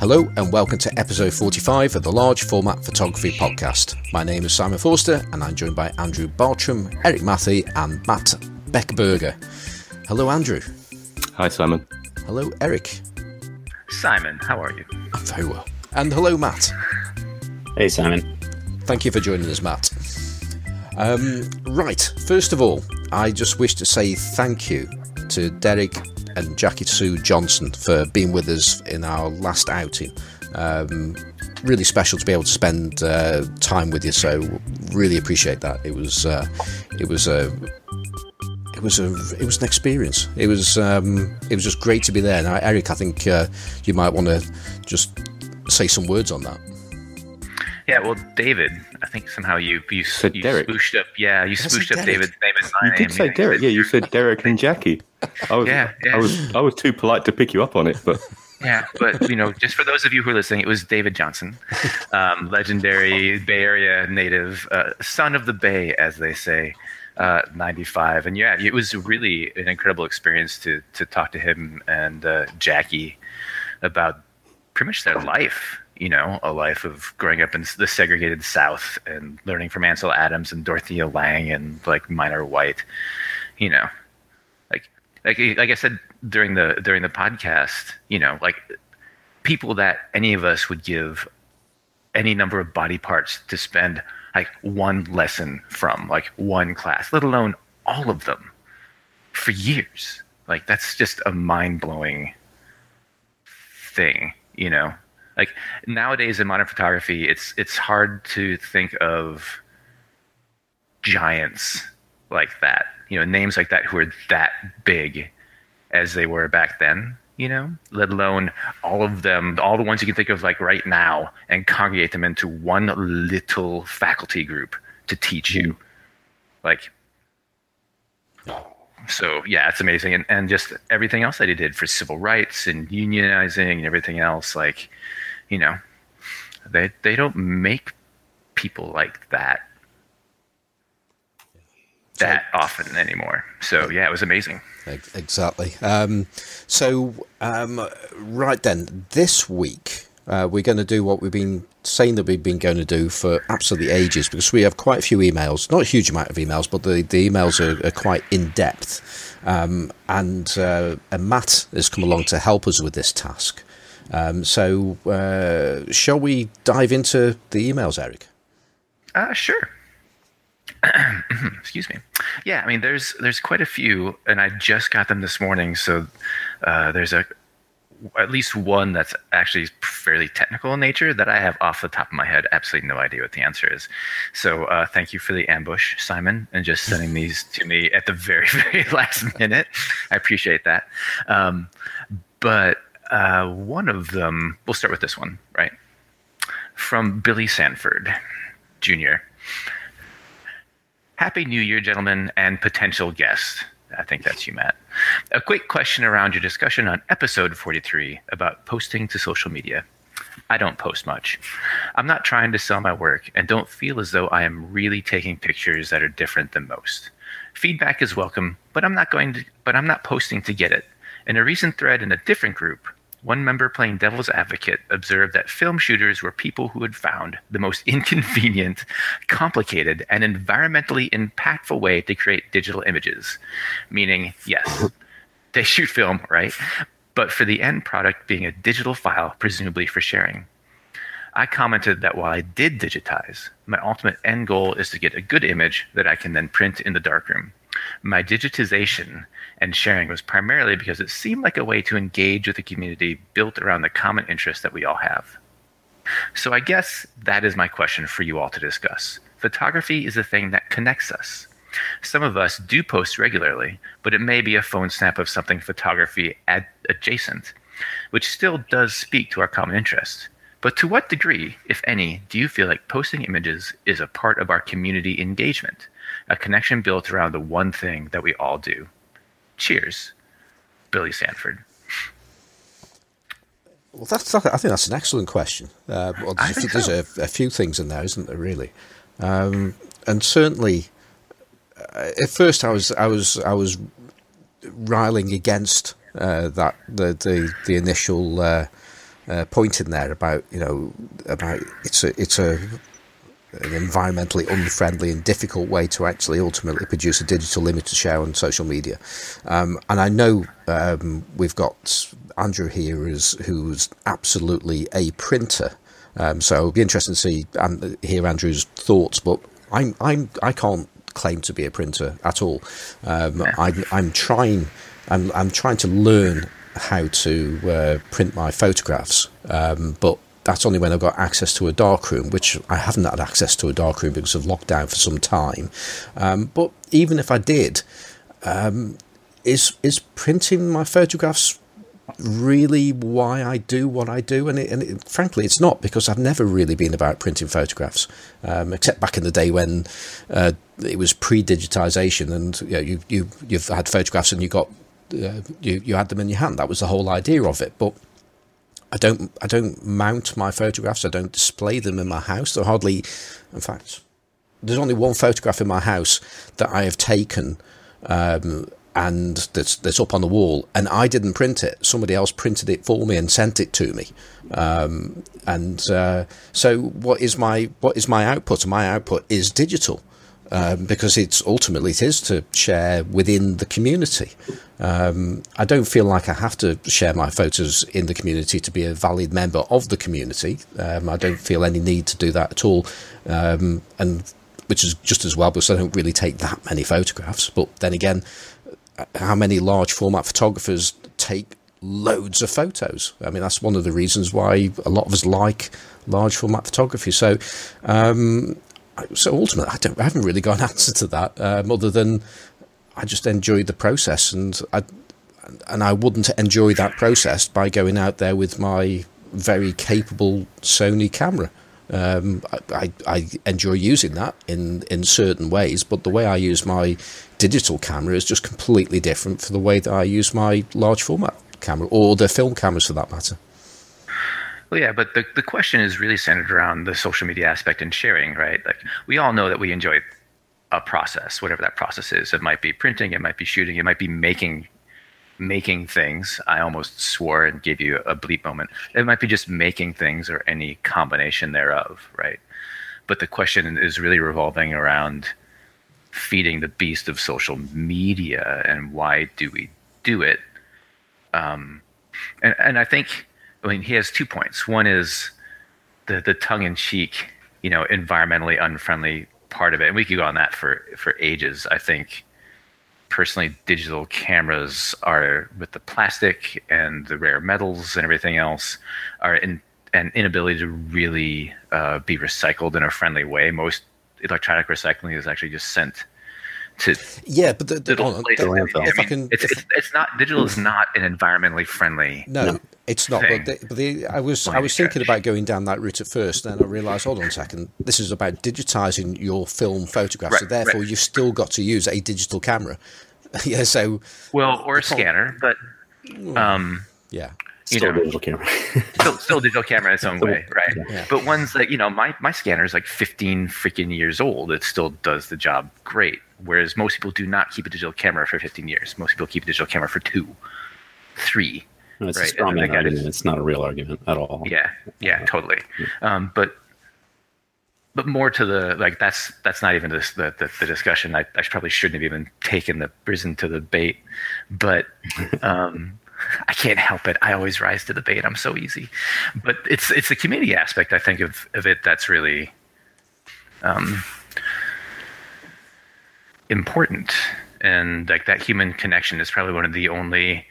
Hello and welcome to episode 45 of the Large Format Photography Podcast. My name is Simon Forster and I'm joined by Andrew Bartram, Eric Matthey, and Matt Beckberger. Hello, Andrew. Hi, Simon. Hello, Eric. Simon, how are you? I'm very well. And hello, Matt. Hey, Simon. Thank you for joining us, Matt. Um, right, first of all, I just wish to say thank you to Derek and Jackie Sue Johnson for being with us in our last outing. Um, really special to be able to spend uh, time with you. So really appreciate that. It was uh, it was a it was a it was an experience. It was um, it was just great to be there. Now, Eric, I think uh, you might want to just say some words on that. Yeah, well, David, I think somehow you you, Said you Derek. spooshed up. Yeah, you Did say spooshed up Derek? David's name and my You name. did say Derek. Yeah, you said Derek and Jackie. I was, Yeah, yeah. I was, I was too polite to pick you up on it, but Yeah, but you know, just for those of you who are listening, it was David Johnson, um, legendary Bay Area native, uh, son of the Bay, as they say, uh, 95. And yeah, it was really an incredible experience to to talk to him and uh, Jackie about pretty much their life. You know, a life of growing up in the segregated South and learning from Ansel Adams and Dorothea Lange and like Minor White. You know, like like like I said during the during the podcast, you know, like people that any of us would give any number of body parts to spend like one lesson from, like one class, let alone all of them for years. Like that's just a mind blowing thing, you know. Like nowadays in modern photography, it's it's hard to think of giants like that, you know, names like that who are that big as they were back then, you know, let alone all of them, all the ones you can think of like right now and congregate them into one little faculty group to teach you. Like, so yeah, it's amazing. And, and just everything else that he did for civil rights and unionizing and everything else, like, you know, they, they don't make people like that that often anymore. So yeah, it was amazing. Exactly. Um, so, um, right then, this week uh, we're going to do what we've been saying that we've been going to do for absolutely ages because we have quite a few emails, not a huge amount of emails, but the, the emails are, are quite in depth. Um, and, uh, and Matt has come along to help us with this task. Um, so, uh, shall we dive into the emails, Eric? Uh, sure. Excuse me. Yeah, I mean, there's there's quite a few, and I just got them this morning. So uh, there's a at least one that's actually fairly technical in nature that I have off the top of my head absolutely no idea what the answer is. So uh, thank you for the ambush, Simon, and just sending these to me at the very very last minute. I appreciate that. Um, but uh, one of them, we'll start with this one, right? From Billy Sanford Jr. Happy New Year, gentlemen, and potential guests. I think that's you, Matt. A quick question around your discussion on episode 43 about posting to social media. I don't post much. I'm not trying to sell my work and don't feel as though I am really taking pictures that are different than most. Feedback is welcome, but I'm not going to but I'm not posting to get it. In a recent thread in a different group, one member playing devil's advocate observed that film shooters were people who had found the most inconvenient, complicated, and environmentally impactful way to create digital images. Meaning, yes, they shoot film, right? But for the end product being a digital file, presumably for sharing. I commented that while I did digitize, my ultimate end goal is to get a good image that I can then print in the darkroom. My digitization and sharing was primarily because it seemed like a way to engage with a community built around the common interests that we all have. So I guess that is my question for you all to discuss. Photography is the thing that connects us. Some of us do post regularly, but it may be a phone snap of something photography ad- adjacent, which still does speak to our common interest. But to what degree, if any, do you feel like posting images is a part of our community engagement, a connection built around the one thing that we all do? Cheers, Billy Sanford. Well, that's, I think that's an excellent question. Uh, well, I there's, a, think there's so. a, a few things in there, isn't there? Really, um, and certainly, uh, at first I was I was I was riling against uh, that the the, the initial uh, uh, point in there about you know about it's a it's a an environmentally unfriendly and difficult way to actually ultimately produce a digital image to share on social media. Um, and I know um, we've got Andrew here is who's absolutely a printer. Um, so it'll be interesting to see and hear Andrew's thoughts. But I'm I'm I can't claim to be a printer at all. Um, I'm I'm trying I'm I'm trying to learn how to uh, print my photographs, um, but that's only when I've got access to a darkroom, which I haven't had access to a darkroom because of lockdown for some time. Um, but even if I did, um, is is printing my photographs really why I do what I do? And, it, and it, frankly, it's not because I've never really been about printing photographs, um, except back in the day when uh, it was pre-digitization, and you, know, you you you've had photographs and you got uh, you you had them in your hand. That was the whole idea of it, but I don't I don't mount my photographs. I don't display them in my house. There hardly, in fact, there's only one photograph in my house that I have taken, um, and that's that's up on the wall. And I didn't print it. Somebody else printed it for me and sent it to me. Um, and uh, so, what is my what is my output? My output is digital um, because it's ultimately it is to share within the community. Um, I don't feel like I have to share my photos in the community to be a valid member of the community. Um, I don't feel any need to do that at all, um, and which is just as well because I don't really take that many photographs. But then again, how many large format photographers take loads of photos? I mean, that's one of the reasons why a lot of us like large format photography. So, um, so ultimately, I don't, I haven't really got an answer to that, um, other than I just enjoyed the process, and I and I wouldn't enjoy that process by going out there with my very capable Sony camera. Um, I, I enjoy using that in, in certain ways, but the way I use my digital camera is just completely different from the way that I use my large format camera or the film cameras for that matter. Well, yeah, but the, the question is really centered around the social media aspect and sharing, right? Like we all know that we enjoy a process, whatever that process is. It might be printing, it might be shooting, it might be making making things. I almost swore and gave you a bleep moment. It might be just making things or any combination thereof, right? But the question is really revolving around feeding the beast of social media and why do we do it? Um, and, and I think I mean, he has two points. One is the the tongue in cheek, you know, environmentally unfriendly part of it, and we could go on that for for ages. I think personally, digital cameras are with the plastic and the rare metals and everything else are in an inability to really uh, be recycled in a friendly way. Most electronic recycling is actually just sent to yeah, but the, the, little on, places. the- I mean, if I can, it's, if- it's, it's not digital is not an environmentally friendly. No, it's not. But, the, but the, I was By I was thinking about going down that route at first. Then I realised, hold on a second, this is about digitising your film photographs. so therefore, right. you've still got to use a digital camera. yeah. So Well, or a scanner, but um, yeah. you Still know, a digital camera. still, still digital camera in its own way, right? Yeah. But ones that you know, my my scanner is like 15 freaking years old. It still does the job great. Whereas most people do not keep a digital camera for 15 years. Most people keep a digital camera for two, three. No, it's Right, a man argument. It's not a real argument at all. Yeah, yeah, totally. Um, but but more to the like that's that's not even this, the, the the discussion. I, I probably shouldn't have even taken the risen to the bait, but um, I can't help it. I always rise to the bait. I'm so easy. But it's it's the community aspect I think of of it that's really um, important, and like that human connection is probably one of the only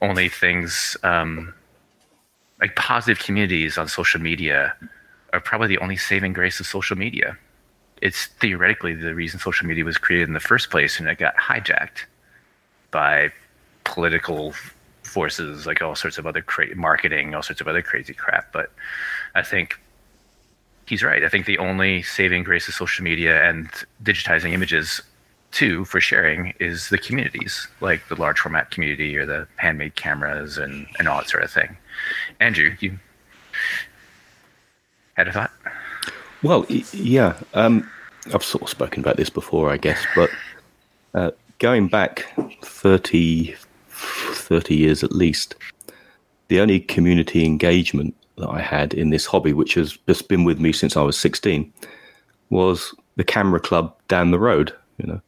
only things um, like positive communities on social media are probably the only saving grace of social media. It's theoretically the reason social media was created in the first place, and it got hijacked by political forces, like all sorts of other cra- marketing, all sorts of other crazy crap. But I think he's right. I think the only saving grace of social media and digitizing images too for sharing is the communities, like the large format community or the handmade cameras and, and all that sort of thing. Andrew, you had a thought? Well, yeah, um, I've sort of spoken about this before, I guess, but uh, going back 30, 30 years at least, the only community engagement that I had in this hobby, which has just been with me since I was 16, was the camera club down the road, you know,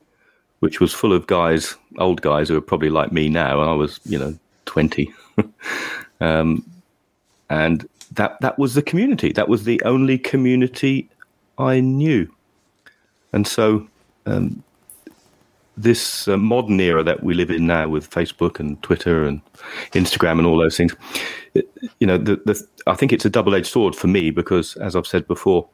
which was full of guys, old guys who are probably like me now, and I was, you know, 20. um, and that that was the community. That was the only community I knew. And so um, this uh, modern era that we live in now with Facebook and Twitter and Instagram and all those things, you know, the, the, I think it's a double-edged sword for me because, as I've said before,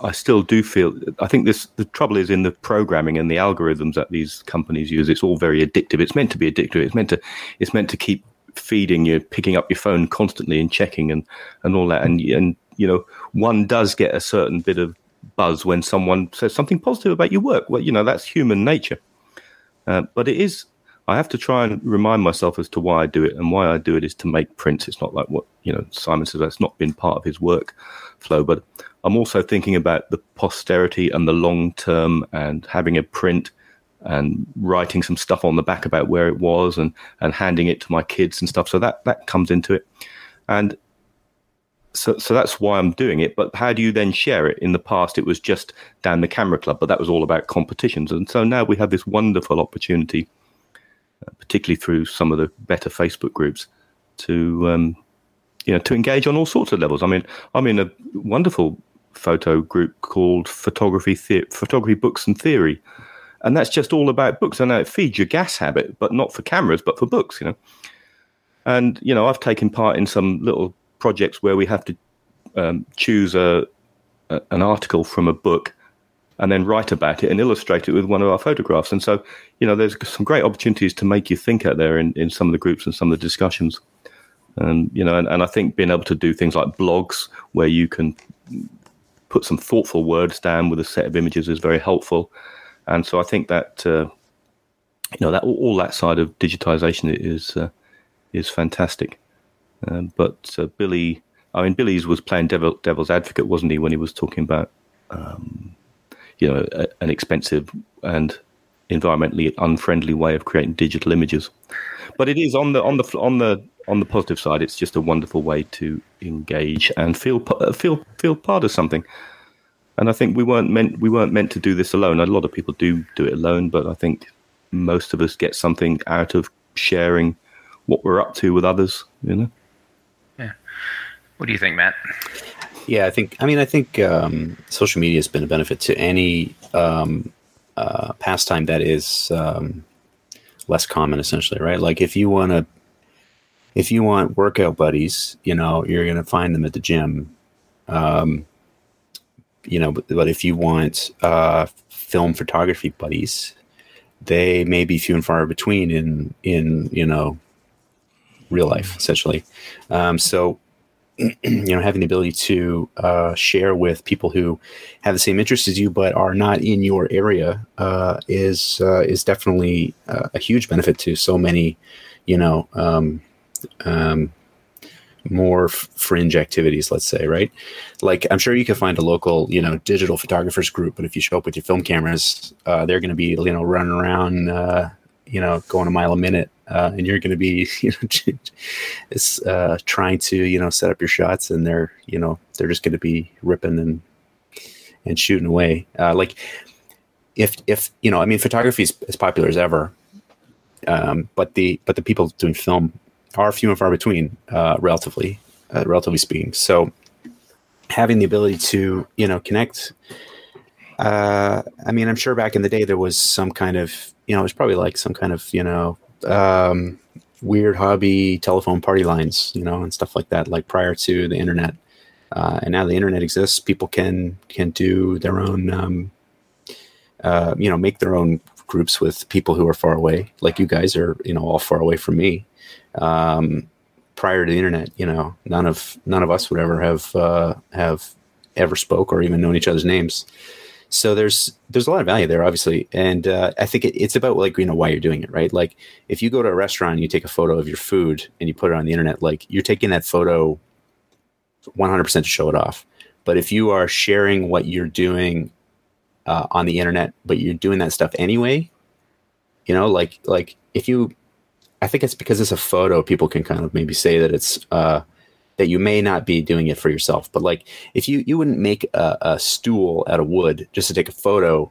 I still do feel. I think this the trouble is in the programming and the algorithms that these companies use. It's all very addictive. It's meant to be addictive. It's meant to. It's meant to keep feeding you, picking up your phone constantly and checking and and all that. And and you know, one does get a certain bit of buzz when someone says something positive about your work. Well, you know, that's human nature. Uh, but it is. I have to try and remind myself as to why I do it, and why I do it is to make prints. It's not like what you know Simon says. That's not been part of his work flow, but I'm also thinking about the posterity and the long term, and having a print and writing some stuff on the back about where it was, and and handing it to my kids and stuff. So that that comes into it, and so so that's why I'm doing it. But how do you then share it? In the past, it was just down the camera club, but that was all about competitions. And so now we have this wonderful opportunity, uh, particularly through some of the better Facebook groups, to um, you know to engage on all sorts of levels. I mean, I'm in a wonderful photo group called Photography the- Photography Books and Theory, and that's just all about books. I know it feeds your gas habit, but not for cameras, but for books. You know. And you know, I've taken part in some little projects where we have to um, choose a, a, an article from a book and then write about it and illustrate it with one of our photographs. And so, you know, there's some great opportunities to make you think out there in, in some of the groups and some of the discussions. And, you know, and, and I think being able to do things like blogs where you can put some thoughtful words down with a set of images is very helpful. And so I think that, uh, you know, that all that side of digitization is, uh, is fantastic. Um, but uh, Billy, I mean, Billy's was playing devil, devil's advocate, wasn't he, when he was talking about, um, you know, a, an expensive and environmentally unfriendly way of creating digital images. But it is on the on the on the on the positive side. It's just a wonderful way to engage and feel uh, feel feel part of something. And I think we weren't meant we weren't meant to do this alone. A lot of people do do it alone, but I think most of us get something out of sharing what we're up to with others. You know. What do you think, Matt? Yeah, I think. I mean, I think um, social media has been a benefit to any um, uh, pastime that is um, less common, essentially, right? Like if you want to, if you want workout buddies, you know, you're going to find them at the gym. Um, you know, but, but if you want uh, film photography buddies, they may be few and far between in in you know real life, essentially. Um, so you know having the ability to uh, share with people who have the same interests as you but are not in your area uh, is uh, is definitely uh, a huge benefit to so many you know um, um, more f- fringe activities let's say right? Like i'm sure you can find a local you know digital photographers group but if you show up with your film cameras uh, they're going to be you know running around uh, you know going a mile a minute uh, and you're going to be you know it's uh, trying to you know set up your shots and they're you know they're just going to be ripping and and shooting away. Uh, like if if you know i mean photography is as popular as ever um, but the but the people doing film are few and far between uh, relatively uh, relatively speaking. So having the ability to you know connect uh, I mean, I'm sure back in the day there was some kind of, you know, it was probably like some kind of, you know, um, weird hobby telephone party lines, you know, and stuff like that, like prior to the internet. Uh, and now the internet exists, people can can do their own, um, uh, you know, make their own groups with people who are far away, like you guys are, you know, all far away from me. Um, prior to the internet, you know, none of none of us would ever have uh, have ever spoke or even known each other's names so there's there's a lot of value there obviously and uh, i think it, it's about like you know why you're doing it right like if you go to a restaurant and you take a photo of your food and you put it on the internet like you're taking that photo 100% to show it off but if you are sharing what you're doing uh, on the internet but you're doing that stuff anyway you know like like if you I think it's because it's a photo. People can kind of maybe say that it's uh, that you may not be doing it for yourself. But like, if you you wouldn't make a, a stool out of wood just to take a photo,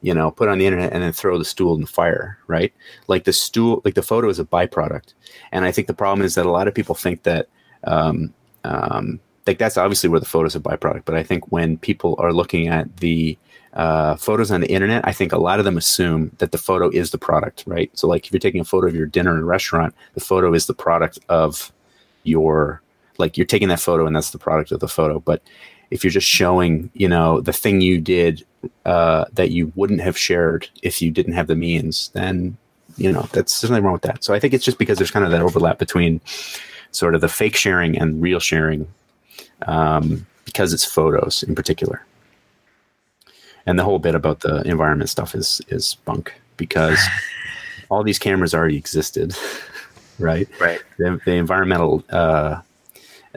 you know, put on the internet and then throw the stool in the fire, right? Like the stool, like the photo is a byproduct. And I think the problem is that a lot of people think that. Um, um, like that's obviously where the photos are byproduct. But I think when people are looking at the uh, photos on the internet, I think a lot of them assume that the photo is the product, right? So, like if you're taking a photo of your dinner in a restaurant, the photo is the product of your, like you're taking that photo and that's the product of the photo. But if you're just showing, you know, the thing you did uh, that you wouldn't have shared if you didn't have the means, then, you know, that's there's nothing wrong with that. So I think it's just because there's kind of that overlap between sort of the fake sharing and real sharing um, because it's photos in particular and the whole bit about the environment stuff is is bunk because all these cameras already existed, right? Right. The, the environmental uh,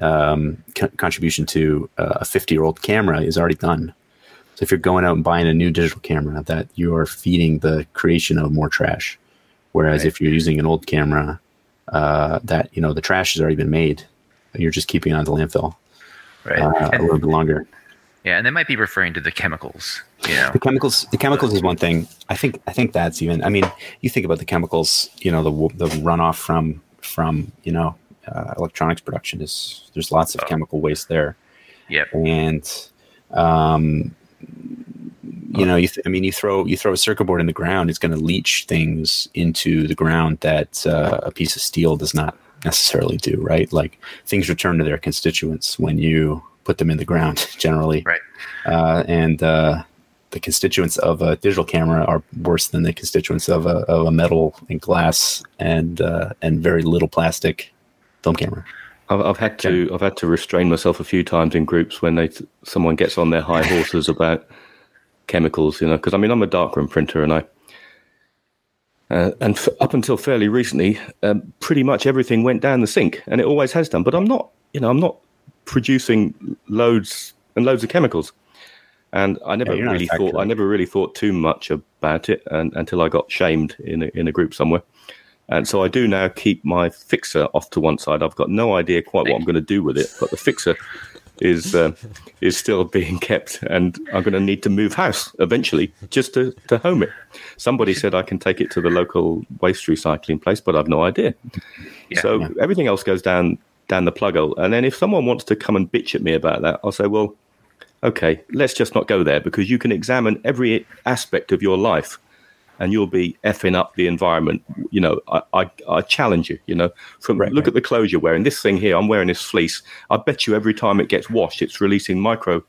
um, co- contribution to uh, a 50 year old camera is already done. So if you're going out and buying a new digital camera, that you are feeding the creation of more trash. Whereas Right. if you're using an old camera, uh, that you know the trash has already been made, you're just keeping it on the landfill Right. uh, a little bit longer. yeah, and they might be referring to the chemicals. You know. the chemicals the chemicals is one thing i think i think that's even i mean you think about the chemicals you know the the runoff from from you know uh, electronics production is there's lots of Oh. chemical waste there Yep. and um you know you th- i mean you throw you throw a circuit board in the ground it's going to leach things into the ground that uh, a piece of steel does not necessarily do right like things return to their constituents when you put them in the ground generally Right. uh, and uh, the constituents of a digital camera are worse than the constituents of a, of a metal and glass and uh, and very little plastic film camera. I've, I've had to I've had to restrain myself a few times in groups when they someone gets on their high horses about chemicals, you know, because I mean I'm a darkroom printer and I uh, and f- up until fairly recently, um, pretty much everything went down the sink, and it always has done. But I'm not, you know, I'm not producing loads and loads of chemicals, and I never Yeah, you're not a really thought I never really thought too much about it, and, until I got shamed in a, in a group somewhere. And so I do now keep my fixer off to one side. I've got no idea quite what I'm going to do with it, but the fixer is uh, is still being kept, and I'm going to need to move house eventually just to, to home it. Somebody said I can take it to the local waste recycling place, but I've no idea. Yeah. so Yeah. everything else goes down down the plug hole. And then if someone wants to come and bitch at me about that, I'll say, well, okay, let's just not go there because you can examine every aspect of your life and you'll be effing up the environment. You know, I, I, I challenge you, you know, from Right, look right. at the clothes you're wearing. This thing here, I'm wearing this fleece. I bet you every time it gets washed, it's releasing micro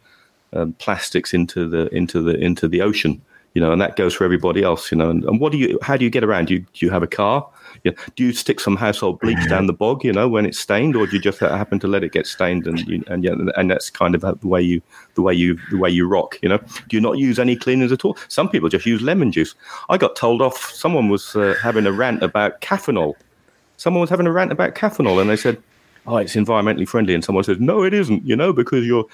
um, plastics into the into the into the ocean. You know, and that goes for everybody else. You know, and, and what do you? How do you get around? Do you, do you have a car? You know, do you stick some household bleach down the bog? You know, when it's stained, or do you just happen to let it get stained? And you, and yeah, and that's kind of the way you the way you the way you rock. You know, do you not use any cleaners at all? Some people just use lemon juice. I got told off. Someone was uh, having a rant about caffenol. Someone was having a rant about caffenol, and they said, "Oh, it's environmentally friendly," and someone says, "No, it isn't." You know, because you're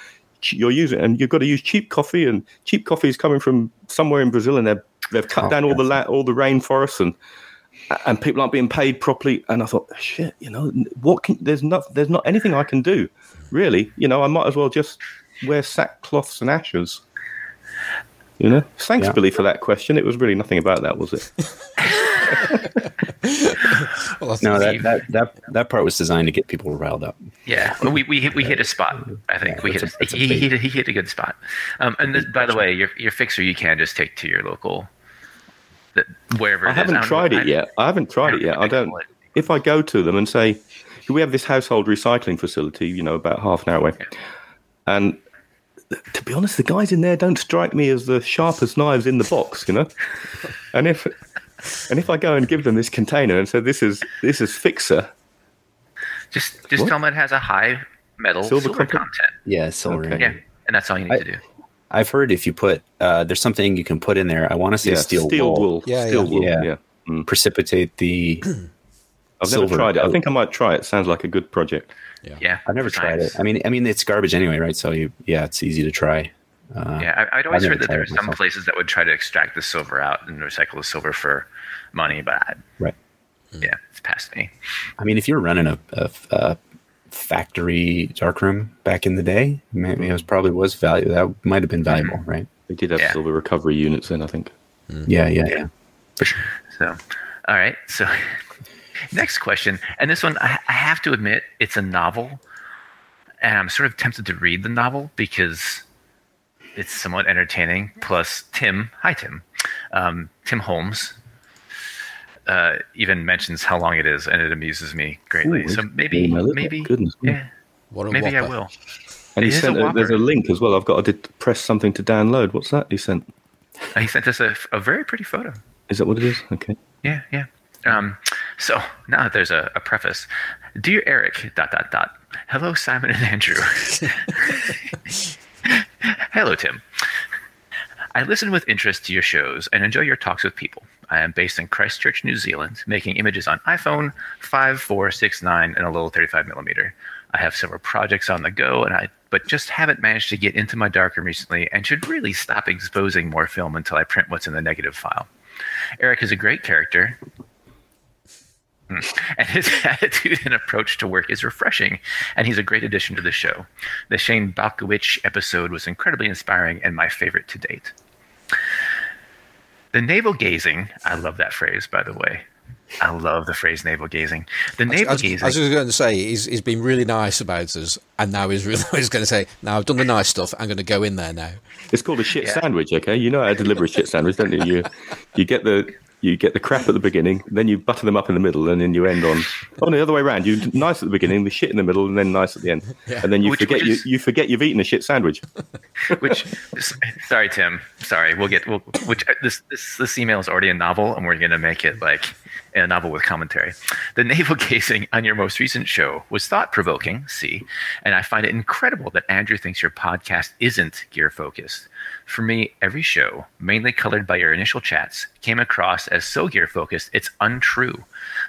you're using and you've got to use cheap coffee, and cheap coffee is coming from somewhere in Brazil, and they've they've cut Oh, down all the la- all the rainforests, and and people aren't being paid properly. And I thought, shit, you know, what can there's not there's not anything I can do, really. You know, I might as well just wear sackcloths and ashes. You know, thanks, Yeah. Billy, for that question. It was really nothing about that, was it? Well, No, that, that that that part was designed to get people riled up. Yeah, well, we we hit, we hit a spot. I think Yeah, we hit a, a- that's a he, big- he, hit, he hit a good spot. Um, and this, by the way, your your fixer you can just take to your local, the, wherever. I haven't don't tried what it yet. I haven't tried it yet. I don't. If I go to them and say, we have this household recycling facility, you know, about half an hour away, and to be honest, the guys in there don't strike me as the sharpest knives in the box, you know. And if and if I go and give them this container and say this is this is fixer, Just just What? tell them it has a high metal Silver silver, content? content. Yeah, silver. Okay. Yeah, and that's all you need I- to do. I've heard if you put uh, there's something you can put in there. I want to say yeah, steel, wool, Yeah, steel yeah. wool, Yeah. yeah. Mm. precipitate the. I've Silver. never tried it. I think I might try it. Sounds like a good project. Yeah, yeah I've never tried science. it. I mean, I mean it's garbage anyway, right? So you, yeah, it's easy to try. Uh, Yeah, I, I'd always never heard that there were some myself. places that would try to extract the silver out and recycle the silver for money, but I, Right. Yeah, it's past me. I mean, if you're running a, a, a factory darkroom back in the day, maybe it was probably was value. That might have been valuable, mm-hmm. right? They did have Yeah. silver recovery units in, I think. Mm-hmm. Yeah, yeah, yeah. For sure. So, all right. So, next question, and this one I, I have to admit it's a novel, and I'm sort of tempted to read the novel because it's somewhat entertaining. Plus, Tim, hi Tim, um, Tim Holmes. Uh, even mentions how long it is, and it amuses me greatly. Ooh, so maybe, maybe, Goodness yeah, What a maybe I will. And he It is a sent a, there's a link as well. I've got to did- press something to download. What's that he sent? He sent us a, a very pretty photo. Is that what it is? Okay. Yeah, yeah. Um, so now that there's a, a preface, dear Eric, dot dot dot. Hello, Simon and Andrew. Hello, Tim. I listen with interest to your shows and enjoy your talks with people. I am based in Christchurch, New Zealand, making images on iPhone 5, 4, 6, 9, and a little 35 millimeter. I have several projects on the go, and I but just haven't managed to get into my darkroom recently, and should really stop exposing more film until I print what's in the negative file. Eric is a great character. and his attitude and approach to work is refreshing, and he's a great addition to the show. The Shane Balkowitsch episode was incredibly inspiring and my favorite to date. The navel gazing, I love that phrase, by the way. I love the phrase navel gazing. The I, navel was- I was just going to say he's, he's been really nice about us, and now he's really he's going to say, "Now I've done the nice stuff. I'm going to go in there now." It's called a shit Yeah. sandwich, okay? You know how to deliver a shit sandwich, don't you? You you get the you get the crap at the beginning, then you butter them up in the middle, and then you end on oh no, the other way around. You nice at the beginning, the shit in the middle, and then nice at the end, and then you Which- forget which you, is- you forget you've eaten a shit sandwich. which sorry tim. Sorry. We'll get we'll, which uh, this this this email is already a novel and we're going to make it like a novel with commentary. The navel gazing on your most recent show was thought provoking see and i find it incredible that andrew thinks your podcast isn't gear focused for me every show mainly colored by your initial chats came across as so gear focused it's untrue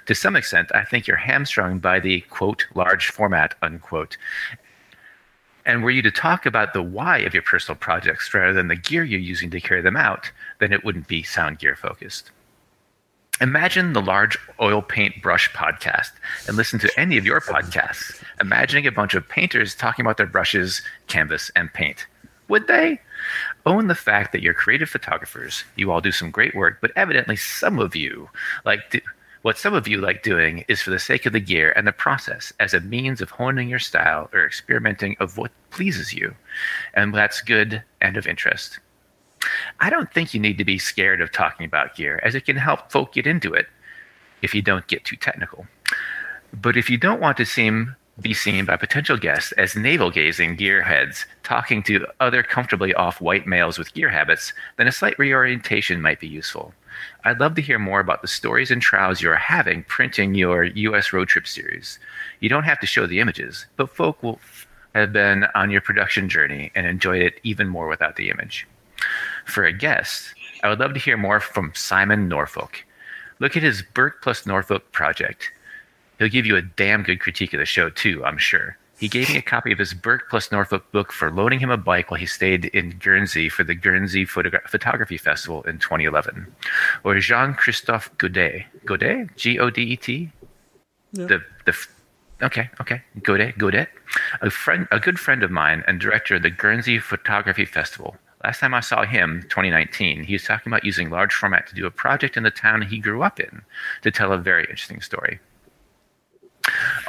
to some extent i think you're hamstrung by the quote large format unquote and were you to talk about the why of your personal projects rather than the gear you're using to carry them out, then it wouldn't be sound gear focused. Imagine the large oil paint brush podcast and listen to any of your podcasts, imagining a bunch of painters talking about their brushes, canvas, and paint. Would they? Own the fact that you're creative photographers. You all do some great work, but evidently some of you like what some of you like doing is for the sake of the gear and the process as a means of honing your style or experimenting of what pleases you. And that's good and of interest. I don't think you need to be scared of talking about gear, as it can help folk get into it if you don't get too technical. But if you don't want to seem be seen by potential guests as navel gazing gearheads talking to other comfortably off white males with gear habits, then a slight reorientation might be useful. I'd love to hear more about the stories and trials you are having printing your US road trip series. You don't have to show the images, but folk will have been on your production journey and enjoyed it even more without the image. For a guest, I would love to hear more from Simon Norfolk. Look at his Burke plus Norfolk project. He'll give you a damn good critique of the show, too, I'm sure. He gave me a copy of his Burke plus Norfolk book for loaning him a bike while he stayed in Guernsey for the Guernsey Photogra- Photography Festival in 2011. Or Jean Christophe Godet. Godet? G O D E T? The, the, f- okay, okay. Godet, Godet. A friend, a good friend of mine and director of the Guernsey Photography Festival. Last time I saw him, 2019, he was talking about using large format to do a project in the town he grew up in to tell a very interesting story.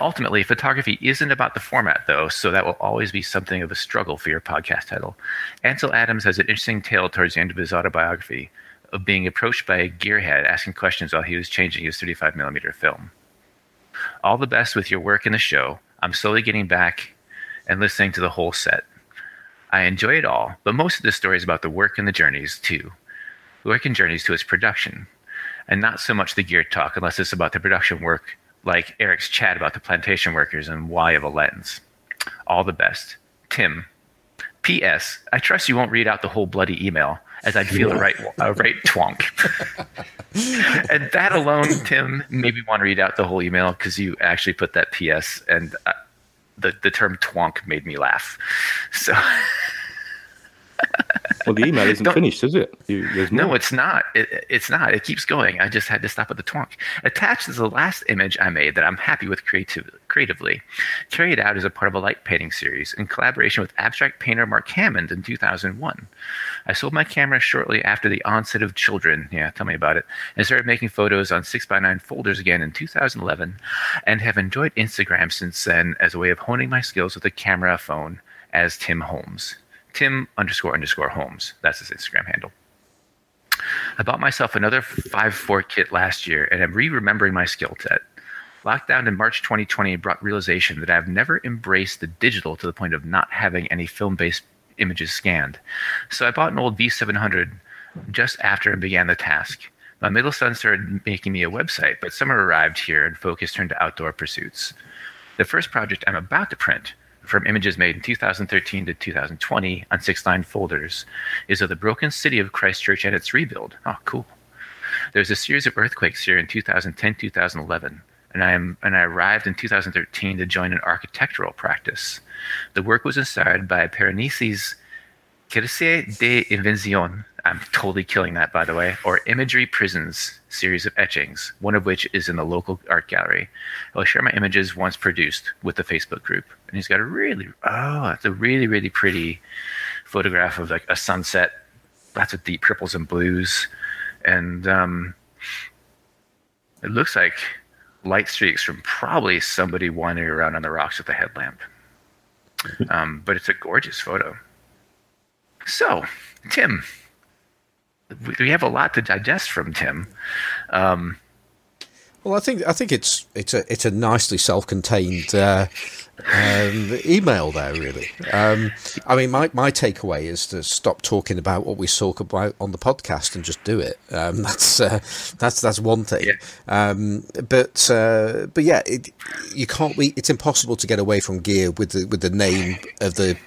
Ultimately, photography isn't about the format, though, so that will always be something of a struggle for your podcast title. Ansel Adams has an interesting tale towards the end of his autobiography of being approached by a gearhead asking questions while he was changing his 35mm film. All the best with your work in the show. I'm slowly getting back and listening to the whole set. I enjoy it all, but most of the story is about the work and the journeys, too. The work and journeys to its production, and not so much the gear talk unless it's about the production work like Eric's chat about the plantation workers and why of a lens. All the best. Tim. P.S. I trust you won't read out the whole bloody email, as I'd feel a right, a right twonk. and that alone, Tim, made me want to read out the whole email because you actually put that P.S. and uh, the, the term twonk made me laugh. So. Well, the email isn't finished, is it? You, No, it's not. It, it's not. It keeps going. I just had to stop at the twonk. Attached is the last image I made that I'm happy with creativ- creatively. Carried out as a part of a light painting series in collaboration with abstract painter Mark Hammond in 2001. I sold my camera shortly after the onset of children. Yeah, tell me about it. And started making photos on 6x9 folders again in 2011 and have enjoyed Instagram since then as a way of honing my skills with a camera phone as Tim Holmes. Tim underscore underscore Holmes. That's his Instagram handle. I bought myself another 5.4 kit last year and I'm re remembering my skill set. Lockdown in March 2020 brought realization that I have never embraced the digital to the point of not having any film based images scanned. So I bought an old V700 just after and began the task. My middle son started making me a website, but summer arrived here and focus turned to outdoor pursuits. The first project I'm about to print, from images made in 2013 to 2020 on 6.9 folders, is of the broken city of Christchurch and its rebuild. Oh, cool. There was a series of earthquakes here in 2010 2011, and I, am, and I arrived in 2013 to join an architectural practice. The work was inspired by Piranesi's Circe de Invención. I'm totally killing that, by the way. Or Imagery Prisons series of etchings, one of which is in the local art gallery. I will share my images once produced with the Facebook group. And he's got a really, oh, it's a really, really pretty photograph of like a sunset, lots of deep purples and blues. And um, it looks like light streaks from probably somebody wandering around on the rocks with a headlamp. Um, but it's a gorgeous photo. So, Tim, we have a lot to digest from Tim. Um, Well, I think I think it's it's a it's a nicely self-contained uh, um, email there. Really, um, I mean, my, my takeaway is to stop talking about what we talk about on the podcast and just do it. Um, that's uh, that's that's one thing. Yeah. Um, but uh, but yeah, it, you can't. We, it's impossible to get away from gear with the with the name of the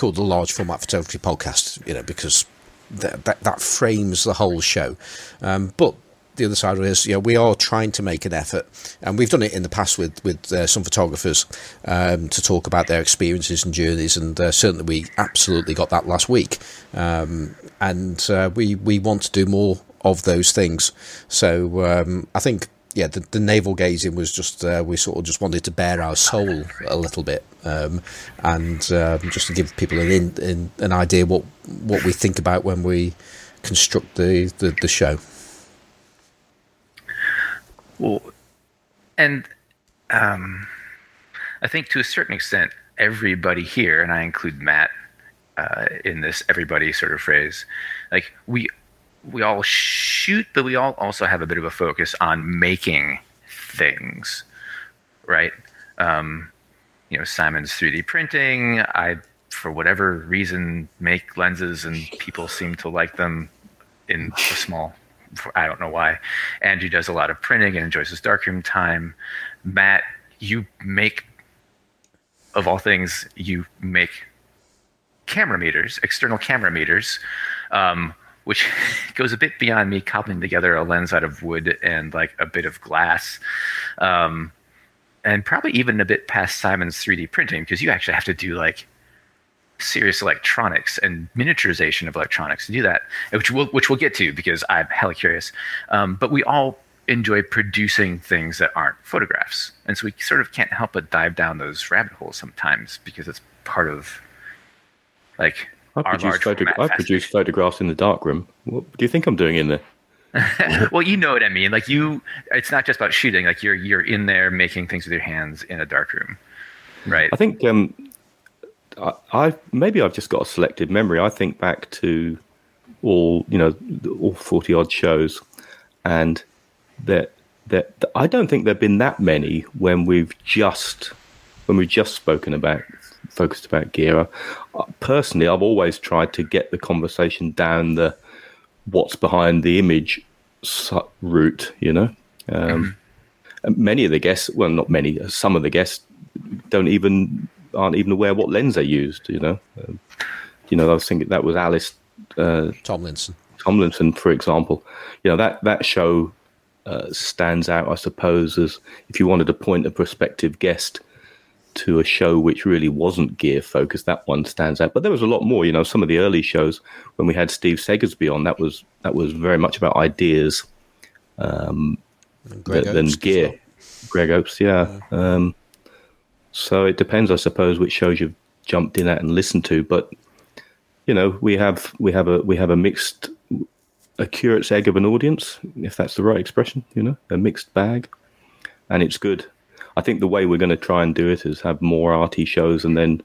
called the large format photography podcast. You know, because that that, that frames the whole show. Um, but the other side of it is, you know, we are trying to make an effort, and we've done it in the past with with uh, some photographers um, to talk about their experiences and journeys, and uh, certainly we absolutely got that last week, um, and uh, we we want to do more of those things. So um, I think. Yeah, the, the navel gazing was just uh, we sort of just wanted to bare our soul a little bit, um, and um, just to give people an in, in, an idea what what we think about when we construct the, the, the show. Well, and um, I think to a certain extent, everybody here, and I include Matt uh, in this everybody sort of phrase, like we we all shoot, but we all also have a bit of a focus on making things, right? Um, you know, Simon's 3D printing. I, for whatever reason, make lenses, and people seem to like them in a small I don't know why. Andrew does a lot of printing and enjoys his darkroom time. Matt, you make, of all things, you make camera meters, external camera meters, um, which goes a bit beyond me cobbling together a lens out of wood and like a bit of glass. Um, and probably even a bit past Simon's 3D printing because you actually have to do like serious electronics and miniaturization of electronics to do that, which we'll which we'll get to because I'm hella curious. Um, but we all enjoy producing things that aren't photographs, and so we sort of can't help but dive down those rabbit holes sometimes because it's part of like I produce, large photo- format I produce photographs in the darkroom. What do you think I'm doing in there? well, you know what I mean. Like you, it's not just about shooting. Like you're you're in there making things with your hands in a dark room, right? I think um, I, I maybe I've just got a selective memory. I think back to all you know, all forty odd shows, and that that I don't think there've been that many when we've just when we've just spoken about focused about gear. Uh, Personally, I've always tried to get the conversation down the what's behind the image route. You know, um, and many of the guests, well, not many, some of the guests don't even aren't even aware what lens they used. You know, um, you know, I was thinking that was Alys uh, Tomlinson. Tomlinson, for example. You know that that show uh, stands out, I suppose, as if you wanted to point a prospective guest to a show which really wasn't gear focused. That one stands out. But there was a lot more. You know, some of the early shows when we had Steve Segersby on, that was that was very much about ideas um, Greg than, gear. Greg Oates, yeah. Um, so it depends, I suppose, which shows you've jumped in at and listened to. But you know, we have we have a we have a mixed a curate's egg of an audience, if that's the right expression. You know, a mixed bag, and it's good. I think the way we're going to try and do it is have more arty shows and then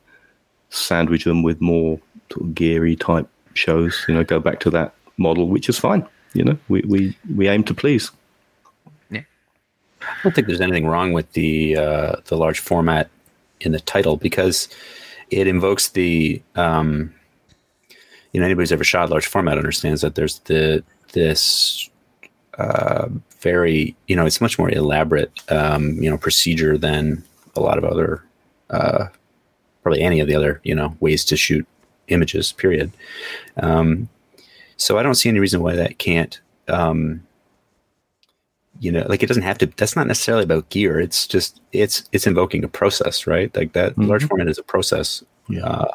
sandwich them with more sort of geary type shows. You know, go back to that model, which is fine. You know, we we we aim to please. Yeah, I don't think there's anything wrong with the uh, the large format in the title because it invokes the um, you know anybody who's ever shot large format understands that there's the this uh, very you know it's much more elaborate um, you know procedure than a lot of other uh, probably any of the other you know ways to shoot images period. Um, so I don't see any reason why that can't um, you know like it doesn't have to that's not necessarily about gear. It's just it's it's invoking a process right? Like that Mhm. large format is a process. Uh,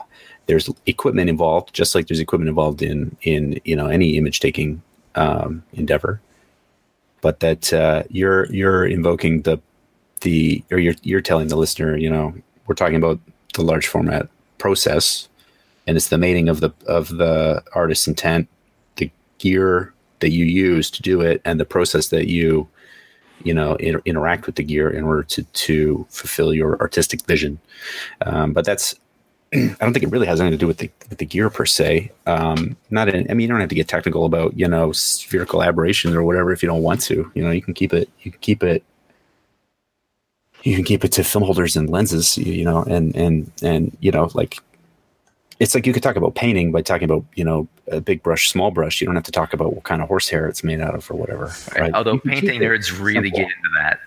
there's equipment involved just like there's equipment involved in in you know any image taking um, endeavor but that uh, you're you're invoking the the or you're you're telling the listener you know we're talking about the large format process and it's the mating of the of the artist's intent the gear that you use to do it and the process that you you know inter- interact with the gear in order to to fulfill your artistic vision. Um, but that's I don't think it really has anything to do with the with the gear per se. Um, not in, I mean, you don't have to get technical about you know spherical aberrations or whatever if you don't want to. You know, you can keep it. You can keep it. You can keep it to film holders and lenses. You, you know, and and and you know, like it's like you could talk about painting by talking about you know a big brush, small brush. You don't have to talk about what kind of horsehair it's made out of or whatever. Right? Although You can keep painting nerds really simple. get into that.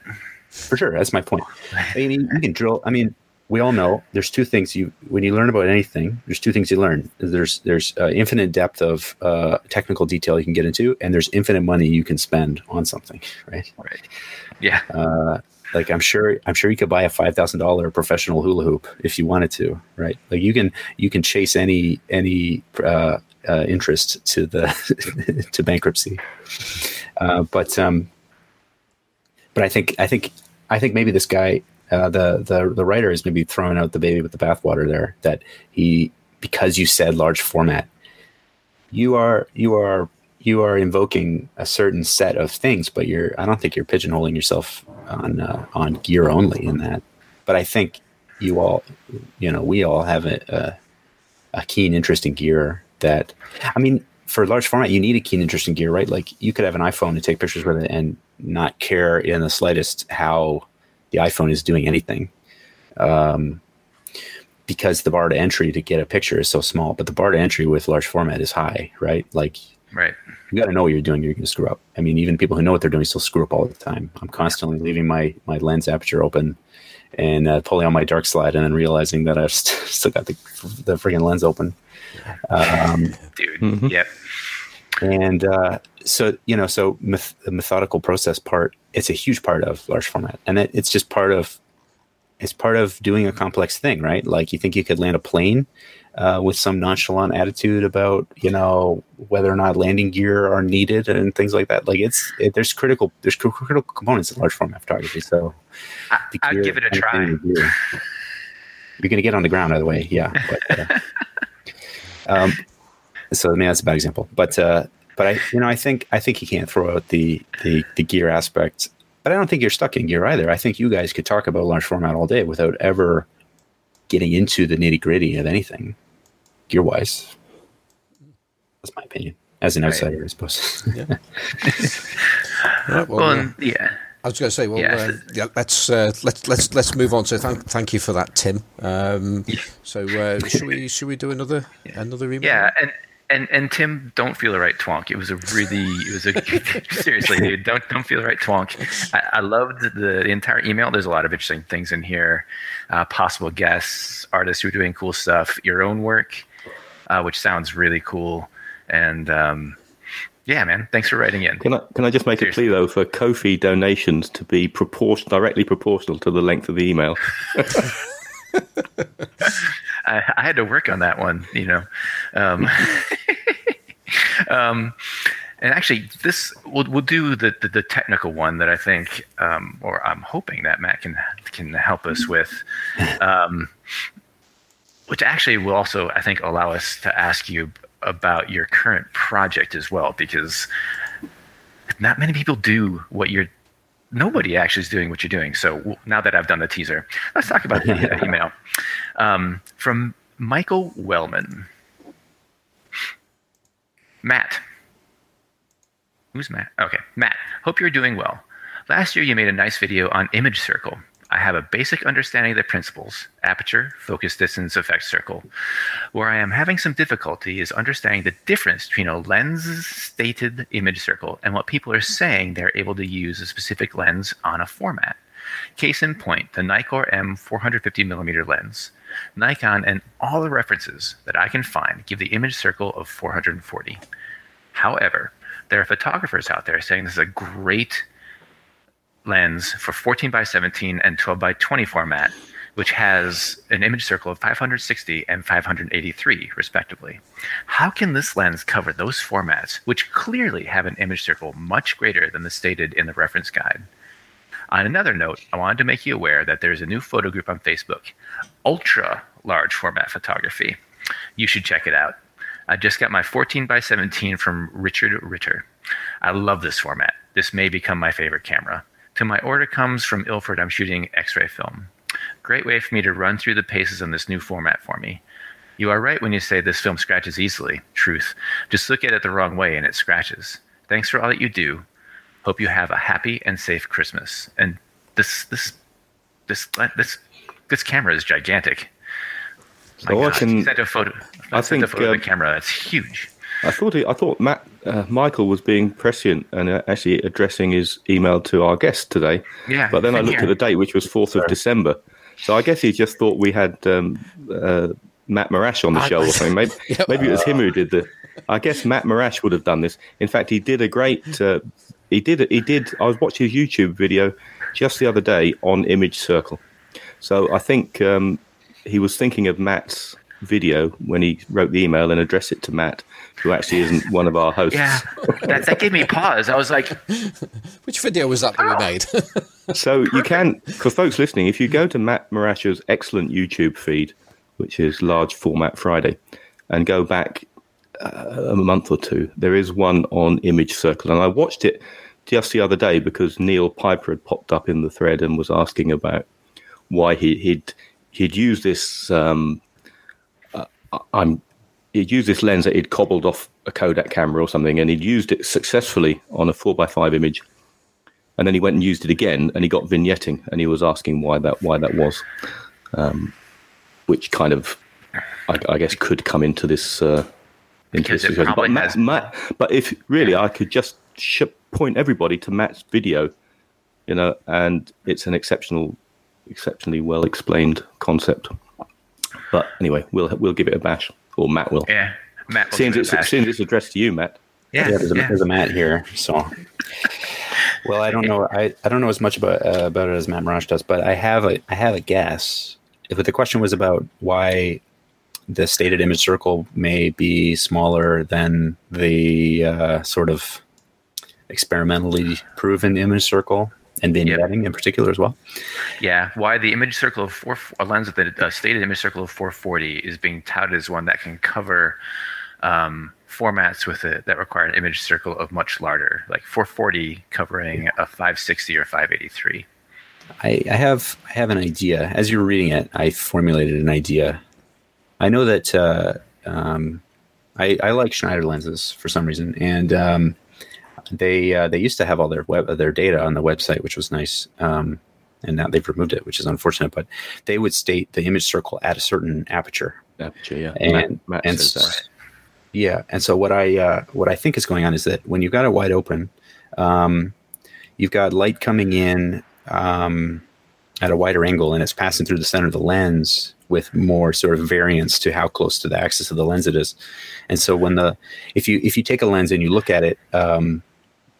For sure, that's my point. I mean, you can drill. I mean, we all know there's two things you when you learn about anything. There's two things you learn. There's there's uh, infinite depth of uh, technical detail you can get into, and there's infinite money you can spend on something. Right? Right. Yeah. Uh, like I'm sure I'm sure you could buy a five thousand dollar professional hula hoop if you wanted to. Right? Like you can you can chase any any uh, uh, interest to the to bankruptcy. Uh, but um, but I think I think I think maybe this guy, uh, the the the writer, is maybe throwing out the baby with the bathwater there. That he because you said large format, you are you are you are invoking a certain set of things, but you're I don't think you're pigeonholing yourself on uh, on gear only in that. But I think you all, you know, we all have a, a a keen interest in gear that I mean for large format you need a keen interest in gear right like you could have an iphone and take pictures with it and not care in the slightest how the iphone is doing anything um, because the bar to entry to get a picture is so small but the bar to entry with large format is high right like Right. you got to know what you're doing you're going to screw up i mean even people who know what they're doing still screw up all the time i'm constantly leaving my my lens aperture open and uh, pulling on my dark slide and then realizing that i've st- still got the the freaking lens open um, Dude. Mhm. Yep. and uh, so you know so meth- the methodical process part it's a huge part of large format and it, it's just part of it's part of doing a complex thing right like you think you could land a plane uh, with some nonchalant attitude about you know whether or not landing gear are needed and things like that like it's it, there's critical there's cr- critical components in large format photography so I, I'd give it a try. understanding the gear. You're going to get on the ground either way, yeah. But, uh, um, so I mean that's a bad example, but uh, but I you know I think I think you can't throw out the the the gear aspect, but I don't think you're stuck in gear either. I think you guys could talk about large format all day without ever getting into the nitty gritty of anything gear wise. That's my opinion as an Right. outsider, I suppose. Right, well, Well, uh, and- yeah. I was going to say, well, Yeah. uh, yeah, let's uh, let's let's let's move on. So thank thank you for that, Tim. Um, so uh, should we should we do another another email? Yeah, and and and Tim, don't feel the right twonk. It was a really, it was a seriously, dude. Don't don't feel the right twonk. I, I loved the, the entire email. There's a lot of interesting things in here. Uh, possible guests, artists who are doing cool stuff, your own work, uh, which sounds really cool. And um, yeah, man, thanks for writing in. Can I can I just make a Seriously. plea though for Kofi donations to be proportion directly proportional to the length of the email? I, I, had to work on that one, you know. Um, um, and actually, this we'll, we'll do the, the, the technical one that I think, um, or I'm hoping that Matt can can help us with, um, which actually will also I think allow us to ask you about your current project as well, because not many people do what you're nobody actually is doing what you're doing. So now that I've done the teaser, let's talk about the email um, from Michael Wellman. Matt. Who's Matt? Okay, Matt. Hope you're doing well. Last year, you made a nice video on image circle. I have a basic understanding of the principles aperture, focus distance, effect circle. Where I am having some difficulty is understanding the difference between a lens stated image circle and what people are saying they're able to use a specific lens on a format. Case in point, the Nikkor M 450mm lens. Nikon and all the references that I can find give the image circle of 440. However, there are photographers out there saying this is a great lens for 14 by 17 and 12 by 20 format, which has an image circle of 560 and 583, respectively. How can this lens cover those formats, which clearly have an image circle much greater than the stated in the reference guide? On another note, I wanted to make you aware that there's a new photo group on Facebook, Ultra Large Format Photography. You should check it out. I just got my 14 by 17 from Richard Ritter. I love this format. This may become my favorite camera. Till my order comes from Ilford, I'm shooting x ray film. Great way for me to run through the paces on this new format for me. You are right when you say this film scratches easily. Truth. Just look at it the wrong way and it scratches. Thanks for all that you do. Hope you have a happy and safe Christmas. And this this this this this camera is gigantic. So I can. Sent a photo. I think a photo um, of the camera. That's huge. I thought he, I thought Matt uh, Michael was being prescient and uh, actually addressing his email to our guest today. Yeah. But then I looked here. at the date, which was fourth of December. So I guess he just thought we had um, uh, Matt Marrash on the show or something. Maybe, yep. maybe it was him who did the. I guess Matt Marrash would have done this. In fact, he did a great. Uh, he did. He did. I was watching his YouTube video just the other day on Image Circle. So I think um, he was thinking of Matt's video when he wrote the email and addressed it to Matt, who actually isn't one of our hosts. Yeah, that, that gave me pause. I was like, which video was that that we made? so you can, for folks listening, if you go to Matt Marrash's excellent YouTube feed, which is Large Format Friday, and go back uh, a month or two, there is one on Image Circle, and I watched it just the other day because Neil Piper had popped up in the thread and was asking about why he, he'd he'd used this um, I'm he'd used this lens that he'd cobbled off a Kodak camera or something, and he'd used it successfully on a four by five image. And then he went and used it again, and he got vignetting, and he was asking why that why that was, um, which kind of, I, I, guess, could come into this. Uh, into this but, Matt, Matt, but if really. I could just sh- point everybody to Matt's video, you know, and it's an exceptional, exceptionally well explained concept. But anyway, we'll we'll give it a bash, or Matt will. Yeah, Matt. Will seeing it's, seeing it's addressed to you, Matt. Yeah, yeah, there's, a, yeah. there's a Matt here. So, well, I don't know. I, I don't know as much about uh, about it as Matt Marrash does, but I have a I have a guess. If the question was about why the stated image circle may be smaller than the uh, sort of experimentally proven image circle, and then yep. in particular as well. Yeah, why the image circle of four, a lens with the stated image circle of 440 is being touted as one that can cover um, formats with it that require an image circle of much larger, like 440 covering a 560 or 583. I, I have I have an idea. As you were reading it, I formulated an idea. I know that uh, um, I, I like Schneider lenses for some reason, and um, they uh, they used to have all their web their data on the website, which was nice. Um, and now they've removed it, which is unfortunate. But they would state the image circle at a certain aperture. Aperture, yeah. And, Matt, Matt and so, yeah, and so what I uh, what I think is going on is that when you've got it wide open, um, you've got light coming in um, at a wider angle, and it's passing through the center of the lens with more sort of variance to how close to the axis of the lens it is. And so when the if you if you take a lens and you look at it um,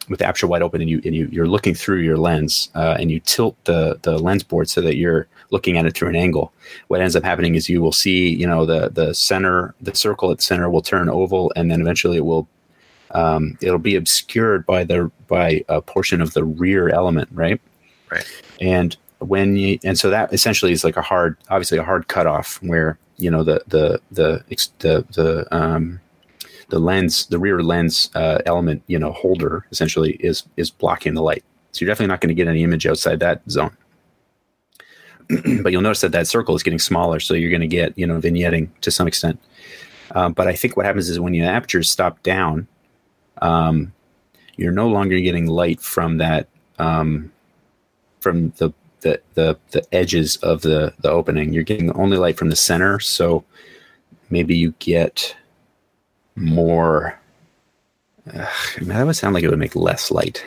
with the aperture wide open and you and you you're looking through your lens uh, and you tilt the the lens board so that you're looking at it through an angle what ends up happening is you will see you know the the center the circle at the center will turn oval and then eventually it will um, it'll be obscured by the by a portion of the rear element right Right. and when you and so that essentially is like a hard obviously a hard cutoff where you know the the the the the um the lens the rear lens uh, element you know holder essentially is is blocking the light. So you're definitely not going to get any image outside that zone. But you'll notice that that circle is getting smaller so you're going to get you know vignetting to some extent. Um, but i think what happens is when your aperture is stopped down um, you're no longer getting light from that um, from the, the the the edges of the the opening. You're getting only light from the center, so maybe you get more. That would sound like it would make less light.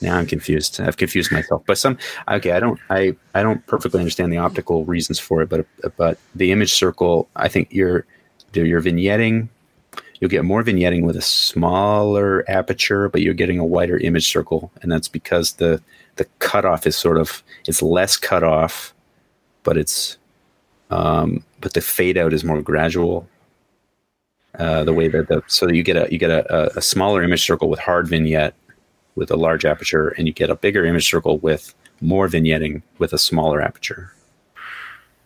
Now I'm confused. I've confused myself. But some okay, I don't I I don't perfectly understand the optical reasons for it, but but the image circle, I think you're you're vignetting. You'll get more vignetting with a smaller aperture, but you're getting a wider image circle, and that's because the the cutoff is sort of it's less cutoff, but it's um, but the fade out is more gradual. Uh, the way that the so you get a you get a, a smaller image circle with hard vignette with a large aperture, and you get a bigger image circle with more vignetting with a smaller aperture.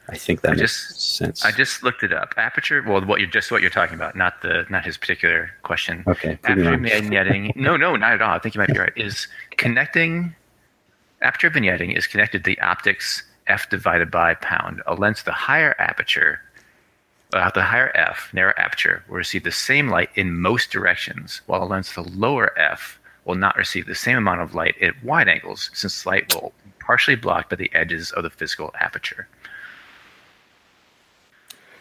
I think that I makes just- sense. I just looked it up. Aperture. Well, what you're just what you're talking about, not the not his particular question. okay. Aperture vignetting. no, no, not at all. I think you might be right. Is connecting aperture vignetting is connected to the optics f divided by pound. A lens with a higher aperture, uh, the higher f, narrow aperture, will receive the same light in most directions, while a lens with a lower f will not receive the same amount of light at wide angles, since light will be partially blocked by the edges of the physical aperture.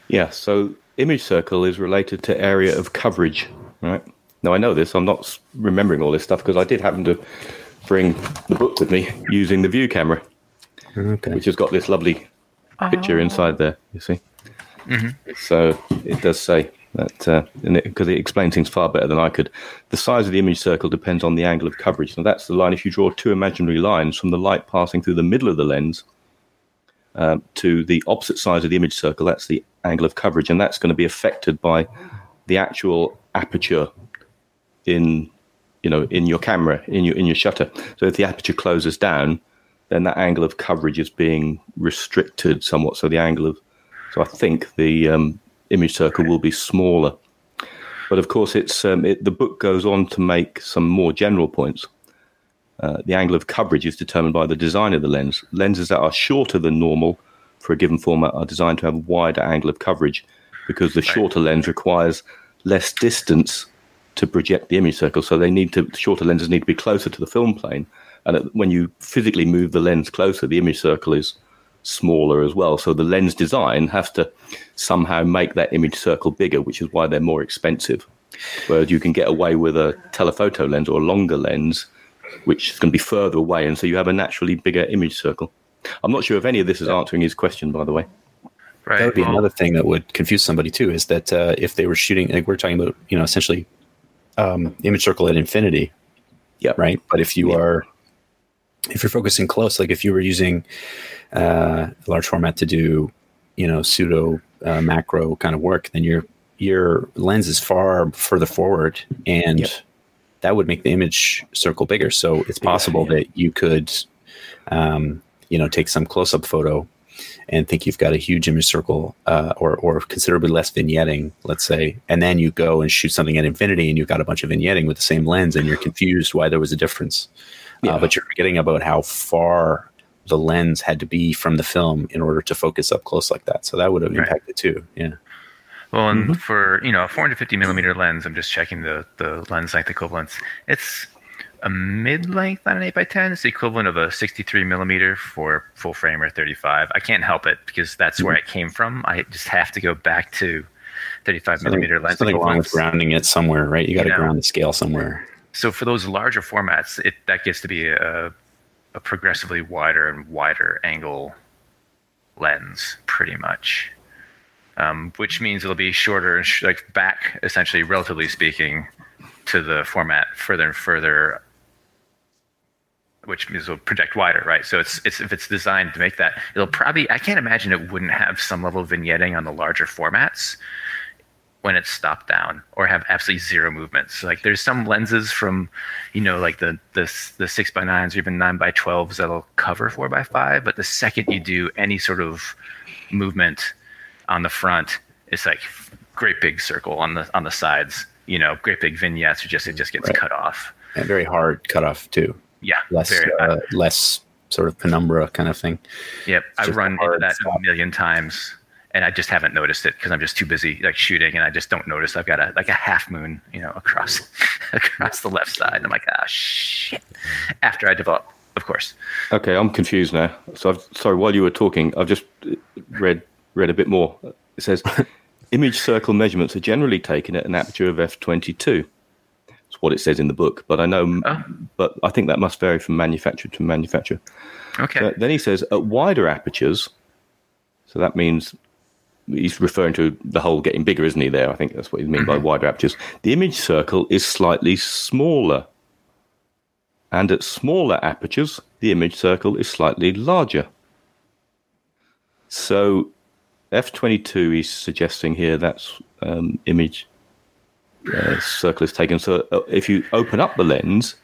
Yeah, so image circle is related to area of coverage, right? Now I know this. I'm not remembering all this stuff because I did happen to bring the book with me using the view camera, Okay. which has got this lovely picture inside there. You see, so it does say that because it, explains things far better than I could. The size of the image circle depends on the angle of coverage. Now that's the line. If you draw two imaginary lines from the light passing through the middle of the lens um, to the opposite side of the image circle, that's the angle of coverage, and that's going to be affected by the actual aperture in you know in your camera in your in your shutter. So if the aperture closes down, then that angle of coverage is being restricted somewhat. So the angle of so I think the um, image circle will be smaller. But of course, it's um, it, the book goes on to make some more general points. Uh, the angle of coverage is determined by the design of the lens. Lenses that are shorter than normal for a given format are designed to have a wider angle of coverage because the shorter lens requires less distance to project the image circle. So they need to shorter lenses need to be closer to the film plane, and when you physically move the lens closer, the image circle is smaller as well. So the lens design has to somehow make that image circle bigger, which is why they're more expensive. Whereas you can get away with a telephoto lens or a longer lens, which is going to be further away, and so you have a naturally bigger image circle. I'm not sure if any of this is answering his question, by the way. Right. That would be well, another thing that would confuse somebody too. Is that uh, if they were shooting, like we're talking about, you know, essentially um, image circle at infinity, Yeah. right? But if you Yeah. are, if you're focusing close, like if you were using uh, large format to do, you know, pseudo uh, macro kind of work, then your your lens is far further forward, and Yep. that would make the image circle bigger. So it's possible yeah. that you could, um, you know, take some close up photo and think you've got a huge image circle uh, or, or considerably less vignetting, let's say, and then you go and shoot something at infinity and you've got a bunch of vignetting with the same lens and you're confused why there was a difference. Yeah. Uh, but you're forgetting about how far the lens had to be from the film in order to focus up close like that. So that would have Right. impacted too. Yeah. Well, and Mm-hmm. for you know a 450 millimeter lens, I'm just checking the the lens length equivalents. It's a mid length on an 8 by 10 It's the equivalent of a 63 millimeter for full frame or 35. I can't help it because that's where Mm-hmm. it came from. I just have to go back to 35 Something, millimeter lens something wrong with grounding it somewhere, right? You got to Yeah. ground the scale somewhere. So for those larger formats, it that gets to be a, a progressively wider and wider angle lens, pretty much. Um, which means it'll be shorter, like back, essentially, relatively speaking, to the format further and further which means will project wider, right? So it's it's if it's designed to make that, it'll probably I can't imagine it wouldn't have some level of vignetting on the larger formats when it's stopped down or have absolutely zero movements. Like there's some lenses from, you know, like the the the six by nines or even nine by twelves that'll cover four by five, but the second you do any sort of movement on the front, it's like great big circle on the on the sides. You know, great big vignettes. Or just it just gets Right. cut off. and very hard cut off too. Yeah, Less uh, less sort of penumbra kind of thing. Yep, I've run into that a million times, and I just haven't noticed it because I'm just too busy like shooting, and I just don't notice. I've got a like a half moon, you know, across across the left side, and I'm like, ah, shit. After I develop, of course. Okay, I'm confused now. So, I've, sorry. While you were talking, I've just uh, read read a bit more. It says, image circle measurements are generally taken at an aperture of f22. That's what it says in the book, but I know, Oh. but I think that must vary from manufacturer to manufacturer. Okay. So then he says at wider apertures. So that means he's referring to the hole getting bigger, isn't he? There, I think that's what he means by wider apertures. The image circle is slightly smaller, and at smaller apertures, the image circle is slightly larger. So, f22 he's suggesting here that's um, image uh, circle is taken. So, uh, if you open up the lens,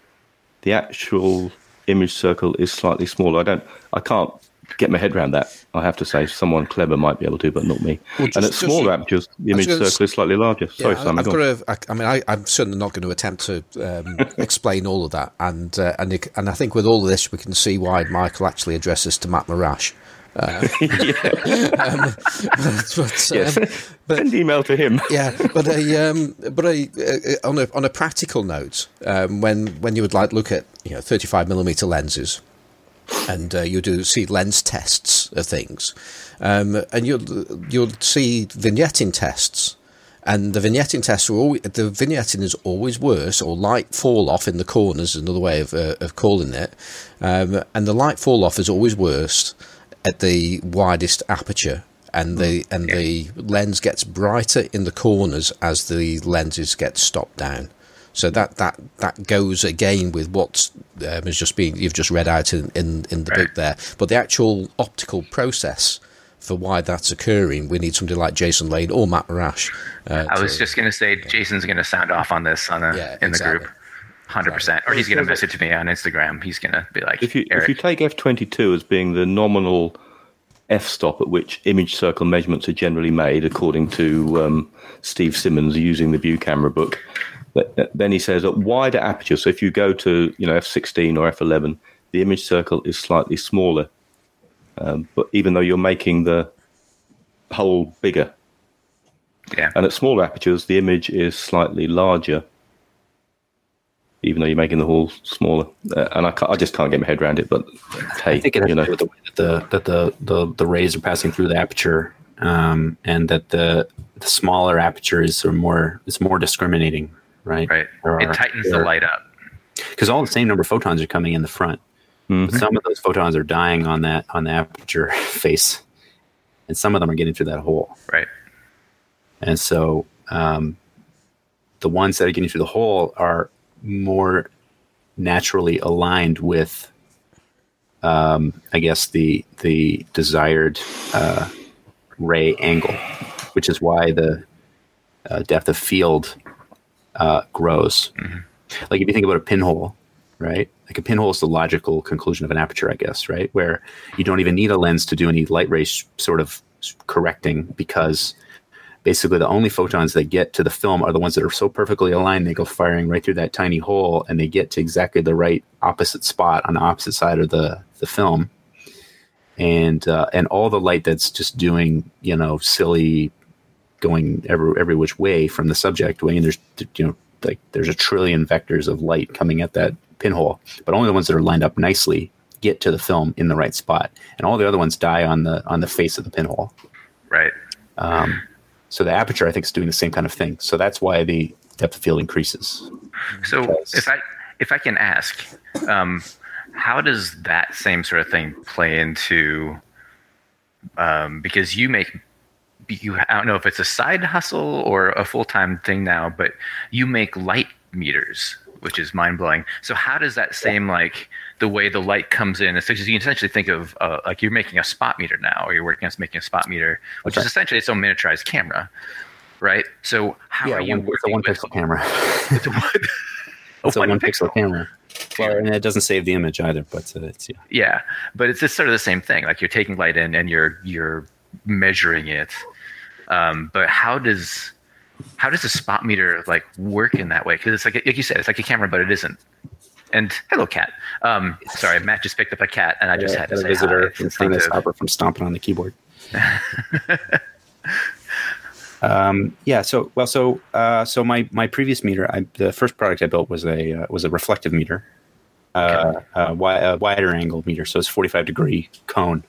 the actual image circle is slightly smaller. I don't, I can't get my head around that. I have to say, someone clever might be able to, but not me. Well, and just- at just- smaller apertures, the image circle is slightly larger. Sorry, Yeah, Simon. I've got to. I, I mean, I, I'm certainly not going to attempt to um, explain all of that, and uh, and it, and I think with all of this, we can see why Michael actually addresses to Matt Marrash. Uh, um, but, Yes. um, but Send email to him. yeah, but a um, but a, uh on a on a practical note, um, when when you would like look at you know 35 millimeter lenses, and uh, you do see lens tests of things, um, and you'll you'll see vignetting tests. And the vignetting tests are always, the vignetting is always worse, or light fall off in the corners, another way of, uh, of calling it. Um, and the light fall off is always worst at the widest aperture, and the and the lens gets brighter in the corners as the lenses get stopped down. So that that that goes again with what um, has just been you've just read out in in, in the Right. book there. But the actual optical process for why that's occurring, we need somebody like Jason Lane or Matt Marrash. Uh, I was to- just gonna say Jason's gonna sound off on this on a, Yeah, in the group, hundred percent. Or he's gonna message me on Instagram. He's gonna be like, If you Eric, if you take f22 as being the nominal f-stop at which image circle measurements are generally made, according to um, Steve Simmons using the View Camera book, but then he says at wider aperture. So if you go to you know f16 or f11, the image circle is slightly smaller, um, but even though you're making the hole bigger, yeah, and at smaller apertures, the image is slightly larger, even though you're making the hole smaller. Uh, and I, I just can't get my head around it. But hey, I think it has you to know, do with the way that the that the, the, the rays are passing through the aperture, um, and that the the smaller aperture is sort of more it's more discriminating, right? right. There It tightens the light up. because all the same number of photons are coming in the front. Mhm. But some of those photons are dying on that on the aperture face, and some of them are getting through that hole. Right. And so um, the ones that are getting through the hole are more naturally aligned with, um, I guess, the the desired uh, ray angle, which is why the uh, depth of field uh, grows. Like if you think about a pinhole, right? Like a pinhole is the logical conclusion of an aperture, I guess, right? Where you don't even need a lens to do any light ray sh- sort of correcting because basically the only photons that get to the film are the ones that are so perfectly aligned they go firing right through that tiny hole and they get to exactly the right opposite spot on the opposite side of the the film and uh, and all the light that's just doing you know silly going every every which way from the subject way and there's you know like there's a trillion vectors of light coming at that pinhole but only the ones that are lined up nicely get to the film in the right spot and all the other ones die on the on the face of the pinhole Right. um, so the aperture, I think, is doing the same kind of thing. So that's why the depth of field increases. So if I if I can ask, um, how does that same sort of thing play into? Um, because you make you I don't know if it's a side hustle or a full time thing now, but you make light meters, which is mind blowing. So how does that same like the way the light comes in? So you can essentially think of uh, like you're making a spot meter now, or you're working on making a spot meter, which That's is essentially its own miniaturized camera, right? So how are you one, it's a working one with pixel camera. it's a one, it's a one one pixel camera. Well, and it doesn't save the image either, but uh, it's yeah. Yeah, but it's just sort of the same thing. Like you're taking light in and you're you're measuring it. Um, but how does how does a spot meter like work in that way? Because it's like like you said, it's like a camera, but it isn't. And hello, cat. Um, sorry, Matt just picked up a cat, and I just Yeah, had to a say visitor hi. trying to stop her from stomping on the keyboard. um, yeah. So well, so uh, so my my previous meter, I, the first product I built was a uh, was a reflective meter, uh, a, wi- a wider angle meter. So it's forty five degree cone.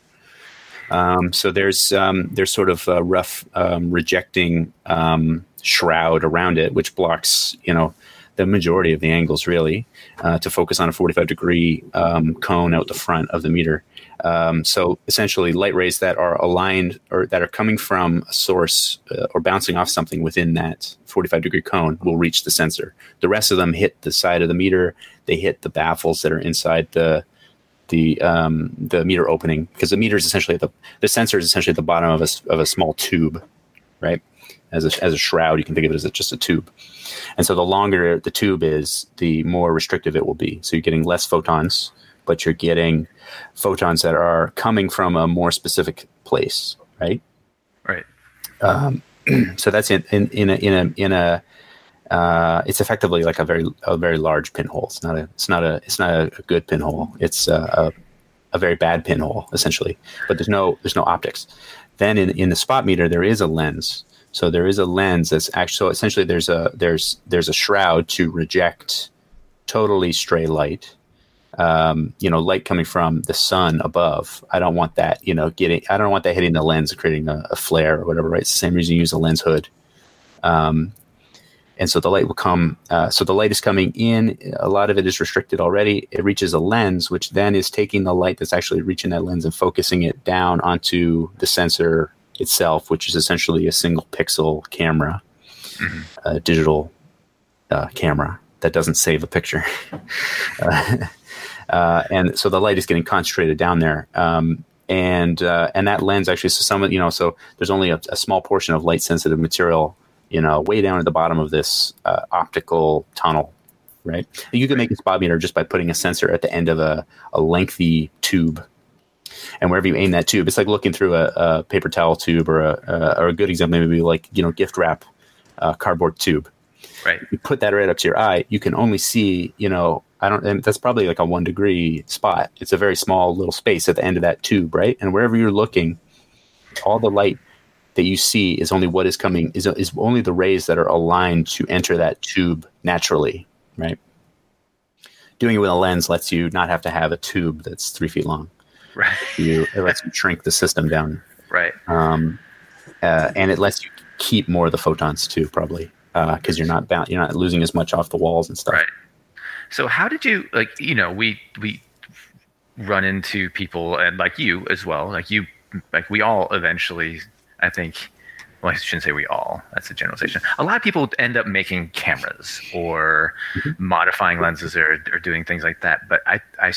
Um, so there's um, there's sort of a rough um, rejecting um, shroud around it, which blocks you know the majority of the angles really uh, to focus on a 45 degree um, cone out the front of the meter. Um, so essentially, light rays that are aligned or that are coming from a source uh, or bouncing off something within that 45 degree cone will reach the sensor. The rest of them hit the side of the meter. They hit the baffles that are inside the the um, the meter opening because the meter is essentially at the the sensor is essentially at the bottom of a of a small tube, right? As a, as a shroud, you can think of it as a, just a tube. And so the longer the tube is, the more restrictive it will be. So you're getting less photons, but you're getting photons that are coming from a more specific place, right? Right. Um, so that's in, in, in a in a in a uh, it's effectively like a very a very large pinhole. It's not a it's not a it's not a, good pinhole. It's a, a a very bad pinhole essentially. But there's no there's no optics. Then in in the spot meter there is a lens. So there is a lens that's actually so essentially there's a there's there's a shroud to reject totally stray light. Um, you know, light coming from the sun above. I don't want that, you know, getting I don't want that hitting the lens creating a, a flare or whatever, right? It's the same reason you use a lens hood. Um, and so the light will come. Uh, so the light is coming in. A lot of it is restricted already. It reaches a lens, which then is taking the light that's actually reaching that lens and focusing it down onto the sensor itself, which is essentially a single pixel camera, a digital uh, camera that doesn't save a picture. uh, uh, and so the light is getting concentrated down there. Um, and uh, and that lens actually, so some you know, so there's only a, a small portion of light sensitive material you know, way down at the bottom of this uh, optical tunnel, right? You can make a spot meter just by putting a sensor at the end of a, a lengthy tube. And wherever you aim that tube, it's like looking through a, a paper towel tube or a, a, or a good example, maybe like, you know, gift wrap uh, cardboard tube. Right. You put that right up to your eye, you can only see, you know, I don't, and that's probably like a one degree spot. It's a very small little space at the end of that tube, right? And wherever you're looking, all the light that you see is only what is coming is, is only the rays that are aligned to enter that tube naturally right doing it with a lens lets you not have to have a tube that's three feet long Right. you it lets you shrink the system down Right. um, uh, and it lets you keep more of the photons too probably because you're not bound you're not losing as much off the walls and stuff Right. So how did you like? You know, we we run into people and like you as well. Like you, like we all eventually. I think. Well, I shouldn't say we all. That's a generalization. A lot of people end up making cameras or mm-hmm. modifying lenses or, or doing things like that. But I, I,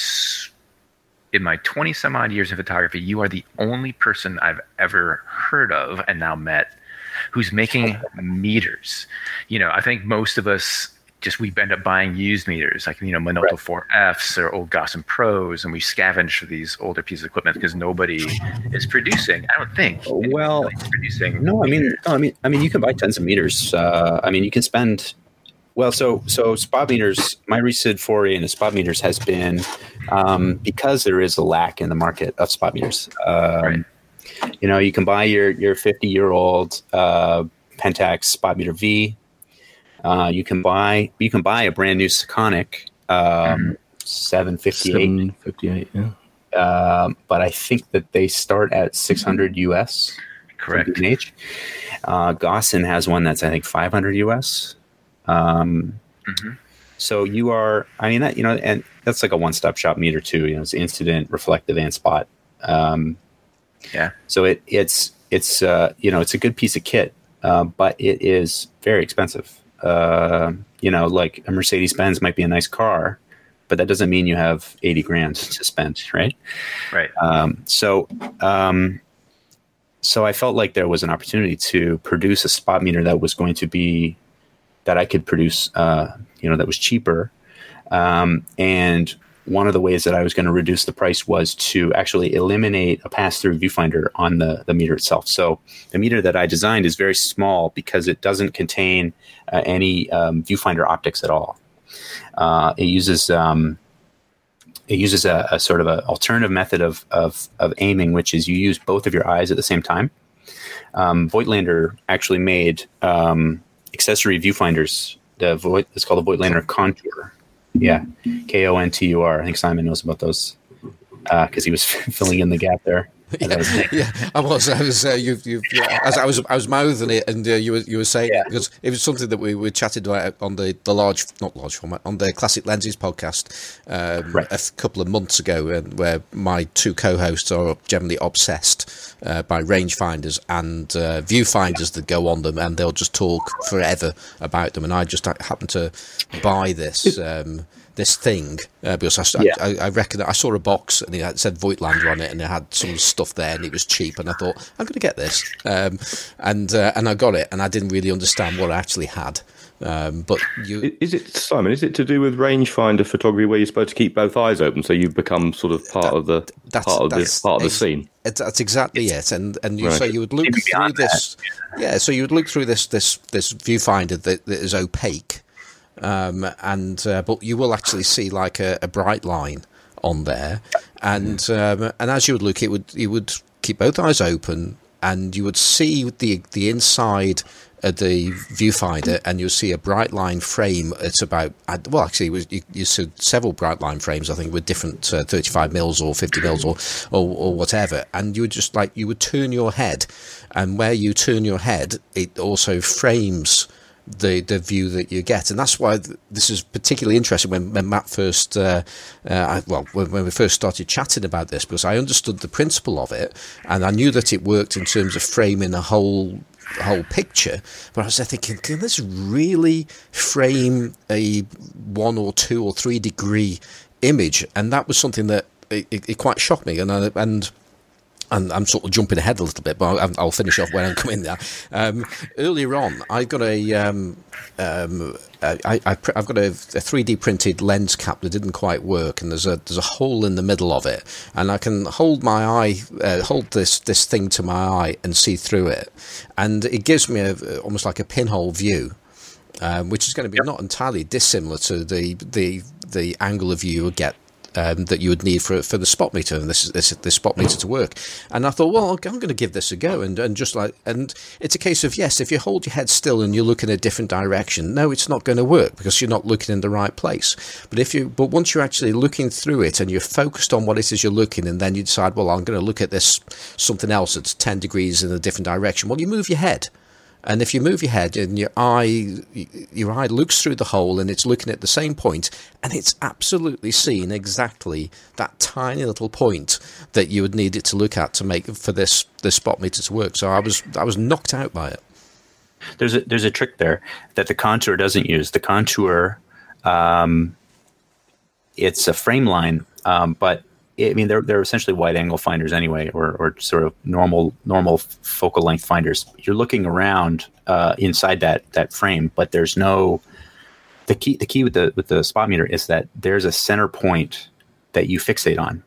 in my 20 some odd years in photography, you are the only person I've ever heard of and now met who's making meters. You know, I think most of us just we end up buying used meters, like you know Minolta Right. 4Fs or old Gossen Pros, and we scavenge for these older pieces of equipment because nobody is producing. I don't think. Well, anybody's producing. No, I mean, no, I mean, I mean, you can buy tons of meters. Uh, I mean, you can spend. Well, so so spot meters. My recent foray into spot meters has been um, because there is a lack in the market of spot meters. Um, Right. You know, you can buy your your fifty year old uh, Pentax spot meter V. Uh, you can buy you can buy a brand new Sekonic um, seven fifty eight. 758, yeah. Um, but I think that they start at 600 US. correct. B&H. Uh, Gossen has one that's I think 500 US. Um, Mhm. So you are, I mean, that you know, and that's like a one-stop shop meter too. You know, it's incident, reflective, and spot. Um, Yeah. So it it's it's uh, you know it's a good piece of kit, uh, but it is very expensive. Uh, you know, like a Mercedes Benz might be a nice car, but that doesn't mean you have 80 grand to spend, right? Right. Um, so, um, so I felt like there was an opportunity to produce a spot meter that was going to be that I could produce, uh, you know, that was cheaper. Um, and one of the ways that I was going to reduce the price was to actually eliminate a pass-through viewfinder on the, the meter itself. So the meter that I designed is very small because it doesn't contain uh, any um, viewfinder optics at all. Uh, it uses um, it uses a, a sort of an alternative method of, of, of aiming, which is you use both of your eyes at the same time. Um, Voigtlander actually made um, accessory viewfinders. The Voigt, it's called the Voigtlander Kontur. Yeah, K O N T U R. I think Simon knows about those because uh, he was filling in the gap there. Yeah, yeah, I was. I was. Uh, you, you, as I was, I was mouthing it, and uh, you were, you were saying yeah. because it was something that we were chatted about on the, the large, not large format, on the Classic Lenses podcast um, right. a couple of months ago, and where my two co-hosts are generally obsessed uh, by rangefinders and uh, viewfinders that go on them, and they'll just talk forever about them. And I just happened to buy this. Um, this thing uh, because I, yeah. I, I, reckon I saw a box and it said Voigtlander on it and it had some stuff there and it was cheap and I thought I'm going to get this um, and uh, and I got it and I didn't really understand what I actually had. Um, but you is it Simon? Is it to do with rangefinder photography where you're supposed to keep both eyes open so you become sort of part that, of the part of the part of the scene? that's exactly it. And and you, right. so you would look through this, yeah. So you would look through this this this viewfinder that, that is opaque, um, and uh, but you will actually see like a, a bright line on there, and um, and as you would look, it would you would keep both eyes open, and you would see the the inside of the viewfinder, and you'll see a bright line frame. It's about well, actually, was, you, you see several bright line frames. I think with different uh, thirty five mils or fifty mils or, or or whatever, and you would just like you would turn your head, and where you turn your head, it also frames the the view that you get, and that's why th- this is particularly interesting when, when Matt first, uh, uh, well, when, when, we first started chatting about this, because I understood the principle of it, and I knew that it worked in terms of framing a whole whole picture. But I was thinking, can this really frame a one or two or three degree image? And that was something that it, it, it quite shocked me, and I, and and I'm sort of jumping ahead a little bit, but I'll, I'll finish off when I'm coming there. Um, earlier on, I got a, um, um, I, have got a, a, 3D printed lens cap that didn't quite work, and there's a there's a hole in the middle of it, and I can hold my eye, uh, hold this this thing to my eye and see through it, and it gives me a, almost like a pinhole view. Um, which is going to be yep. not entirely dissimilar to the the the angle of view you would get um, that you would need for for the spot meter and this this this spot meter to work. And I thought, well, I'm going to give this a go, and and just like and it's a case of yes, if you hold your head still and you look in a different direction, no, it's not going to work because you're not looking in the right place. But if you but once you're actually looking through it and you're focused on what it is you're looking, and then you decide, well, I'm going to look at this something else that's ten degrees in a different direction. Well, you move your head. And if you move your head and your eye, your eye looks through the hole and it's looking at the same point, and it's absolutely seeing exactly that tiny little point that you would need it to look at to make for this this spot meter to work. So I was I was knocked out by it. There's a there's a trick there that the Kontur doesn't use. The Kontur, um, it's a frame line, um, but I mean, they're they're essentially wide angle finders anyway, or or sort of normal normal focal length finders. You're looking around uh, inside that that frame, but there's no the key. The key with the with the spot meter is that there's a center point that you fixate on.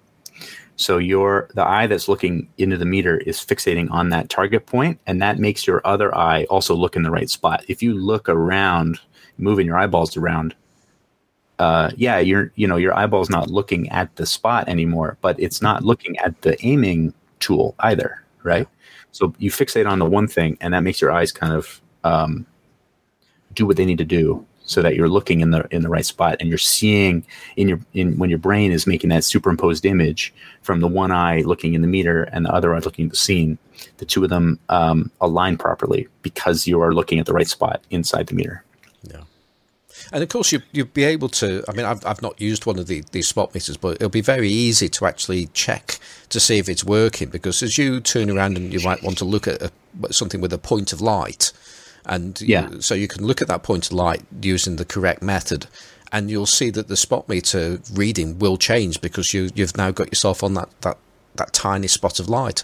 So your the eye that's looking into the meter is fixating on that target point, and that makes your other eye also look in the right spot. If you look around, moving your eyeballs around, uh, yeah, your you know your eyeball's not looking at the spot anymore, but it's not looking at the aiming tool either, right? So you fixate on the one thing, and that makes your eyes kind of um, do what they need to do, so that you're looking in the in the right spot, and you're seeing in your in when your brain is making that superimposed image from the one eye looking in the meter and the other eye looking at the scene, the two of them um, align properly because you are looking at the right spot inside the meter. And of course, you, you'll be able to. I mean, I've, I've not used one of the, these spot meters, but it'll be very easy to actually check to see if it's working because as you turn around and you might want to look at a, something with a point of light, and you- Yeah. so you can look at that point of light using the correct method, and you'll see that the spot meter reading will change because you you've now got yourself on that that that tiny spot of light.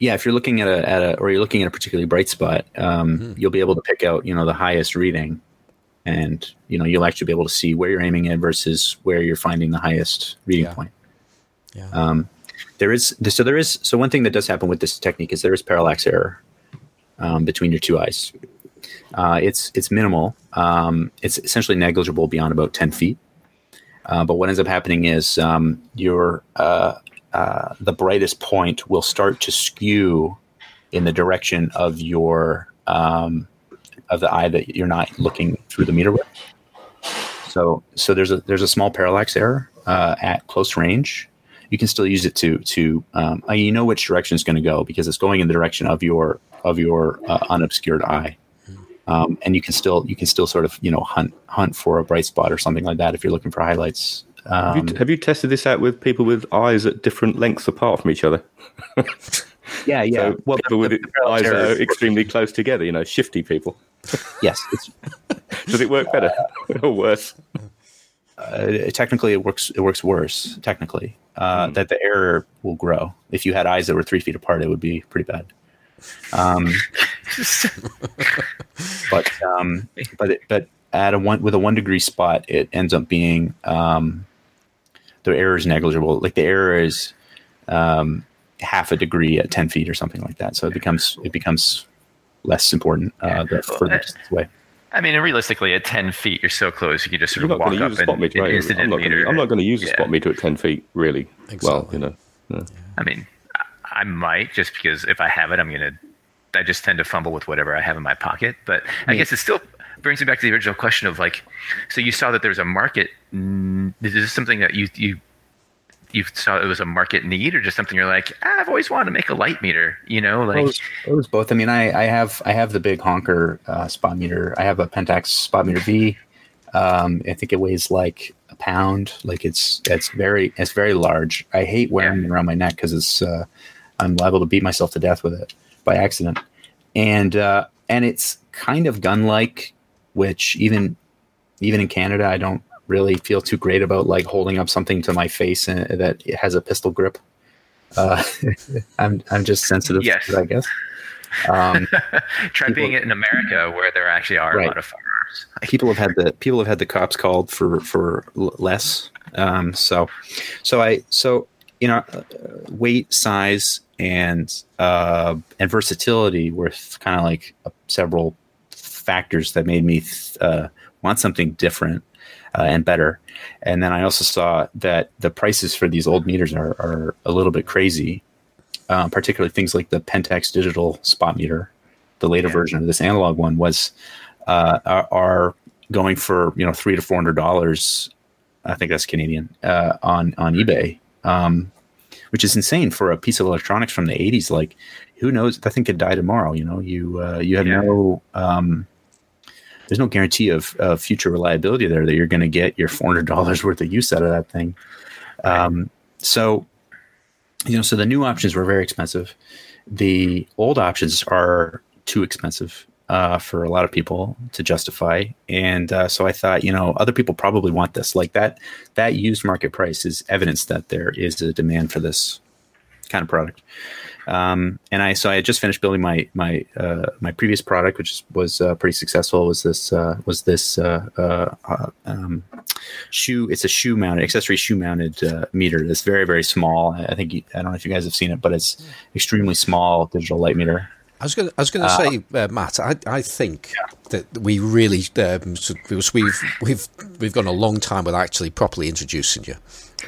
Yeah, if you're looking at a, at a or you're looking at a particularly bright spot, um, you'll be able to pick out you know the highest reading, and you know you'll actually be able to see where you're aiming at versus where you're finding the highest reading Yeah. point. Yeah. Um, there is so there is so one thing that does happen with this technique is there is parallax error um, between your two eyes. Uh, it's it's minimal. Um, it's essentially negligible beyond about ten feet. Uh, but what ends up happening is um, your uh, uh, the brightest point will start to skew in the direction of your um, of the eye that you're not looking through the meter with. So so there's a there's a small parallax error uh, at close range. You can still use it to to um, uh, you know which direction it's going to go because it's going in the direction of your of your uh, unobscured eye. Um, and you can still you can still sort of you know hunt hunt for a bright spot or something like that if you're looking for highlights. Have Um, you, have you tested this out with people with eyes at different lengths apart from each other? yeah, yeah. So well, people with the- the eyes that are extremely close together, you know, shifty people. yes, Does it work better or worse? uh, technically it works it works worse technically uh, that the error will grow if you had eyes that were three feet apart it would be pretty bad um, but um, but it, but at a one with a one degree spot it ends up being um, the error is negligible like the error is um, half a degree at 10 feet or something like that so it becomes it becomes less important uh, the further distance away I mean, realistically, at 10 feet, you're so close, you can just sort You're of walk up a spot and, meter. right? incident I'm not meter. going to use a Yeah. spot meter at 10 feet, really. Well, you know. yeah. I mean, I- I might just because if I have it, I'm gonna. I just tend to fumble with whatever I have in my pocket. But I guess it still brings me back to the original question of like, so you saw that there's a market. mm, Is this something that you you you saw it was a market need, or just something you're like, ah, I've always wanted to make a light meter, you know, like. It was, it was both. I mean, I, I have I have the big honker uh, spot meter. I have a Pentax spot meter V. Um, I think it weighs like a pound. Like it's it's very it's very large. I hate wearing Yeah. it around my neck because it's uh, I'm liable to beat myself to death with it by accident. And uh, and it's kind of gun like, which even even in Canada, I don't really feel too great about like holding up something to my face and, that has a pistol grip. Uh, I'm I'm just sensitive, Yes. it, I guess. Um, Try people- being it in America where there actually are Right. a lot of firearms. People have had the people have had the cops called for for less. Um, so, so I so you know, uh, weight, size, and uh, and versatility were kind of like uh, several factors that made me uh, want something different uh, and better. And then I also saw that the prices for these old meters are are a little bit crazy, um, particularly things like the Pentax digital spot meter. The later Yeah. version of this analog one was uh, are, are going for you know three to four hundred dollars. I think that's Canadian uh, on on eBay, um, which is insane for a piece of electronics from the eighties. Like, who knows? That thing could die tomorrow. You know, you uh, you have Yeah. no um, there's no guarantee of, of future reliability there that you're going to get your four hundred dollars worth of use out of that thing. Um, so, you know, so the new options were very expensive. The old options are too expensive uh, for a lot of people to justify, and uh, so I thought, you know, other people probably want this. Like that, that used market price is evidence that there is a demand for this kind of product. Um, and I so I had just finished building my my uh, my previous product, which was uh, pretty successful. Was this uh, was this uh, uh, uh, um, shoe? It's a shoe mounted accessory shoe mounted uh, meter. It's very very small. I think you, I don't know if you guys have seen it, but it's extremely small digital light meter. I was going. I was going to say, uh, Matt. I, I think that we really um, we've we've we've gone a long time without actually properly introducing you,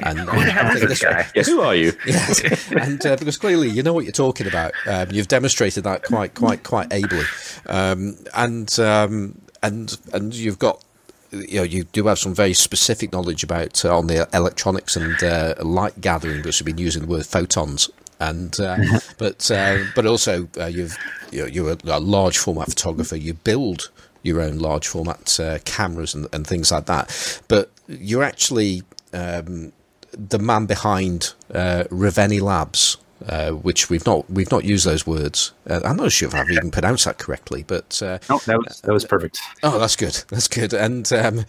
and, and I think this guy? Yes, who are you? Yes, and uh, because clearly you know what you're talking about. Um, you've demonstrated that quite, quite, quite ably, um, and um, and and you've got. You know, you do have some very specific knowledge about uh, on the electronics and uh, light gathering, because you've been using the word photons, and uh, but uh, but also uh, you've you know, you're a, large format photographer. You build your own large format uh, cameras and, and things like that, but you're actually um, the man behind uh, Reveni Labs, uh, which we've not we've not used those words. Uh, I'm not sure if I've even pronounced that correctly, but uh, no, that was that was perfect. Oh, that's good. That's good. And um,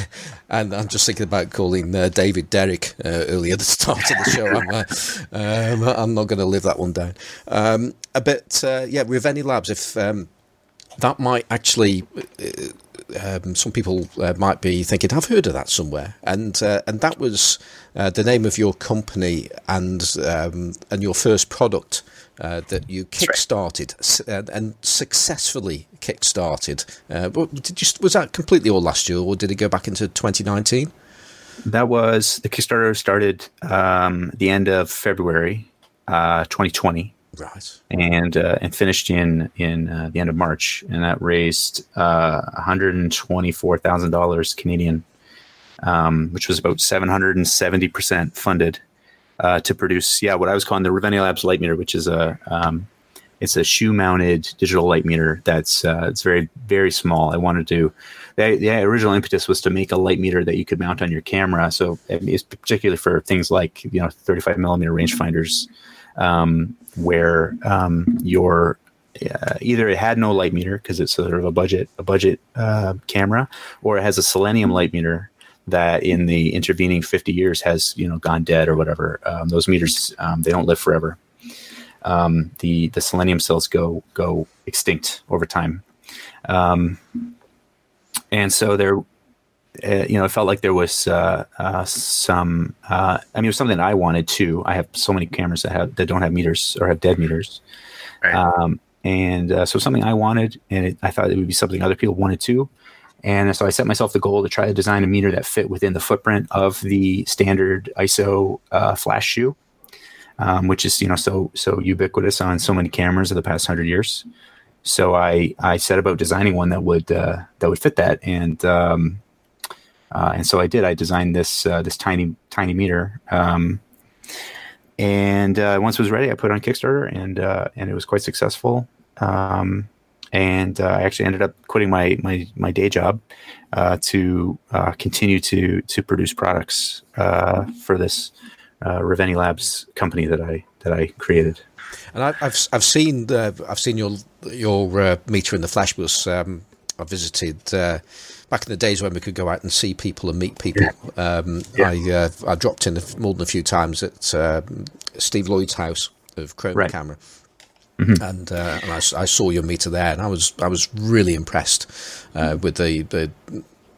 and I'm just thinking about calling uh, David Derrick uh, earlier at the start of the show. I'm, um, I'm not going to live that one down. Um, but uh, yeah, Reveni Labs. If um, that might actually um, some people uh, might be thinking, I've heard of that somewhere, and uh, and that was uh, the name of your company and um, and your first product uh, that you kickstarted right. And successfully kickstarted. Uh, did you, was that completely all last year, or did it go back into 2019? That was the Kickstarter started um, the end of February 2020 right? And uh, and finished in in uh, the end of March, and that raised uh, one hundred and twenty four thousand dollars Canadian, um, which was about seven hundred and seventy percent funded uh, to produce. Yeah, what I was calling the Reveni Labs light meter, which is a um, it's a shoe mounted digital light meter that's uh, it's very very small. I wanted to. The, the original impetus was to make a light meter that you could mount on your camera. So it's particularly for things like you know 35 millimeter rangefinders um, where um, your uh, either it had no light meter because it's sort of a budget a budget uh, camera, or it has a selenium light meter that in the intervening 50 years has you know gone dead or whatever. Um, those meters um, they don't live forever. Um, the the selenium cells go go extinct over time, um, and so there uh, you know, it felt like there was uh, uh, some. Uh, I mean, it was something I wanted too. I have so many cameras that have that don't have meters or have dead meters, right. um, and uh, so something I wanted, and it, I thought it would be something other people wanted too. And so I set myself the goal to try to design a meter that fit within the footprint of the standard ISO uh, flash shoe, um, which is you know so so ubiquitous on so many cameras of the past hundred years. So I I set about designing one that would that would fit that, and um, uh, and so I did. I designed this uh, this tiny tiny meter, um, and uh, once it was ready, I put it on Kickstarter, and uh, and it was quite successful. Um, and uh, I actually ended up quitting my my, my day job uh, to continue to to produce products for this Reveni Labs company that I that I created. And I, have I've seen the I've seen your your meter in the Flashbus. Um, I visited back in the days when we could go out and see people and meet people. Yeah. Um, yeah. I uh, I dropped in more than a few times at uh, Steve Lloyd's house of Chroma right. Camera. Mm-hmm. And, uh, and I, I, saw your meter there, and I was I was really impressed uh, with the, the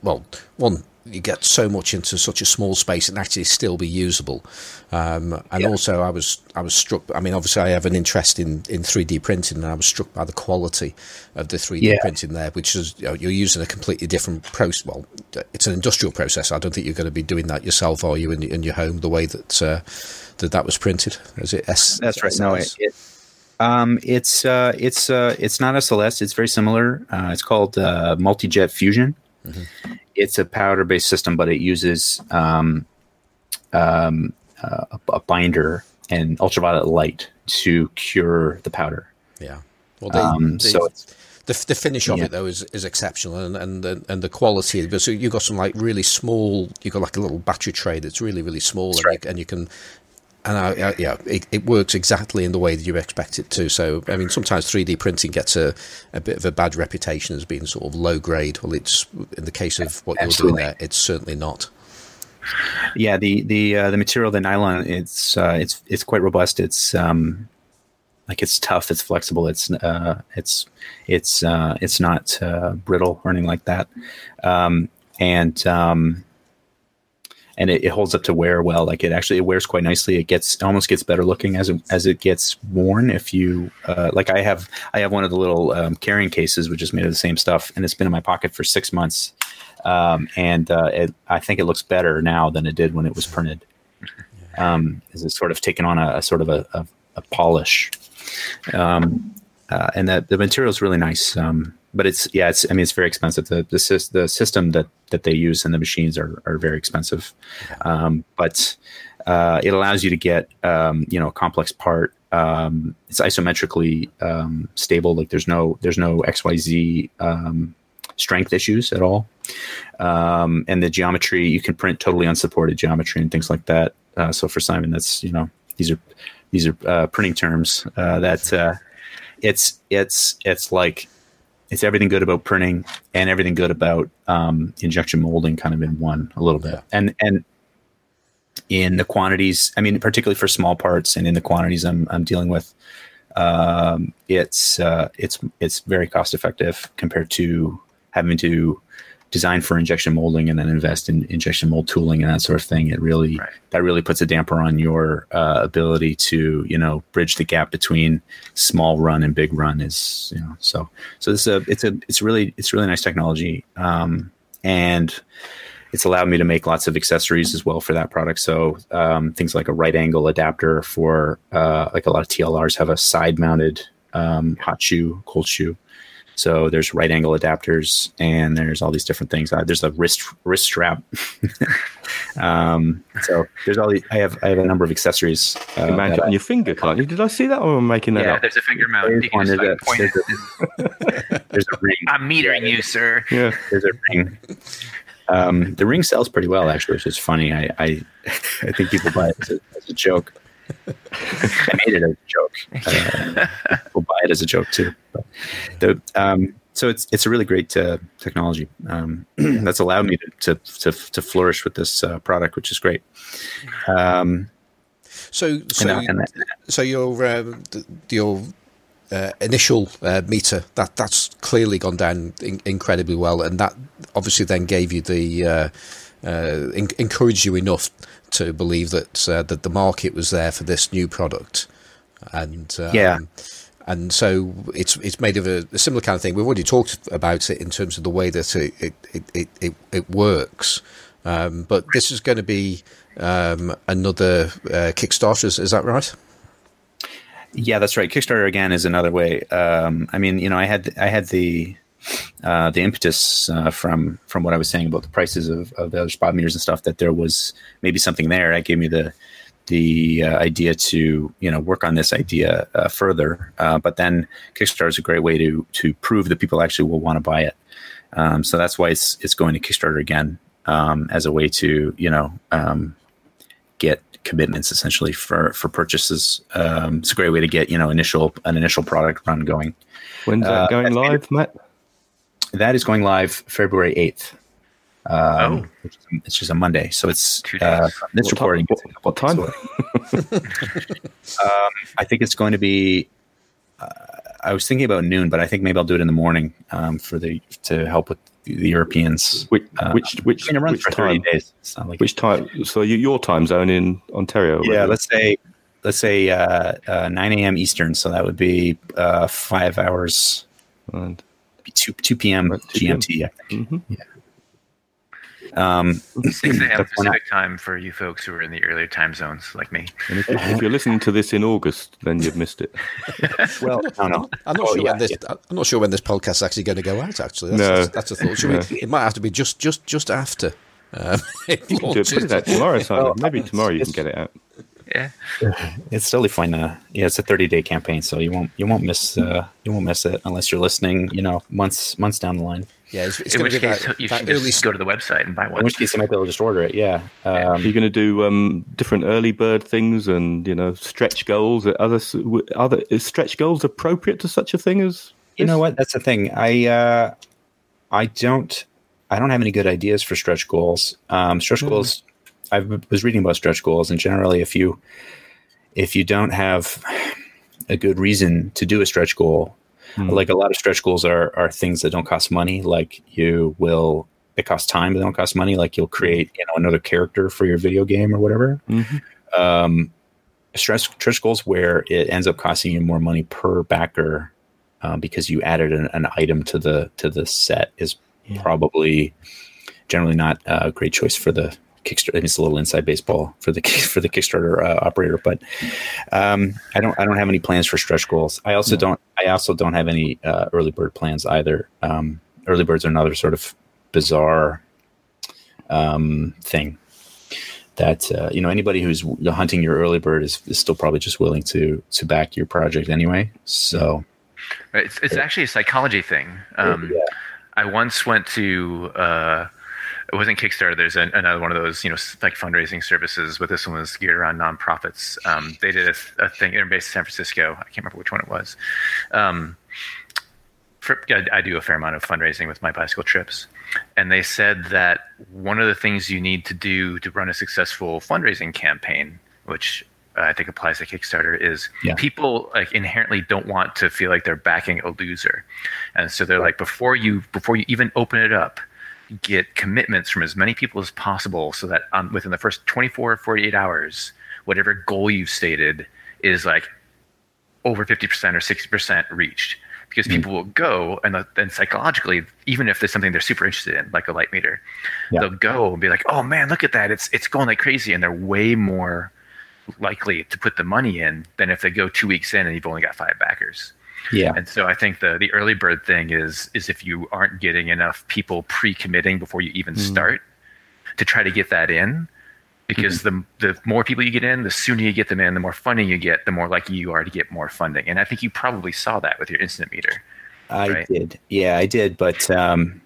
well one you get so much into such a small space and actually still be usable. Um, and yeah. also, I was I was struck. I mean, obviously, I have an interest in in three D printing, and I was struck by the quality of the three D yeah. printing there, which is you know, you're using a completely different process. Well, it's an industrial process. I don't think you're going to be doing that yourself, are you, in, in your home? The way that uh, that that was printed, is it? S- That's right. No, it, it, um, it's uh, it's uh, it's not SLS. It's very similar. Uh, it's called uh, multi-jet fusion. Mm-hmm it's a powder based system, but it uses um, um, uh, a, a, binder and ultraviolet light to cure the powder. Yeah. Well, they, um, they, so the, the finish of yeah. it though is, is exceptional, and and the, and the quality. So you got some like really small. You've got like a little battery tray that's really really small, and, right. you, and you can and I, I, yeah, it, it, works exactly in the way that you expect it to. So, I mean, sometimes 3D printing gets a, a bit of a bad reputation as being sort of low grade. Well, it's in the case of what Absolutely. you're doing there, it's certainly not. Yeah, the the uh, the material, the nylon, it's uh, it's it's quite robust. It's um, like it's tough, it's flexible, it's uh, it's it's uh, it's not uh, brittle or anything like that. Um, and um, and it, it, holds up to wear well. Like it actually it wears quite nicely. It gets it almost gets better looking as it, as it gets worn. If you uh, like, I have I have one of the little um, carrying cases which is made of the same stuff, and it's been in my pocket for six months. Um, and uh, it, I think it looks better now than it did when it was printed. Um, is it sort of taken on a, a sort of a, a, a polish, um, uh, and that the material is really nice. Um, but it's yeah, it's I mean it's very expensive. The the, the system that that they use and the machines are are very expensive, um, but uh, it allows you to get um, you know a complex part. Um, it's isometrically um, stable. Like there's no there's no X Y Z um, strength issues at all, um, and the geometry you can print totally unsupported geometry and things like that. Uh, so for Simon, that's you know these are these are uh, printing terms uh, that uh, it's it's it's like it's everything good about printing and everything good about um, injection molding, kind of in one a little bit. And and in the quantities, I mean, particularly for small parts, and in the quantities I'm I'm dealing with, um, it's uh, it's it's very cost effective compared to having to design for injection molding and then invest in injection mold tooling and that sort of thing. It really Right. that really puts a damper on your uh, ability to you know bridge the gap between small run and big run. Is you know so so this is a it's a it's really it's really nice technology um, and it's allowed me to make lots of accessories as well for that product. So um, things like a right angle adapter for uh, like a lot of TLRs have a side mounted um, hot shoe, cold shoe. So there's right angle adapters and there's all these different things. Uh, there's a wrist wrist strap. um, so there's all these. I have I have a number of accessories. Uh, can mount that it I- on your finger, can't you? Did I see that, or am I making that Yeah, up? there's a finger mount. There's You can one, just there's like a- point there's it. there's a ring. I'm metering you, sir. Yeah, There's a ring. Um, the ring sells pretty well, actually, which is funny. I I, I think people buy it as a, as a joke. I made it as a joke. Uh, people buy it as a joke too. But the um, so it's it's a really great uh, technology um, that's allowed me to, to to to flourish with this uh, product, which is great. Um, So, so, and, and that, so your um, th- your uh, initial uh, meter that that's clearly gone down in- incredibly well, and that obviously then gave you the uh, uh, en- encouraged you enough to believe that uh, that the market was there for this new product, and um, Yeah. And so it's it's made of a, a similar kind of thing. We've already talked about it in terms of the way that it it it, it, it, it works, um, but this is going to be um, another uh, Kickstarter. Is, is that right? Yeah, that's right. Kickstarter again is another way. Um, I mean, you know, I had I had the uh, the impetus uh, from from what I was saying about the prices of, of the other spot meters and stuff that there was maybe something there. That gave me the the uh, idea to you know work on this idea uh, further. Uh, but then Kickstarter is a great way to to prove that people actually will want to buy it. Um, so that's why it's it's going to Kickstarter again um, as a way to you know um, get commitments essentially for for purchases. Um, it's a great way to get you know initial an initial product run going. when's that going live, Matt? That is going live February eighth. Um, Oh. it's just a Monday, so it's uh, this What time- recording. what- what time? um, I think it's going to be. Uh, I was thinking about noon, but I think maybe I'll do it in the morning um, for the to help with the Europeans. Which Uh, which which, I mean, it which for time? days. It's not like Which time? So you, your time zone in Ontario? yeah, right? let's say let's say uh, uh, nine a.m. Eastern, so that would be uh, five hours, And, two two p.m. Right, 2 p.m. GMT. I think. mhm. Um, 6 a.m. That's when I- Pacific time for you folks who are in the earlier time zones like me. And if, if you're listening to this in August, then you've missed it. well, no, no. I'm not Oh, sure yeah, when this. yeah. I'm not sure when this podcast is actually going to go out. Actually, that's, No. that's, that's a thought. Should we, it might have to be just just just after. Um, it You can do it, put it out tomorrow, Simon. Well, Maybe tomorrow you can get it out. Yeah. It's totally fine. Uh, yeah, it's a 30 day campaign, so you won't you won't miss uh, you won't miss it unless you're listening. You know, months months down the line. Yeah, it's, it's In which case, that, you that should early. just go to the website and buy one. In which case, you might be able to just order it. Yeah. Um, You're going to do um, different early bird things and you know stretch goals. Are Other other is stretch goals appropriate to such a thing as you know what? That's the thing. I uh, I don't I don't have any good ideas for stretch goals. Um, stretch goals. I was reading about stretch goals, and generally, if you if you don't have a good reason to do a stretch goal, Hmm. like a lot of stretch goals are are things that don't cost money. Like you will, it costs time, but they don't cost money. Like you'll create you know another character for your video game or whatever. Mhm. Um, stretch stretch goals where it ends up costing you more money per backer um, because you added an, an item to the to the set is Yeah. probably generally not a great choice for the Kickstarter. It's a little inside baseball for the for the Kickstarter uh, operator, but um, I don't I don't have any plans for stretch goals. I also don't I also don't have any uh, early bird plans either. Um, early birds are another sort of bizarre um, thing that uh, you know anybody who's hunting your early bird is, is still probably just willing to to back your project anyway. So It's, it's actually a psychology thing. Um, yeah. I once went to uh, it wasn't Kickstarter. There's an, another one of those, you know, like fundraising services. But this one was geared around nonprofits. Um, they did a, a thing in based in San Francisco. I can't remember which one it was. Um, for, I, I do a fair amount of fundraising with my bicycle trips, and they said that one of the things you need to do to run a successful fundraising campaign, which I think applies to Kickstarter is yeah. people like inherently don't want to feel like they're backing a loser, and so they're like before you before you even open it up, get commitments from as many people as possible, so that um, within the first 24 or 48 hours, whatever goal you've stated is like over 50% or 60% reached because mm-hmm. people will go and then psychologically even if there's something they're super interested in like a light meter yeah. they'll go and be like oh man look at that it's it's going like crazy and they're way more likely to put the money in than if they go two weeks in and you've only got five backers. Yeah. And so I think the the early bird thing is is if you aren't getting enough people pre-committing before you even mm. start to try to get that in because mm-hmm. the the more people you get in, the sooner you get them in, the more funding you get, the more likely you are to get more funding. And I think you probably saw that with your instant meter. I right? did. Yeah, I did, but um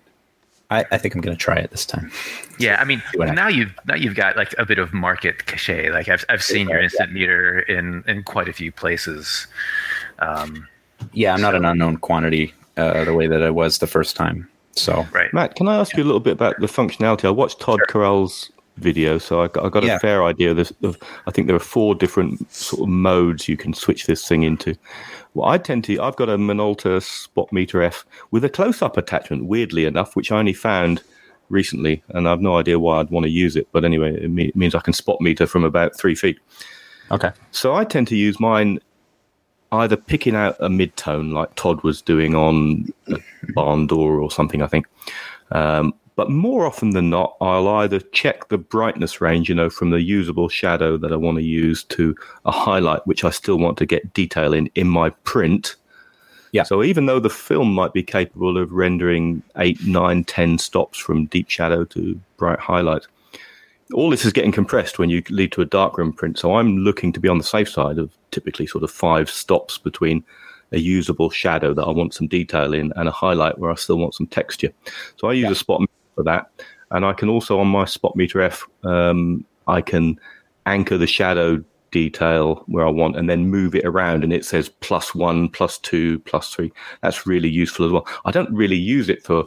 I, I think I'm going to try it this time. Yeah, I mean, now you've now you've got like a bit of market cachet. Like I've I've seen your instant meter in in quite a few places. Um, yeah, I'm so. not an unknown quantity uh, the way that I was the first time. So, right, Matt, can I ask yeah. you a little bit about the functionality? I watched Todd sure. Carell's video, so I got, I got yeah. a fair idea. Of this, of, I think there are four different sort of modes you can switch this thing into. Well, I tend to. I've got a Minolta Spot Meter F with a close-up attachment. Weirdly enough, which I only found recently, and I've no idea why I'd want to use it. But anyway, it, me- it means I can spot meter from about three feet. Okay. So I tend to use mine either picking out a mid tone like Todd was doing on Barn Door or something, I think, um, but more often than not, I'll either check the brightness range, you know, from the usable shadow that I want to use to a highlight, which I still want to get detail in in my print. Yeah. So even though the film might be capable of rendering eight, nine, ten stops from deep shadow to bright highlight, all this is getting compressed when you lead to a darkroom print. So I'm looking to be on the safe side of typically sort of five stops between a usable shadow that I want some detail in and a highlight where I still want some texture. So I use yeah. a spot meter for that. And I can also on my spot meter F, um, I can anchor the shadow detail where I want and then move it around and it says plus one, plus two, plus three. That's really useful as well. I don't really use it for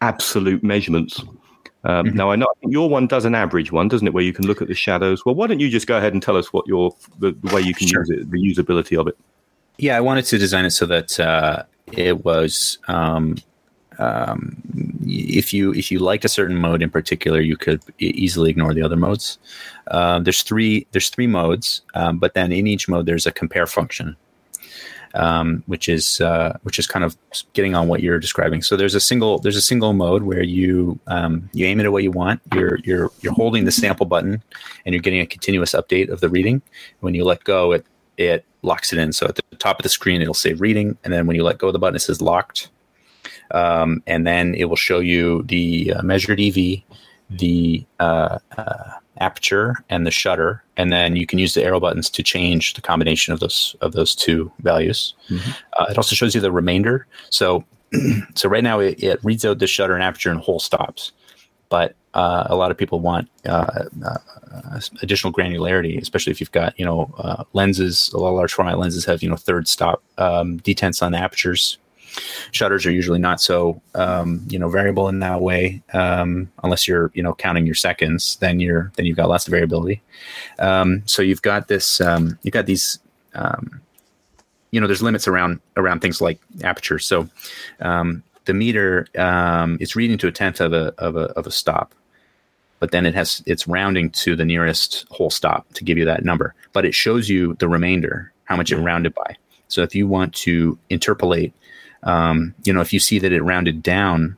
absolute measurements. Um, mm-hmm. Now I know your one does an average one, doesn't it, where you can look at the shadows. Well, why don't you just go ahead and tell us what your the, the way you can sure. use it, the usability of it? Yeah, I wanted to design it so that uh, it was um, um, if you if you liked a certain mode in particular, you could easily ignore the other modes. Uh, there's three there's three modes, um, but then in each mode there's a compare function, um, which is uh, which is kind of getting on what you're describing. So there's a single there's a single mode where you um, you aim it at what you want. You're you're you're holding the sample button, and you're getting a continuous update of the reading. When you let go, it it locks it in. So at the top of the screen, it'll say reading, and then when you let go of the button, it says locked um, and then it will show you the uh, measured EV, the uh, uh, aperture, and the shutter, and then you can use the arrow buttons to change the combination of those of those two values. Mm-hmm. Uh, it also shows you the remainder. So, so right now it, it, reads out the shutter and aperture and whole stops, but uh, a lot of people want uh, additional granularity, especially if you've got you know lenses. A lot of large format lenses have you know third stop um, detents on apertures Shutters are usually not so um, you know variable in that way, um, unless you're you know counting your seconds. Then you're then you've got lots of variability. Um, so you've got this um, you've got these um, you know there's limits around around things like aperture. So um, the meter is reading to a tenth of a of a of a stop but then it has it's rounding to the nearest whole stop to give you that number but it shows you the remainder how much it rounded by so if you want to interpolate um, you know, if you see that it rounded down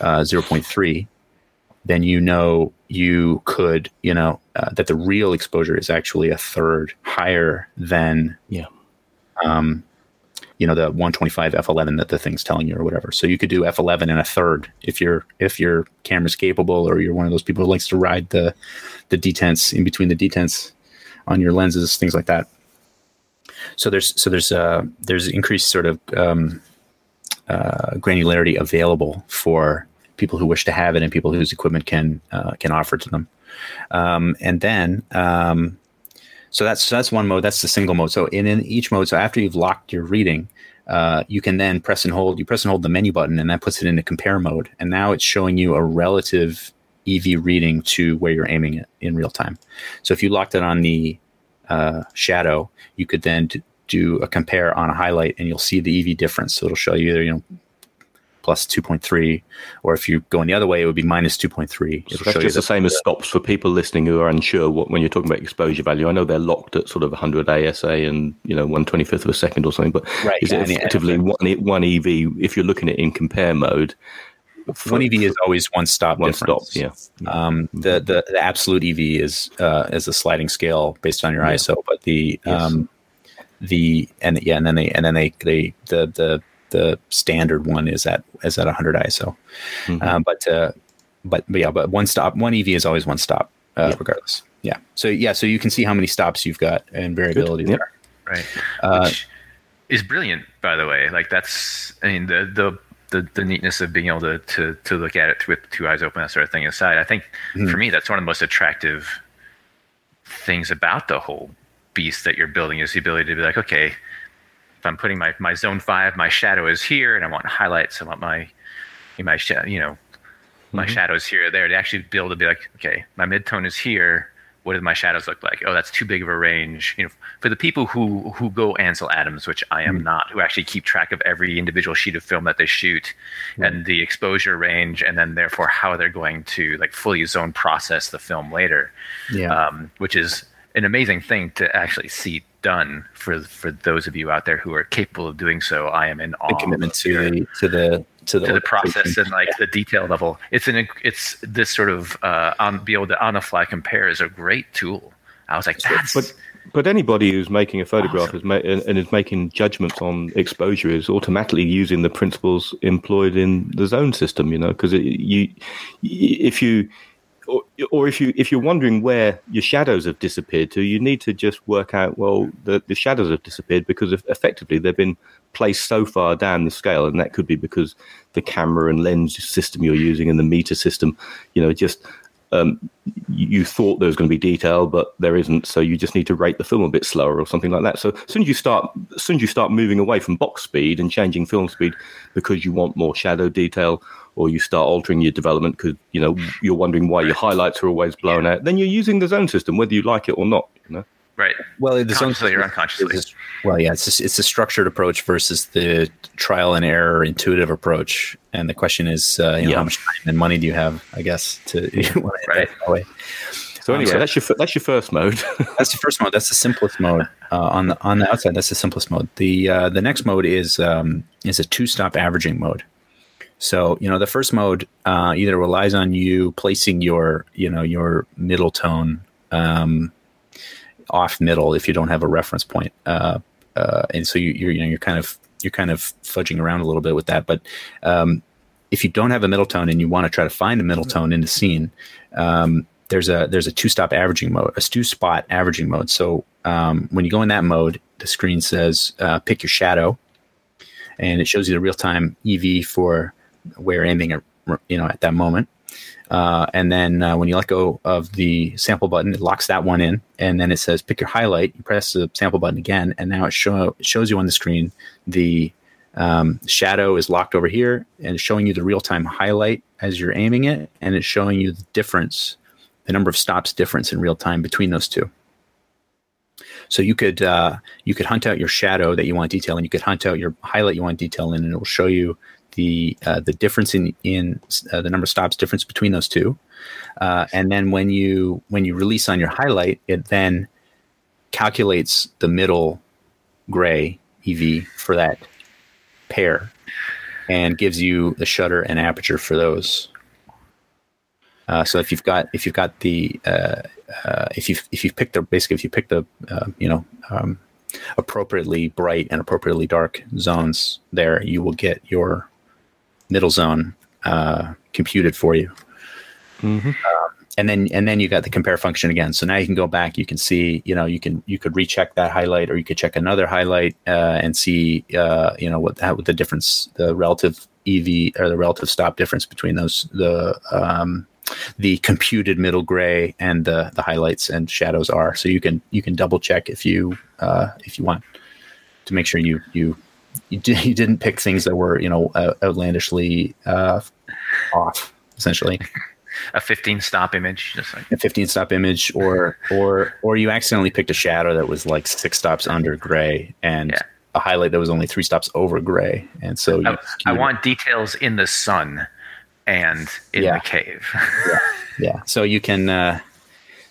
uh, 0.3, then you know you could, you know, uh, that the real exposure is actually a third higher than, yeah, um, you know, the 125 f11 that the thing's telling you or whatever. So you could do f11 and a third if your if your camera's capable or you're one of those people who likes to ride the the detents in between the detents on your lenses, things like that so there's so there's uh, there's increased sort of um, uh, granularity available for people who wish to have it and people whose equipment can uh, can offer to them. Um, and then um, so that's so that's one mode. That's the single mode. So in, in each mode, so after you've locked your reading, uh, you can then press and hold. You press and hold the menu button, and that puts it into compare mode. And now it's showing you a relative EV reading to where you're aiming it in real time. So if you locked it on the uh, shadow, you could then do a compare on a highlight, and you'll see the EV difference. So it'll show you either you know plus 2.3, or if you're going the other way, it would be minus 2.3. So that's just the, the same as stops for people listening who are unsure what, when you're talking about exposure value. I know they're locked at sort of 100 ASA and you know 125th of a second or something, but right, is yeah, it effectively one, one EV if you're looking at it in compare mode? One EV is always one stop. One difference. stop, yeah. Um, the, the the absolute EV is uh, is a sliding scale based on your yeah. ISO, but the yes. um, the and yeah, and then they and then they they the the the standard one is at is at 100 ISO. Mm-hmm. Uh, but, uh, but but yeah, but one stop, one EV is always one stop, uh, yep. regardless. Yeah. So yeah, so you can see how many stops you've got and variability there. Right. Uh, Which is brilliant, by the way. Like that's, I mean, the the the, the neatness of being able to, to to look at it with two eyes open, that sort of thing aside. I think mm-hmm. for me, that's one of the most attractive things about the whole beast that you're building is the ability to be like, okay, if I'm putting my, my zone five, my shadow is here, and I want highlights. I want my my you know my mm-hmm. shadows here or there to actually be able to be like, okay, my midtone is here. What do my shadows look like? Oh, that's too big of a range. You know, for the people who who go Ansel Adams, which I am mm-hmm. not, who actually keep track of every individual sheet of film that they shoot mm-hmm. and the exposure range, and then therefore how they're going to like fully zone process the film later. Yeah, um, which is an amazing thing to actually see done for for those of you out there who are capable of doing so. I am in awe. The commitment to the to the to the, to the process and like the detail level. It's an it's this sort of uh, on be able to on the fly compare is a great tool. I was like, that's. But, but anybody who's making a photograph awesome. is ma- and is making judgments on exposure is automatically using the principles employed in the zone system. You know, because you if you or, or if you if you're wondering where your shadows have disappeared to, you need to just work out well the, the shadows have disappeared because effectively they've been placed so far down the scale, and that could be because the camera and lens system you're using and the meter system, you know, just um, you thought there was going to be detail, but there isn't. So you just need to rate the film a bit slower or something like that. So as soon as you start, as soon as you start moving away from box speed and changing film speed because you want more shadow detail or you start altering your development because you know you're wondering why your highlights are always blown out, then you're using the zone system whether you like it or not. You know. Right. Well, the consciously zone or unconsciously. Is, well, yeah, it's a, it's a structured approach versus the trial and error intuitive approach. And the question is, uh, you know, yeah. how much time and money do you have? I guess to right. Way. So anyway, um, so that's your that's your first mode. that's the first mode. That's the simplest mode uh, on the on the outside. That's the simplest mode. The uh, the next mode is um, is a two stop averaging mode. So you know the first mode uh, either relies on you placing your you know your middle tone um, off middle if you don't have a reference point, uh, uh, and so you, you're you know you're kind of you're kind of fudging around a little bit with that. But um, if you don't have a middle tone and you want to try to find a middle tone in the scene, um, there's a there's a two stop averaging mode, a two spot averaging mode. So um, when you go in that mode, the screen says uh, pick your shadow, and it shows you the real time EV for where aiming at, you know, at that moment. Uh, and then uh, when you let go of the sample button, it locks that one in, and then it says pick your highlight. You press the sample button again, and now it, show, it shows you on the screen the um, shadow is locked over here, and showing you the real time highlight as you're aiming it, and it's showing you the difference, the number of stops difference in real time between those two. So you could uh, you could hunt out your shadow that you want detail, and you could hunt out your highlight you want detail in, and it will show you the uh, the difference in in uh, the number of stops difference between those two, uh, and then when you when you release on your highlight, it then calculates the middle gray EV for that pair, and gives you the shutter and aperture for those. Uh, so if you've got if you've got the uh, uh, if you if you've picked the basically if you pick the you know um, appropriately bright and appropriately dark zones there, you will get your middle zone uh, computed for you. Mm-hmm. Uh, and then and then you got the compare function again. So now you can go back. You can see, you know, you can you could recheck that highlight, or you could check another highlight uh, and see, uh, you know, what what the difference, the relative EV or the relative stop difference between those the um, the computed middle gray and the the highlights and shadows are. So you can you can double check if you uh, if you want to make sure you you you, did, you didn't pick things that were you know outlandishly uh, off essentially. A 15 stop image just like a 15 stop image or or or you accidentally picked a shadow that was like six stops under gray and yeah. a highlight that was only three stops over gray. And so I, I want details in the sun and in yeah. the cave. Yeah. yeah. So you can uh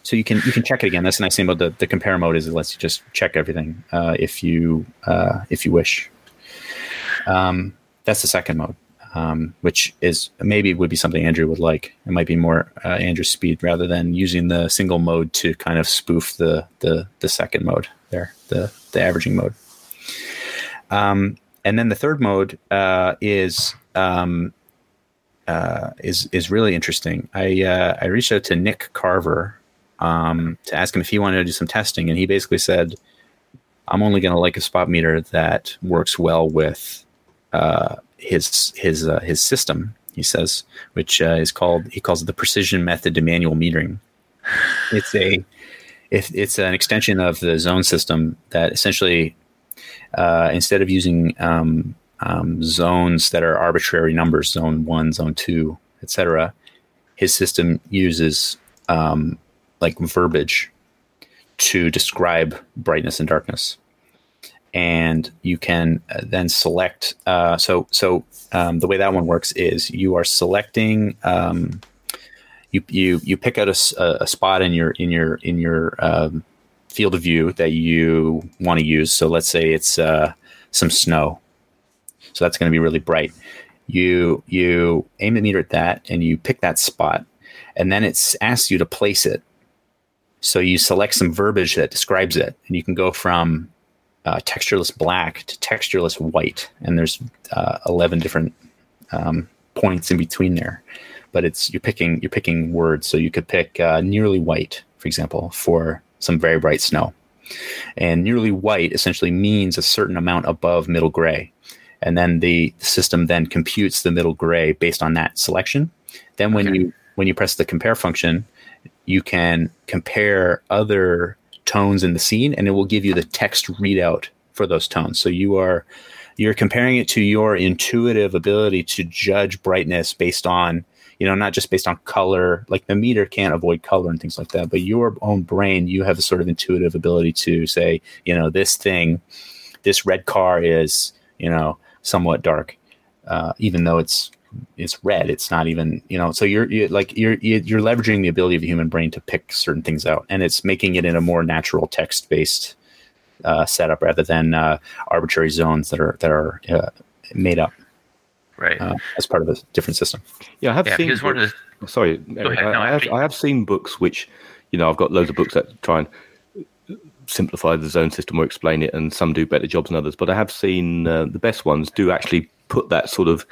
so you can you can check it again. That's the nice thing about the, the compare mode is it lets you just check everything uh, if you uh, if you wish um, that's the second mode um, which is maybe would be something Andrew would like. It might be more uh, Andrew's speed rather than using the single mode to kind of spoof the the the second mode there, the the averaging mode. Um, and then the third mode uh, is um, uh, is is really interesting. I uh, I reached out to Nick Carver um, to ask him if he wanted to do some testing, and he basically said, "I'm only going to like a spot meter that works well with uh, his his uh, his system. He says, which uh, is called he calls it the precision method to manual metering. It's a it's an extension of the zone system that essentially uh, instead of using um, um, zones that are arbitrary numbers, zone one, zone two, etc., his system uses um, like verbiage to describe brightness and darkness and you can uh, then select. Uh, so so um, the way that one works is you are selecting. Um, you, you you pick out a, a, spot in your in your in your um, field of view that you want to use. So let's say it's uh, some snow. So that's going to be really bright. You you aim the meter at that, and you pick that spot, and then it asks you to place it. So you select some verbiage that describes it, and you can go from uh, textureless black to textureless white, and there's uh, eleven different um, points in between there. But it's you're picking you're picking words, so you could pick uh, nearly white, for example, for some very bright snow, and nearly white essentially means a certain amount above middle gray, and then the system then computes the middle gray based on that selection. Then when okay. you when you press the compare function, you can compare other tones in the scene and it will give you the text readout for those tones. So you are you're comparing it to your intuitive ability to judge brightness based on you know not just based on color like the meter can't avoid color and things like that but your own brain you have a sort of intuitive ability to say you know this thing this red car is you know somewhat dark uh, even though it's it's red. It's not even you know. So you're, you're like you're you're leveraging the ability of the human brain to pick certain things out, and it's making it in a more natural text based uh, setup rather than uh, arbitrary zones that are that are uh, made up. Right. Uh, as part of a different system. Yeah, I have yeah, seen. Books, the, sorry, Eric, ahead, no, I, have, I have seen books which, you know, I've got loads of books that try and simplify the zone system or explain it, and some do better jobs than others. But I have seen uh, the best ones do actually put that sort of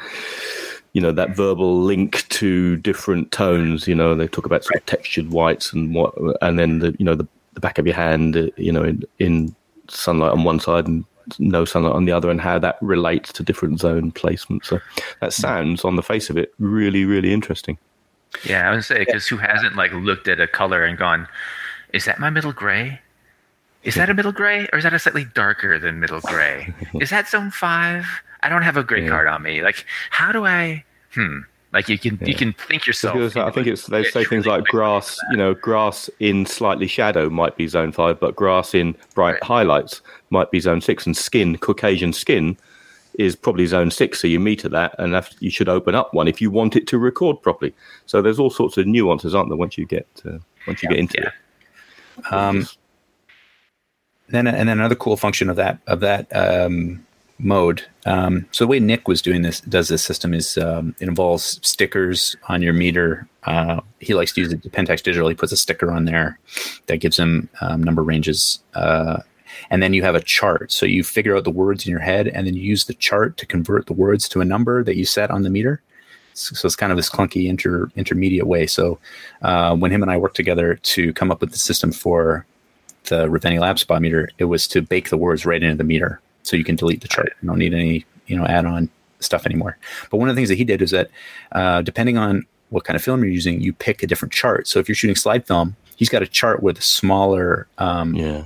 you know that verbal link to different tones. You know, they talk about sort of textured whites and what, and then the you know the, the back of your hand, uh, you know, in, in sunlight on one side and no sunlight on the other, and how that relates to different zone placements. So that sounds, on the face of it, really really interesting. Yeah, I would say because who hasn't like looked at a color and gone, "Is that my middle gray? Is that a middle gray, or is that a slightly darker than middle gray? Is that zone five? I don't have a gray yeah. card on me. Like, how do I? Hmm. Like you can yeah. you can think yourself. Because I think it's they say things like grass. You know, grass in slightly shadow might be zone five, but grass in bright right. highlights might be zone six, and skin Caucasian skin is probably zone six. So you meter that, and you should open up one if you want it to record properly. So there's all sorts of nuances, aren't there? Once you get uh, once you yeah. get into it. Um, then and then another cool function of that of that um, mode. Um, so the way Nick was doing this, does this system is um, it involves stickers on your meter. Uh, he likes to use it Pentax Digital. He puts a sticker on there that gives him um, number ranges. Uh, and then you have a chart. So you figure out the words in your head and then you use the chart to convert the words to a number that you set on the meter. So, it's kind of this clunky inter, intermediate way. So uh, when him and I worked together to come up with the system for the Reveni Lab spot meter, it was to bake the words right into the meter so you can delete the chart. You don't need any you know add-on stuff anymore. But one of the things that he did is that uh, depending on what kind of film you're using, you pick a different chart. So if you're shooting slide film, he's got a chart with a smaller um, Yeah.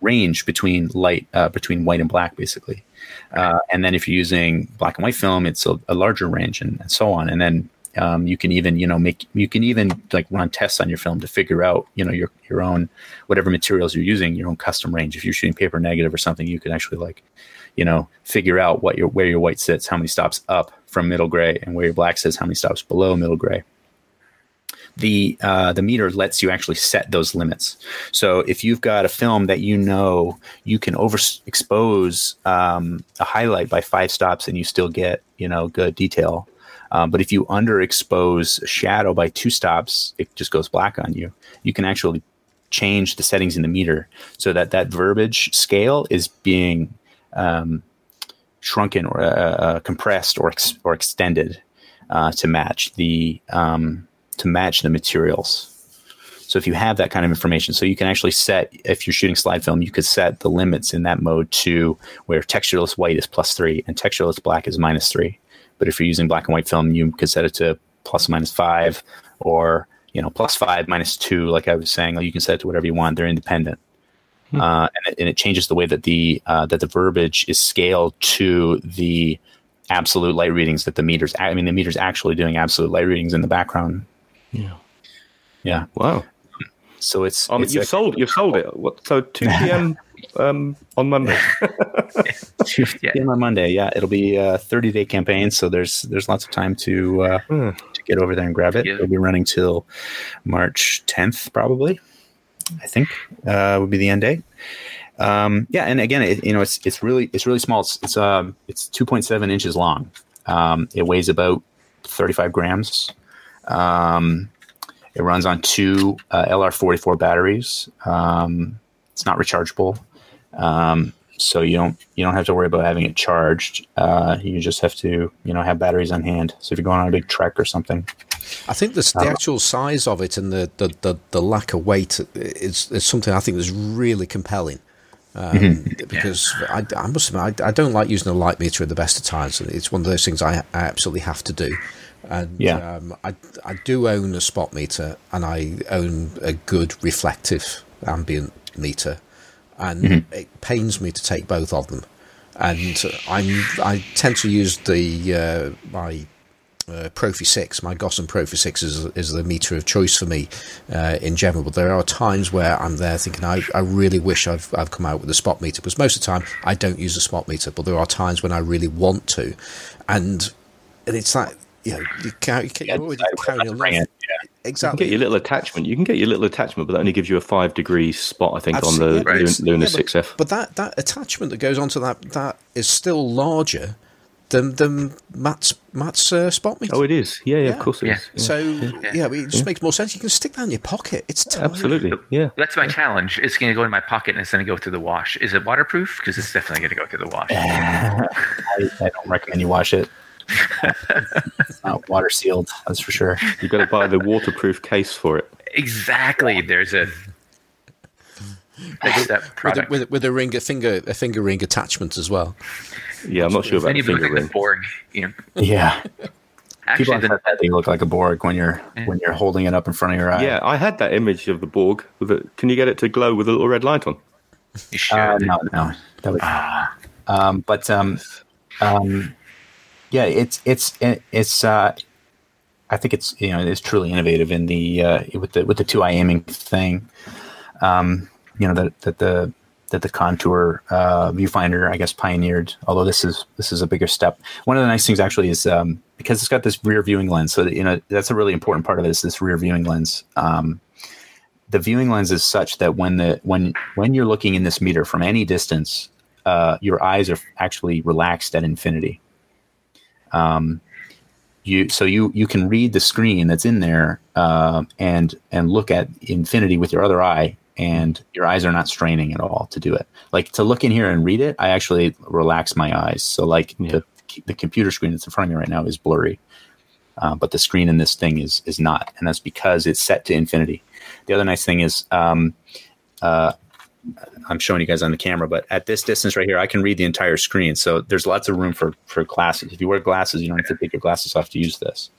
range between light uh, between white and black basically uh, and then if you're using black and white film it's a, a larger range and, and so on and then um, you can even you know make you can even like run tests on your film to figure out you know your your own whatever materials you're using your own custom range if you're shooting paper negative or something you can actually like you know figure out what your where your white sits how many stops up from middle gray and where your black sits how many stops below middle gray the uh, the meter lets you actually set those limits. So if you've got a film that you know you can overexpose um, a highlight by five stops and you still get you know good detail, um, but if you underexpose shadow by two stops, it just goes black on you. You can actually change the settings in the meter so that that verbiage scale is being um, shrunken or uh, uh, compressed or ex- or extended uh, to match the um, to match the materials. So if you have that kind of information, so you can actually set if you're shooting slide film, you could set the limits in that mode to where textureless white is plus three and textureless black is minus three. But if you're using black and white film, you could set it to plus or minus five or you know plus five minus two, like I was saying. You can set it to whatever you want. They're independent. Uh, and, it, and it changes the way that the uh, that the verbiage is scaled to the absolute light readings that the meters. I mean, the meters actually doing absolute light readings in the background. Yeah. Yeah. Wow. So it's, Um, it's you've a- sold you've sold it. What? So two p.m. um, on Monday. 2 p.m. on Monday. Yeah, it'll be a 30 day campaign, so there's there's lots of time to uh, Hmm. to get over there and grab it. Yeah. It'll be running till March 10th, probably. I think uh, would be the end date. Um, yeah, and again, it, you know, it's it's really it's really small. It's it's um it's 2.7 inches long. Um, it weighs about 35 grams. Um, it runs on two uh, LR44 batteries. Um, it's not rechargeable. Um, so you don't you don't have to worry about having it charged. Uh, you just have to you know have batteries on hand. So if you're going on a big trek or something, I think the, the actual size of it and the, the, the, the lack of weight is, is something I think is really compelling. Um, Because I, I must admit, I, I don't like using a light meter at the best of times. It's one of those things I, I absolutely have to do. And Yeah. um, I, I do own a spot meter and I own a good reflective ambient meter. And it pains me to take both of them. And I'm I tend to use the uh, my uh, Profi 6, my Gossen Profi 6 is, is the meter of choice for me uh, in general. But there are times where I'm there thinking, I, I really wish I've, I've come out with a spot meter. Because most of the time, I don't use a spot meter, but there are times when I really want to. And and it's like, you know, you can't, you can't, you're already carrying a bring lot. it. You can Exactly. get your little attachment. You can get your little attachment, but that only gives you a five degree spot, I think, on the Absolutely. Lun- Luna Yeah, but- 6F. But that, that attachment that goes onto that that is still larger than than Matt's Matt's uh, spot meter. Oh, it is. Yeah, yeah, Yeah. of course it Yeah. is. Yeah. so yeah, it just makes more sense. You can stick that in your pocket. It's tiny. Absolutely. Yeah. That's my challenge. It's going to go in my pocket and it's going to go through the wash. Is it waterproof? Because it's definitely going to go through the wash. I, I don't recommend you wash it. It's not water sealed, that's for sure. You've got to buy the waterproof case for it. Exactly. There's a next step With a, product. with, a- with a ring, a finger, a finger ring attachment as well. Yeah, I'm not sure about the you look finger like ring. Borg. You know, Yeah, people actually, on the, that they look like a Borg when you're when you're holding it up in front of your eye. Yeah, I had that image of the Borg. With a, can you get it to glow with a little red light on? you should. Uh, no, no, that would. Um, but um, um, yeah, it's it's it's. Uh, I think it's you know it's truly innovative in the uh, with the with the two eye aiming thing. Um, you know that that the that the Kontur uh, viewfinder I guess pioneered. Although this is this is a bigger step. One of the nice things actually is um, because it's got this rear viewing lens. So that, you know that's a really important part of it is this rear viewing lens. Um, the viewing lens is such that when the when when you're looking in this meter from any distance, uh, your eyes are actually relaxed at infinity. Um, you so you you can read the screen that's in there uh, and and look at infinity with your other eye, and your eyes are not straining at all to do it. Like to look in here and read it, I actually relax my eyes. So like Yeah. the the computer screen that's in front of me right now is blurry, uh, but the screen in this thing is is not, and that's because it's set to infinity. The other nice thing is um, uh, I'm showing you guys on the camera, but at this distance right here, I can read the entire screen. So there's lots of room for for glasses. If you wear glasses, you don't have to take your glasses off to use this.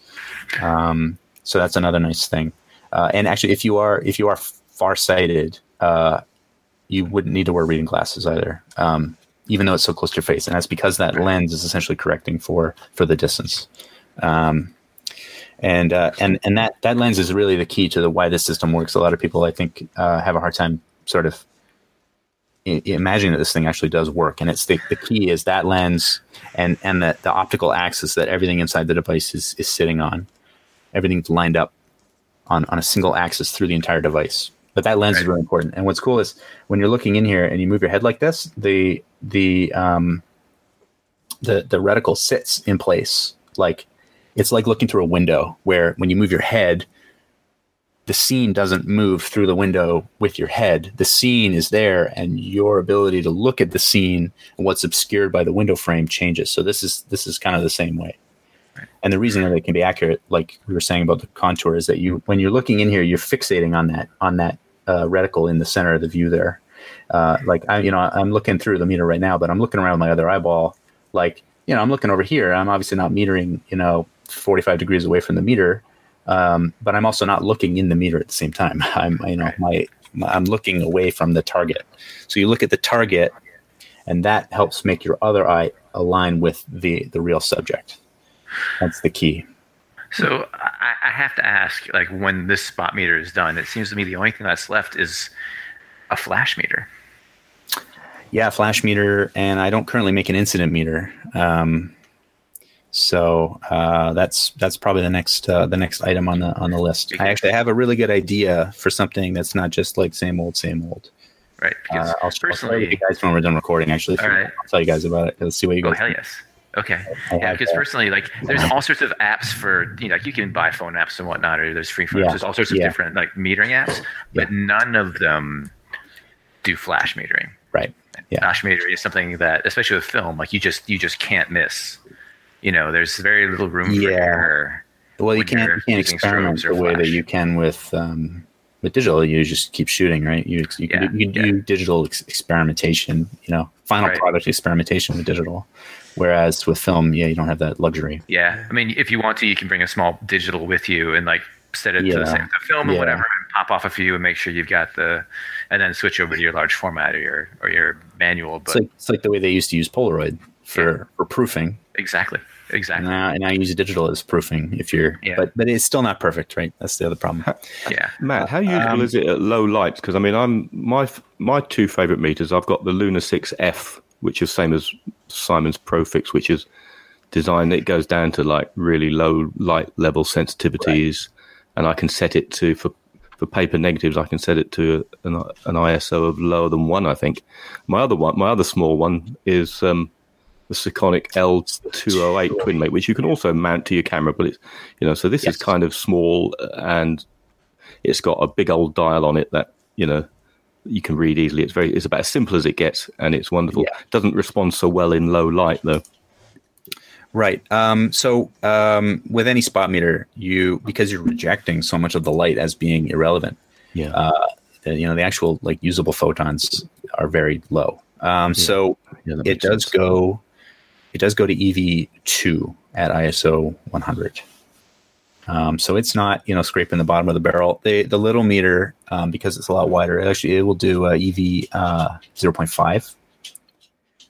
Um, so that's another nice thing. Uh, and actually, if you are if you are farsighted, uh, you wouldn't need to wear reading glasses either, um, even though it's so close to your face. And that's because that lens is essentially correcting for for the distance. Um, and uh, and and that that lens is really the key to the why this system works. A lot of people, I think, uh, have a hard time sort of I- imagining that this thing actually does work. And it's the, the key is that lens and and the, the optical axis that everything inside the device is is sitting on. Everything's lined up on on a single axis through the entire device. But that lens is really important. And what's cool is when you're looking in here and you move your head like this, the the um the the reticle sits in place like it's like looking through a window where when you move your head the scene doesn't move through the window with your head. The scene is there and your ability to look at the scene and what's obscured by the window frame changes. So this is this is kind of the same way. And the reason that it can be accurate like we were saying about the Kontur is that you when you're looking in here you're fixating on that on that uh, reticle in the center of the view there. Uh, like I, you know i'm looking through the meter right now but i'm looking around with my other eyeball. Like you know i'm looking over here. I'm obviously not metering you know 45 degrees away from the meter um, but i'm also not looking in the meter at the same time. I'm you know my, my i'm looking away from the target. So you look at the target and that helps make your other eye align with the the real subject. That's the key. So I, I have to ask, like, when this spot meter is done, it seems to me the only thing that's left is a flash meter. yeah flash meter and i don't currently make an incident meter. Um, so uh, that's that's probably the next uh, the next item on the on the list i actually have a really good idea for something that's not just like same old same old Right? Uh, I'll, I'll personally, you guys when we're done recording actually All right. i'll tell you guys about it let's see what you oh guys hell yes. Okay. I Yeah, because that. personally, like, there's all sorts of apps for you know, like you can buy phone apps and whatnot, or there's free phones. Yeah, There's all sorts of yeah. different like metering apps, but none of them do flash metering. right Yeah. Flash metering is something that, especially with film, like you just you just can't miss. You know, there's very little room for Yeah. error. well you can't you're can't experiment the way that you can with um, with digital you just keep shooting right you, you can, Yeah, do, you can yeah. do digital ex- experimentation you know final Right. product experimentation with digital whereas with film yeah you don't have that luxury Yeah, I mean, if you want to, you can bring a small digital with you and like set it to the same to film or whatever, and pop off a few and make sure you've got the, and then switch over to your large format or your or your manual. But It's like it's like the way they used to use Polaroid for for proofing. exactly, exactly. Now and now you use digital as proofing if you're Yeah. but but it's still not perfect, right? That's the other problem. Yeah, Matt, how usable Um, is it at low lights? Because I mean, I'm my my two favorite meters. I've got the Luna 6F, which is same as Simon's Profix, which is designed. It goes down to like really low light level sensitivities, and I can set it to for for paper negatives. I can set it to an, an ISO of lower than one. I think. My other one, my other small one is. Um, the Sekonic L208 twin mate, which you can also mount to your camera, but it's you know, so this Yes. is kind of small and it's got a big old dial on it that you know you can read easily. It's very it's about as simple as it gets, and it's wonderful. Yeah. Doesn't respond so well in low light though. Right. Um, so um, with any spot meter, you because you're rejecting so much of the light as being irrelevant, Yeah, uh, you know the actual like usable photons are very low. Um, So yeah it does sense. go it does go to ev 2 at iso 100 um, so it's not you know scraping the bottom of the barrel. The the little meter um, because it's a lot wider actually it will do uh, ev uh, 0.5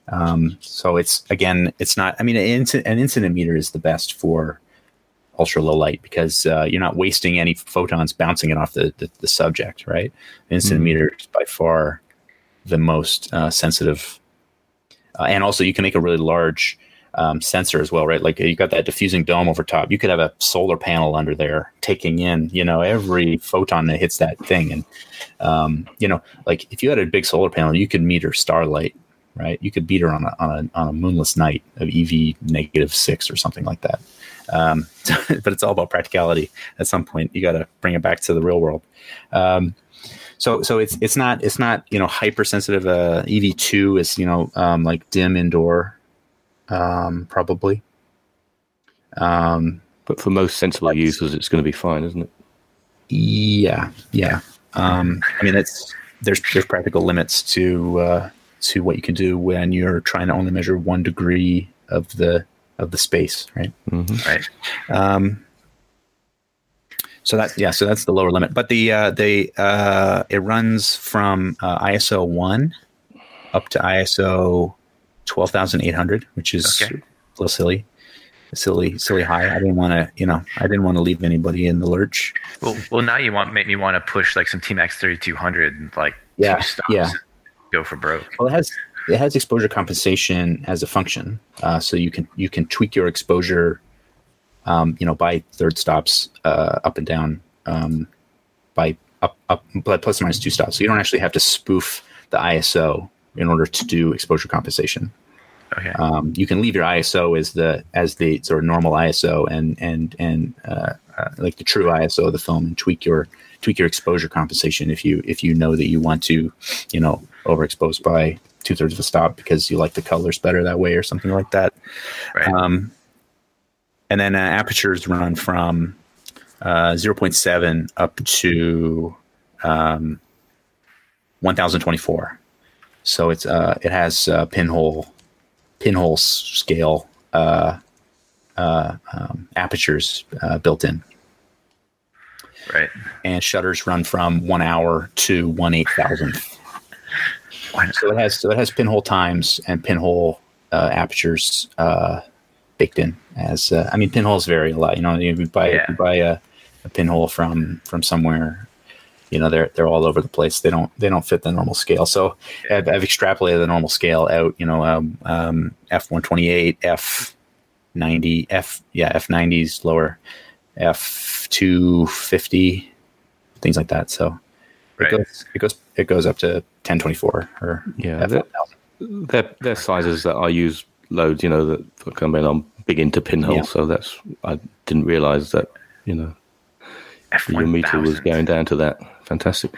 um, so it's again it's not i mean an, an incident meter is the best for ultra low light because uh, you're not wasting any photons bouncing it off the, the, the subject right? An incident Mhm. meter is by far the most uh, sensitive uh, and also you can make a really large um, sensor as well, right? Like you got that diffusing dome over top. You could have a solar panel under there taking in, you know, every photon that hits that thing. And um, you know, like if you had a big solar panel, you could meter starlight, right? You could beat her on a on a on a moonless night of EV negative six or something like that. Um, but it's all about practicality. At some point, you got to bring it back to the real world. Um, so so it's it's not it's not you know hypersensitive. Uh, EV two is you know um, like dim indoor, um, probably. Um, but for most sensible users, it's going to be fine, isn't it? yeah, yeah. Um, I mean, it's there's there's practical limits to uh, to what you can do when you're trying to only measure one degree of the of the space, right? Mm-hmm. Right. Um, so that yeah, so that's the lower limit. But the uh, they uh, it runs from uh, ISO one up to ISO twelve thousand eight hundred, which is Okay. a little silly, silly, silly high. I didn't want to, you know, I didn't want to leave anybody in the lurch. Well, well, now you want make me want to push like some T-Max 3200, like Yeah, two stops, yeah. go for broke. Well, it has it has exposure compensation as a function, uh, so you can you can tweak your exposure, um, you know, by third stops uh, up and down, um, by up up but plus or minus two stops. So you don't actually have to spoof the ISO in order to do exposure compensation. Okay. Um, you can leave your ISO as the as the sort of normal ISO and and and uh, uh, like the true ISO of the film and tweak your tweak your exposure compensation if you if you know that you want to, you know, overexpose by two thirds of a stop because you like the colors better that way or something like that. right. Um, and then uh, apertures run from uh, 0.7 up to um, 1024. So it's uh, it has uh, pinhole pinhole scale uh, uh, um, apertures uh, built in, right. and shutters run from one hour to one eight thousandth. So it has so it has pinhole times and pinhole uh, apertures uh, baked in. As uh, I mean, pinholes vary a lot. You know, you buy Yeah. you buy a, a pinhole from from somewhere. You know, they're they're all over the place. They don't they don't fit the normal scale. So I've, I've extrapolated the normal scale out. You know, um, um, f one twenty eight, f ninety, f yeah, f nineties lower, f two fifty, things like that. So Right. it goes it goes it goes up to ten twenty four or Yeah, f that- one thousand. they're, they're sizes that I use loads. You know that come in. I'm big into pinhole, Yeah. so that's I didn't realize that you know your meter was going down to that. Fantastic.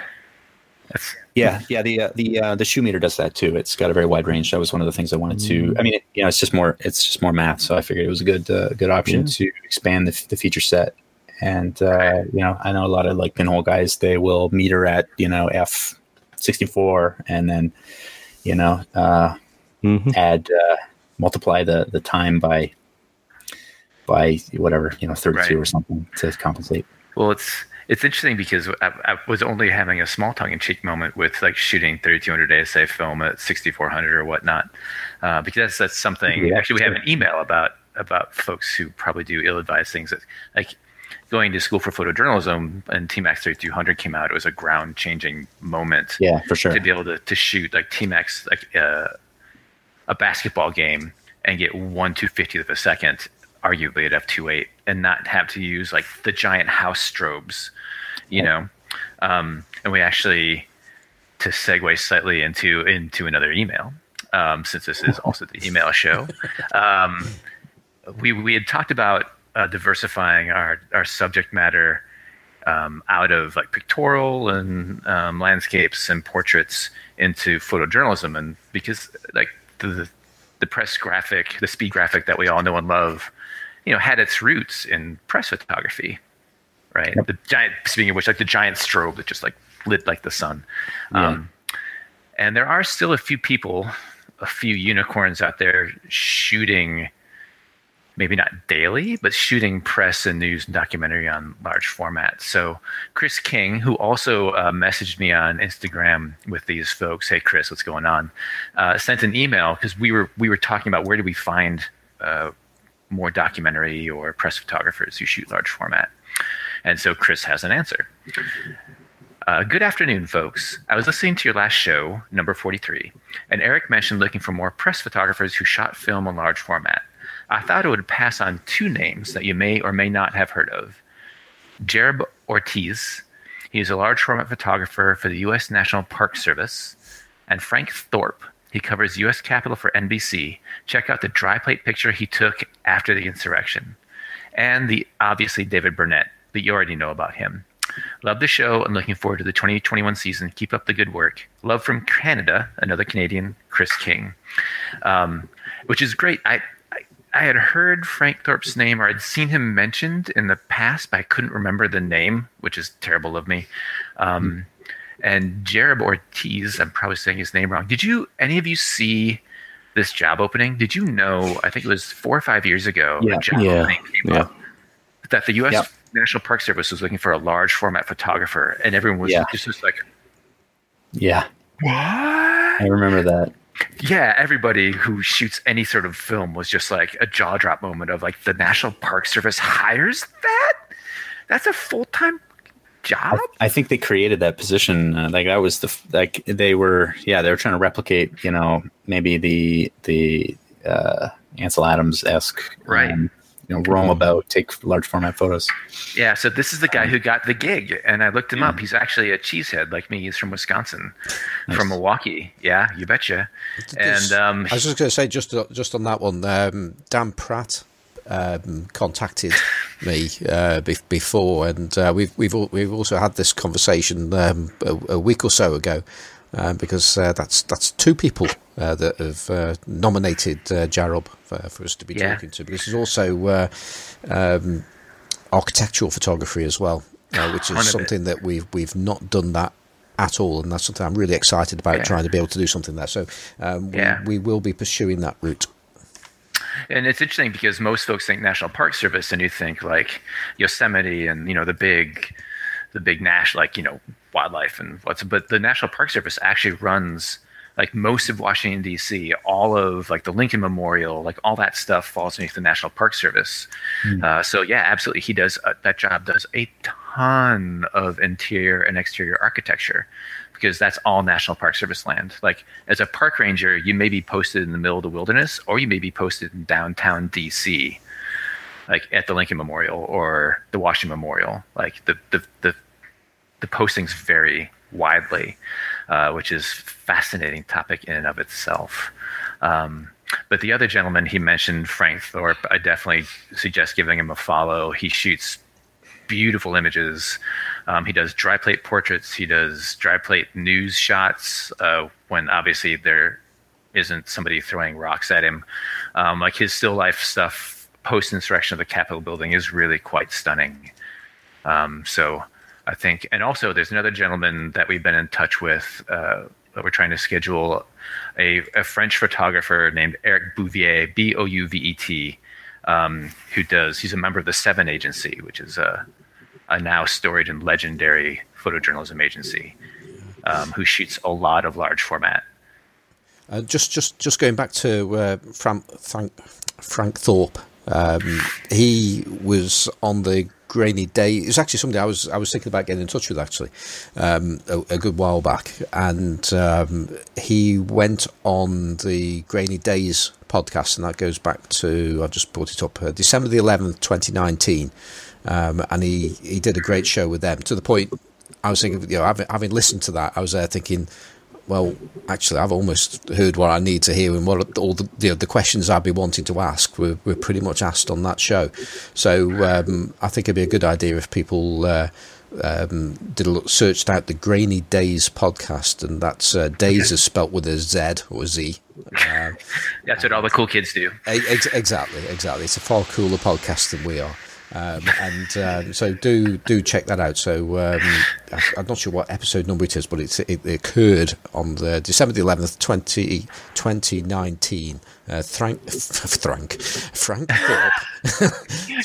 That's Yeah, yeah. The uh, the uh, the shoe meter does that too. It's got a very wide range. That was one of the things I wanted to. I mean, it, you know, it's just more. It's just more math. So I figured it was a good uh, good option to expand the, the feature set. And uh, you know, I know a lot of like pinhole guys. They will meter at you know f sixty four, and then you know uh, hmm add uh, multiply the the time by by whatever you know thirty two Right. or something to compensate. well, it's it's interesting because I, I was only having a small tongue-in-cheek moment with like shooting 3200 ASA film at 6400 or whatnot, uh, because that's, that's something. Yeah, actually, we have an email about about folks who probably do ill-advised things. That, like going to school for photojournalism and T-Max 3200 came out. It was a ground-changing moment Yeah, for sure. to be able to, to shoot like T-Max like uh, a basketball game and get one two fiftieth of a second, arguably at f two eight, and not have to use like the giant house strobes, you know. Um, and we actually, to segue slightly into into another email, um, since this is also the email show, um, we we had talked about uh, diversifying our our subject matter um, out of like pictorial and um, landscapes and portraits into photojournalism, and because like the the press graphic, the speed graphic that we all know and love, you know, had its roots in press photography, right? The giant, speaking of which, like the giant strobe that just like lit like the sun. Um, and there are still a few people, a few unicorns out there shooting maybe not daily, but shooting press and news and documentary on large format. So Chris King, who also uh, messaged me on Instagram with these folks, hey Chris, what's going on? Uh, sent an email because we were we were talking about where do we find uh, more documentary or press photographers who shoot large format, and so Chris has an answer. Uh, good afternoon, folks. I was listening to your last show, number 43, and Eric mentioned looking for more press photographers who shot film on large format. I thought it would pass on two names that you may or may not have heard of. Jarob Ortiz, he is a large format photographer for the U.S. National Park Service, and Frank Thorp. He covers U.S. Capitol for NBC. Check out the dry plate picture he took after the insurrection. And the obviously David Burnett, but you already know about him. Love the show and looking forward to the 2021 season. Keep up the good work. Love from Canada, another Canadian, Chris King, um, which is great. I, I had heard Frank Thorp's name or I'd seen him mentioned in the past, but I couldn't remember the name, which is terrible of me. Um, and Jared Ortiz. I'm probably saying his name wrong. Did you any of you see this job opening? Did you know? I think it was four or five years ago. Yeah. a job Yeah. opening came Yeah. up that the U.S. Yep. National Park Service was looking for a large format photographer, and everyone was Yeah. just, just like, Yeah, "What?" I remember that. Yeah, everybody who shoots any sort of film was just like a jaw drop moment of like the National Park Service hires that. That's a full time job. I think they created that position. Uh, like that was the like they were. Yeah, they were trying to replicate. You know, maybe the the uh, Ansel Adams esque. Right. Um, you know, roam about, take large format photos. Yeah, so this is the guy who got the gig, and I looked him up. He's actually a cheesehead like me. He's from Wisconsin, from Milwaukee. Yeah, you betcha. And um, I was just going to say, just just on that one, um, Dan Pratt um, contacted me uh, be- before, and uh, we've we've al- we've also had this conversation um, a, a week or so ago, um, because uh, that's that's two people uh, that have uh, nominated uh, Jarob for, for us to be Yeah. talking to. But this is also uh, um, architectural photography as well, uh, which is something that we've we've not done that at all, and that's something I'm really excited about Yeah. trying to be able to do something there. So um, we, Yeah. we will be pursuing that route. And it's interesting because most folks think National Park Service, and you think like Yosemite and you know the big, the big national like you know wildlife and what's. But the National Park Service actually runs like most of Washington D.C. All of like the Lincoln Memorial, like all that stuff falls underneath the National Park Service. Uh, so yeah, absolutely, he does uh, that job does a ton of interior and exterior architecture because that's all National Park Service land. Like as a park ranger, you may be posted in the middle of the wilderness, or you may be posted in downtown DC, like at the Lincoln Memorial or the Washington Memorial. Like the the the, the postings vary widely, uh, which is fascinating topic in and of itself. Um, but the other gentleman he mentioned, Frank Thorp, I definitely suggest giving him a follow. He shoots beautiful images. Um, he does dry plate portraits. He does dry plate news shots uh, when obviously there isn't somebody throwing rocks at him. Um, like his still life stuff post insurrection of the Capitol building is really quite stunning. Um, so I think, and also there's another gentleman that we've been in touch with uh, that we're trying to schedule a, a French photographer named Eric Bouvet, B O U V E T, um, who does, he's a member of the Seven Agency, which is a, a now storied and legendary photojournalism agency, um, who shoots a lot of large format. Uh, just, just, just going back to uh, Frank, Frank, Frank Thorp. Um, he was on the grainy day. It was actually somebody I was I was thinking about getting in touch with actually um, a, a good while back, and um, he went on the Grainy Dayz podcast, and that goes back to I've just brought it up uh, December the eleventh, twenty nineteen, um, and he he did a great show with them to the point. I was thinking, you know, having, having listened to that, I was there thinking, well, actually, I've almost heard what I need to hear, and what all the you know, the questions I'd be wanting to ask were, were pretty much asked on that show. So um, I think it'd be a good idea if people uh, um, did a look, searched out the Grainy Dayz podcast, and that's uh, Days is spelt with a Z or a Z. Uh, That's what all the cool kids do. Ex- exactly, exactly. It's a far cooler podcast than we are. Um, and um, so do do check that out. So um, I'm not sure what episode number it is, but it, it occurred on the December the 11th, 20, 2019. Uh, Frank, Frank, Frank Thorp.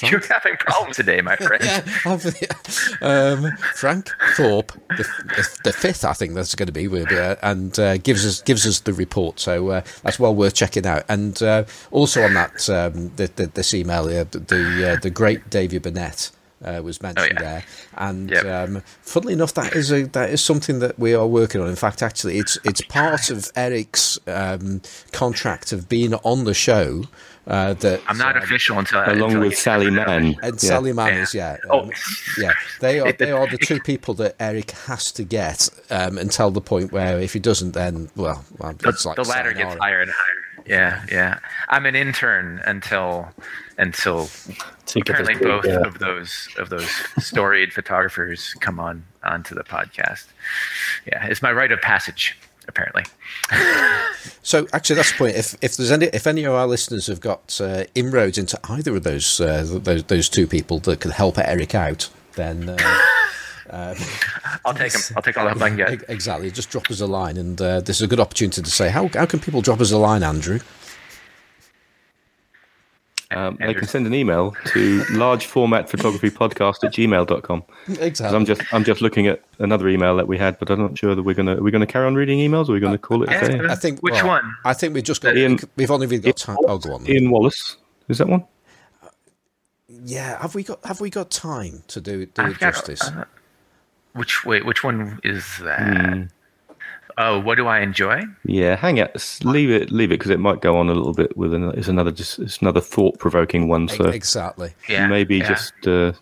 You're having problems today, my friend. um, Frank Thorp, the, the, the fifth, I think that's going to be, with, uh, and uh, gives us gives us the report. So uh, that's well worth checking out. And uh, also on that um, the, the, this email, the the, uh, the great David Burnett. Uh, was mentioned yeah. there, and Yep. um, funnily enough, that is a that is something that we are working on. In fact, actually, it's it's part of Eric's um, contract of being on the show. Uh, that I'm not um, official until Along until with Sally to. Mann. and Yeah. Sally Mann Yeah. is yeah, Oh. um, yeah. They are they are the two people that Eric has to get um, until the point where if he doesn't, then well, well the, it's like the ladder gets sayonara. higher and higher. Yeah, yeah. I'm an intern until until To apparently this both uh, of those of those storied photographers come on onto the podcast. Yeah, it's my rite of passage. Apparently, So actually, that's the point. If if there's any if any of our listeners have got uh, inroads into either of those uh, those those two people that could help Eric out, then. Uh, I'll take them. I'll take all the help I can get. Exactly. Just drop us a line, and uh, this is a good opportunity to say how how can people drop us a line, Andrew? Um, they can send an email to large format photography podcast at gmail.com. 'Cause Exactly. I'm just I'm just looking at another email that we had, but I'm not sure that we're gonna are we gonna carry on reading emails or are we gonna call it a day? I think Which well, one? I think we've just got. Ian- we've only really got time. Oh, go on. then. Ian Wallace. Is that one? Yeah, have we got have we got time to do do I've it got- justice? uh, Which wait? Which one is that? Oh, what do I enjoy? Yeah, hang it. Leave it. Leave it because it might go on a little bit with another. It's another just. It's another thought provoking one. So exactly. Yeah, maybe yeah. just uh,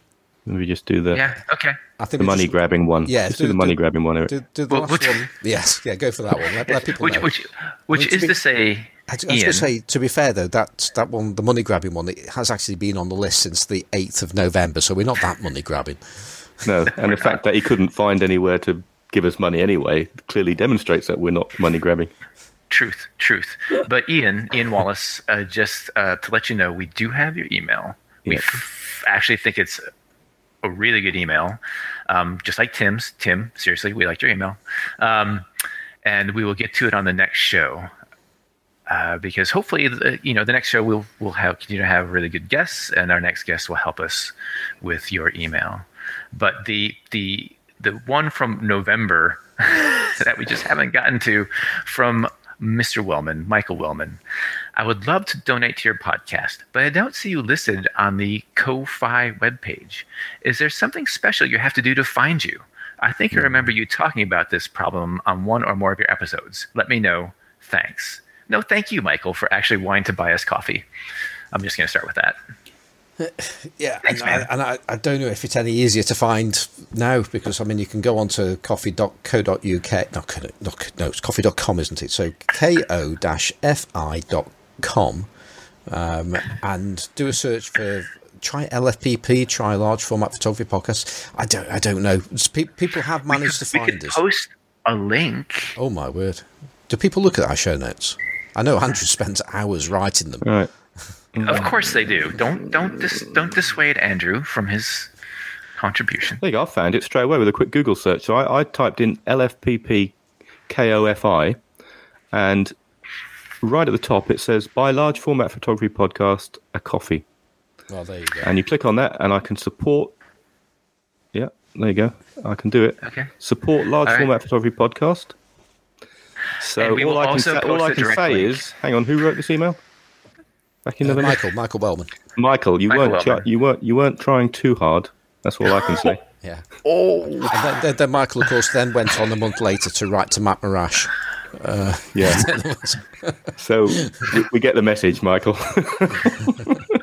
maybe just do the yeah. Okay. I think the money just- grabbing one. Yeah, just do- do, the money do- grabbing one. Eric. Do, do the Well, last which- one. Yes, yeah, go for that one. Let, let people Which know. which which to is be- to say, I was going to say, to be fair though, that that one, the money grabbing one, it has actually been on the list since the eighth of November, so we're not that money grabbing. No, and the fact that he couldn't find anywhere to give us money anyway clearly demonstrates that we're not money grabbing. Truth, truth. But Ian, Ian Wallace, uh, just uh, to let you know, we do have your email. We f- actually think it's a really good email, um, just like Tim's. Tim, seriously, we liked your email, um, and we will get to it on the next show. Uh, because hopefully, the, you know, the next show we'll we'll have continue to have really good guests, and our next guest will help us with your email. But the the the one from November that we just haven't gotten to from Mr. Wellman, Michael Wellman. I would love to donate to your podcast, but I don't see you listed on the Ko-Fi webpage. Is there something special you have to do to find you? I think I hmm. remember you talking about this problem on one or more of your episodes. Let me know. Thanks. No, thank you, Michael, for actually wanting to buy us coffee. I'm just going to start with that. Yeah, Thanks, and. I, and I, I don't know if it's any easier to find now because I mean you can go on to coffee.co.uk. No, no, no, it's ko-fi.com, isn't it? So ko-fi.com um, and do a search for try LFPP, try large format photography podcast. I don't, I don't know. Pe- people have managed to we find could us. post a link. Oh my word! Do people look at our show notes? I know Andrew spends hours writing them. All right. Of course they do. Don't don't dis, don't dissuade Andrew from his contribution. There you go. I found it straight away with a quick Google search. So I, I typed in LFPP KOFI, and right at the top it says "Buy large format photography podcast a coffee," Well, there you go. and you click on that, and I can support. Yeah, there you go. I can do it. Okay. Support large All right. format photography podcast. So And we will all I can, also say, all post I a can say link. is, hang on, who wrote this email? Back in Uh, November. Michael, Michael Wellman. Michael, you Michael weren't try- Wellman. you weren't you weren't trying too hard. That's all I can say. Yeah. Oh, And then, then, then Michael, of course, then went on a month later to write to Matt Marrash. Yeah. so we, we get the message, Michael.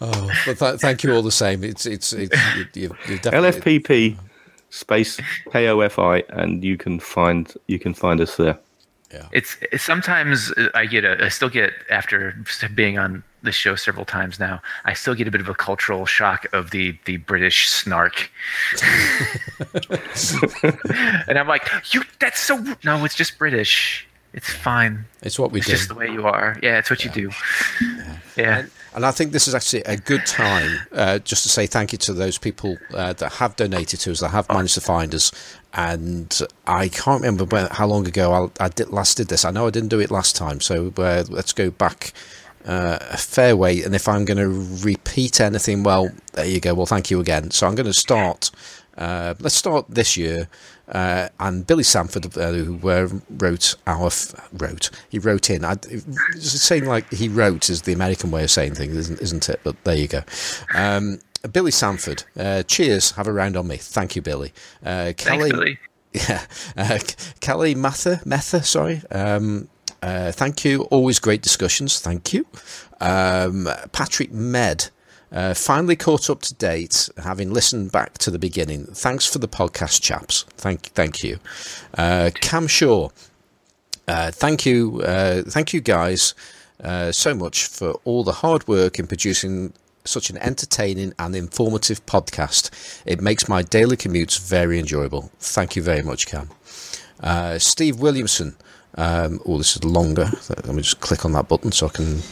Oh, but th- thank you all the same. It's it's it's you, you, you definitely LFPP space KOFI, and you can find you can find us there. Yeah. it's, it's sometimes uh, I get a I still get after being on the show several times now. I still get a bit of a cultural shock of the the British snark, and I'm like, you that's so no, it's just British. It's fine. It's what we It's do. It's just the way you are. Yeah, it's what you do. Yeah. And I think this is actually a good time uh, just to say thank you to those people uh, that have donated to us, that have managed to find us. And I can't remember when, how long ago I, I did, last did this. I know I didn't do it last time, so uh, let's go back uh, a fair way. And if I'm going to repeat anything, well, there you go. Well, thank you again. So I'm going to start. Uh, let's start this year. Uh, and Billy Sanford, uh, who uh, wrote our f- wrote, he wrote in. I, it's saying like he wrote is the American way of saying things, isn't, isn't it? But there you go. Um, Billy Sanford, uh, cheers. Have a round on me. Thank you, Billy. Uh, Thanks, Kelly, Billy. yeah, uh, Kelly Mather, Mether, sorry. Um, uh, thank you. Always great discussions. Thank you. Um, Patrick Med. Uh, finally caught up to date, having listened back to the beginning. Thanks for the podcast, chaps. Thank, thank you. Uh, Cam Shaw, uh, thank you, uh, thank you guys uh, so much for all the hard work in producing such an entertaining and informative podcast. It makes my daily commutes very enjoyable. Thank you very much, Cam. Uh, Steve Williamson. Um, oh, this is longer. Let me just click on that button so I can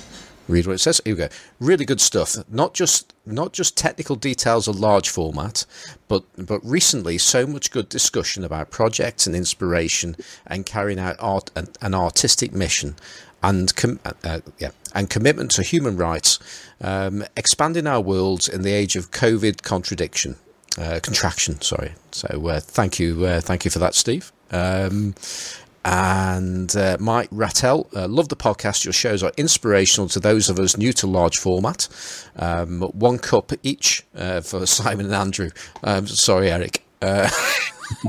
read what it says. Here we go. Really good stuff. Not just not just technical details of large format, but but recently so much good discussion about projects and inspiration and carrying out art an, an artistic mission and com- uh, uh, yeah and commitment to human rights, um, expanding our worlds in the age of COVID contradiction. Uh, contraction, sorry. So uh, thank you, uh, thank you for that, Steve. Um, and uh, Mike Rattel, uh, love the podcast. Your shows are inspirational to those of us new to large format. Um, one cup each uh, for Simon and Andrew. Um, sorry, Eric. Uh,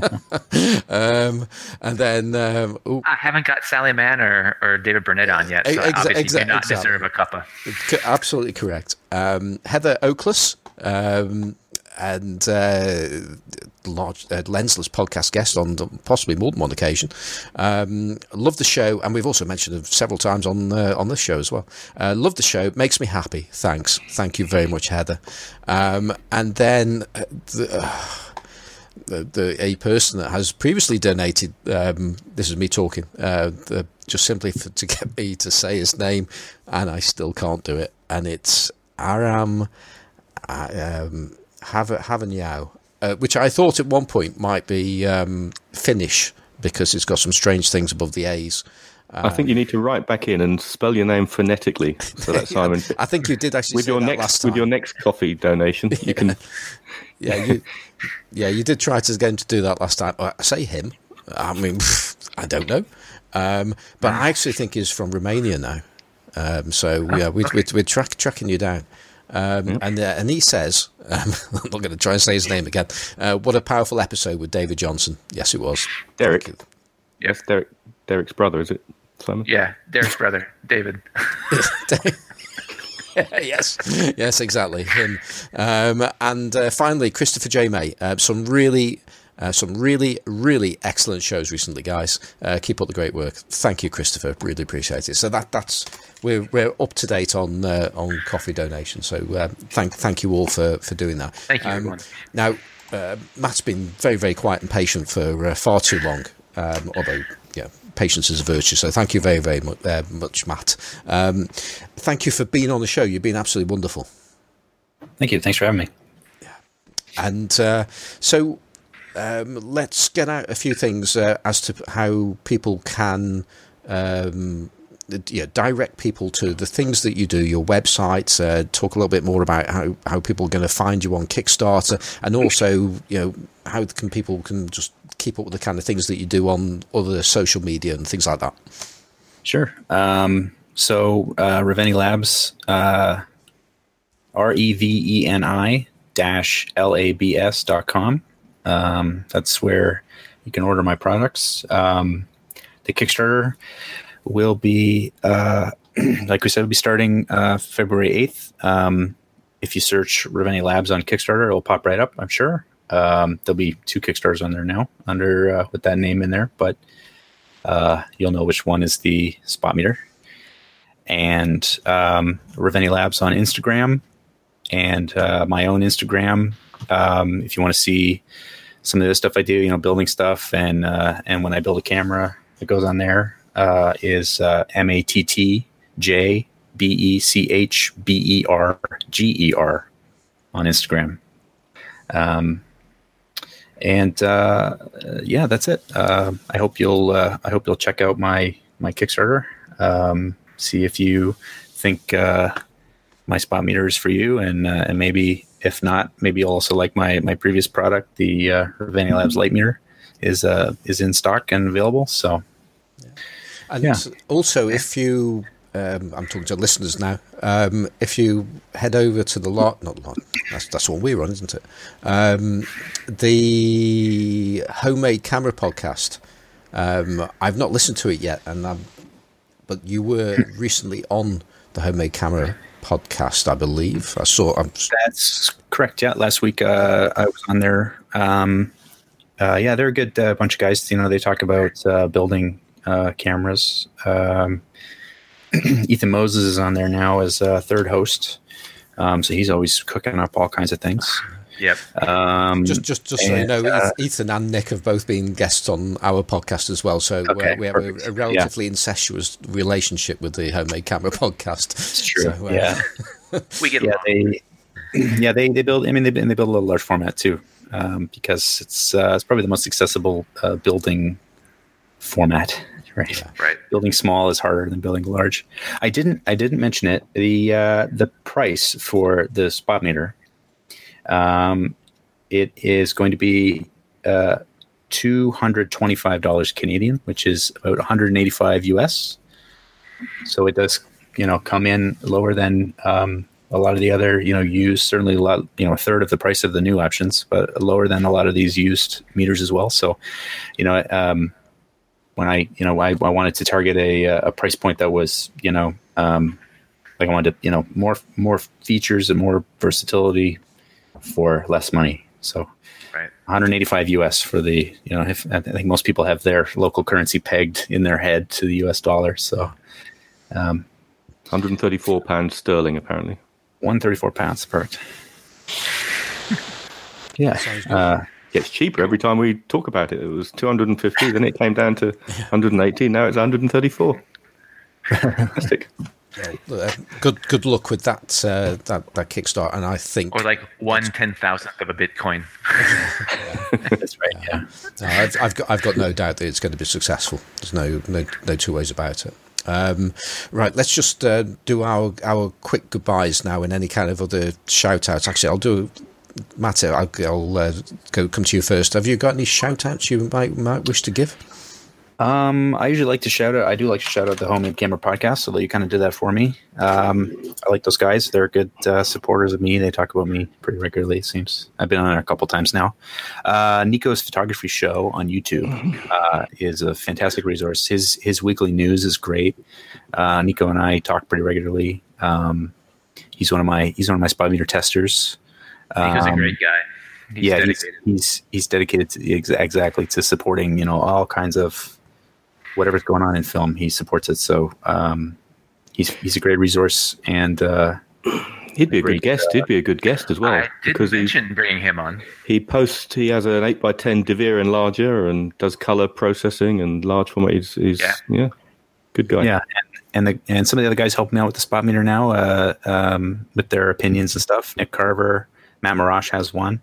um, and then um, I haven't got Sally Mann or, or David Burnett on yet, so exa- obviously exa- do not exactly. deserve a cuppa. Absolutely correct. Um, Heather Oakless, um, and uh, large uh, lensless podcast guest on possibly more than one occasion. Um, love the show, and we've also mentioned it several times on uh, on this show as well. Uh, love the show, makes me happy. Thanks, thank you very much, Heather. Um, and then. Uh, the, uh, the, the, a person that has previously donated. Um, this is me talking. The, just simply for, to get me to say his name, and I still can't do it. And it's Aram. Um, have a, have a uh, which I thought at one point might be um, Finnish because it's got some strange things above the A's. Um, I think you need to write back in and spell your name phonetically so that Simon. I think you did actually with your next with your next coffee donation. You can. yeah, you, yeah, you did try to get him to do that last time. I say him. I mean, I don't know, um, but I actually think he's from Romania now. Um, so yeah, we, we, we're track, tracking you down. Um, yep. and uh, and he says, um, I'm not going to try and say his name again. Uh, what a powerful episode with David Johnson. Yes, it was. Derek. Yes, Derek. Derek's brother, is it? Simon? Yeah, Derek's brother, David. yes, yes, exactly him. Um, and uh, finally, Christopher J. May. Uh, some really uh, some really, really excellent shows recently, guys. Uh, keep up the great work. Thank you, Christopher. Really appreciate it. So that that's we're we're up to date on uh, on coffee donation. So uh, thank thank you all for for doing that. Thank you, um, everyone. Now, uh, Matt's been very very quiet and patient for uh, far too long. Um, although, yeah, patience is a virtue. So thank you very very much, much Matt. Um, thank you for being on the show. You've been absolutely wonderful. Thank you. Thanks for having me. Yeah. And so um, let's get out a few things uh, as to how people can um, yeah, direct people to the things that you do, your website, uh, talk a little bit more about how, how people are going to find you on Kickstarter, and also, you know, how can people can just keep up with the kind of things that you do on other social media and things like that. Sure. Um, so, uh, Reveni Labs, uh, R E V E N I dash L A B S dot com. Um, that's where you can order my products. Um, the Kickstarter will be, uh, like we said, will be starting uh, February 8th. Um, if you search Reveni Labs on Kickstarter, it'll pop right up, I'm sure. Um, there'll be two Kickstarters on there now under uh, with that name in there, but uh, you'll know which one is the spot meter. And um, Labs on Instagram and uh, my own Instagram. Um, if you want to see some of the stuff I do, you know, building stuff, and uh, and when I build a camera that goes on there uh, is uh, M A T T J B E C H B E R G E R on Instagram. Um, and uh, yeah, that's it. Uh, I hope you'll uh, I hope you'll check out my my Kickstarter. Um, see if you think uh, my spot meter is for you, and uh, and maybe if not, maybe you'll also like my my previous product, the uh, Reveni Labs Light Meter, is uh, is in stock and available. So, yeah. and yeah. also if you, um, I'm talking to listeners now. Um, if you head over to the lot, not lot, that's that's what we run, isn't it? Um, the homemade camera podcast. Um, I've not listened to it yet, and I'm, but you were recently on the homemade camera podcast, I believe. I saw. I'm... That's correct. Yeah, last week uh, I was on there. Um, uh, yeah, they're a good uh, bunch of guys. You know, they talk about uh, building uh, cameras. Um, Ethan Moses is on there now as a third host, um, so he's always cooking up all kinds of things. Yep. Um, Just, just, just so you know, uh, Ethan and Nick have both been guests on our podcast as well. So Okay, we have a, a relatively incestuous relationship with the Homemade Camera podcast. it's true. So, uh, yeah. We get yeah, they yeah they, they build. I mean, they, they build a little large format too, um, because it's uh, it's probably the most accessible uh, building format. Right. Right. Building small is harder than building large. I didn't I didn't mention it. The uh, the price for the spot meter, um, it is going to be uh, two hundred twenty five dollars Canadian, which is about one hundred and eighty five US. So it does you know come in lower than um, a lot of the other you know used certainly a lot you know a third of the price of the new options but lower than a lot of these used meters as well so you know um, when i you know I, I wanted to target a, a price point that was you know um, like i wanted to you know more more features and more versatility for less money so Right. 185 us for the you know if, i think most people have their local currency pegged in their head to the us dollar so um, 134 pounds sterling, apparently. 134 pounds perfect yeah Sounds good. uh, Gets cheaper every time we talk about it. It was 250, then it came down to 180, now it's 134. Fantastic. Uh, good, good luck with that, uh, that that Kickstart, and I think Or like one ten thousandth of a Bitcoin. that's right yeah Uh, I've, I've got I've got no doubt that it's going to be successful. There's no no no two ways about it. Um, right, let's just uh, do our our quick goodbyes now, and any kind of other shout outs. Actually, I'll do. Matt, I'll, I'll uh, go come to you first. Have you got any shout outs you might might wish to give? Um, I usually like to shout out. I do like to shout out the Homemade Camera podcast. So you kind of did that for me. Um, I like those guys. They're good uh, supporters of me. They talk about me pretty regularly. It seems I've been on there a couple times now. Uh, Nico's photography show on YouTube uh, is a fantastic resource. His his weekly news is great. Uh, Nico and I talk pretty regularly. Um, he's one of my he's one of my spot meter testers. Nico's a Um, great guy. He's yeah, he's, dedicated. he's he's dedicated to exa- exactly to supporting you know all kinds of whatever's going on in film. He supports it, so um, he's he's a great resource. And uh, He'd be a Great, good guest. He'd be a good guest as well. I did because he, mention bringing him on. he posts, he has an 8x10 DeVere enlarger and does color processing and large format. He's, he's Yeah. yeah. good guy. yeah, and, and the and some of the other guys helping out with the spot meter now uh, um, with their opinions and stuff. Nick Carver, Matt Marrash has one.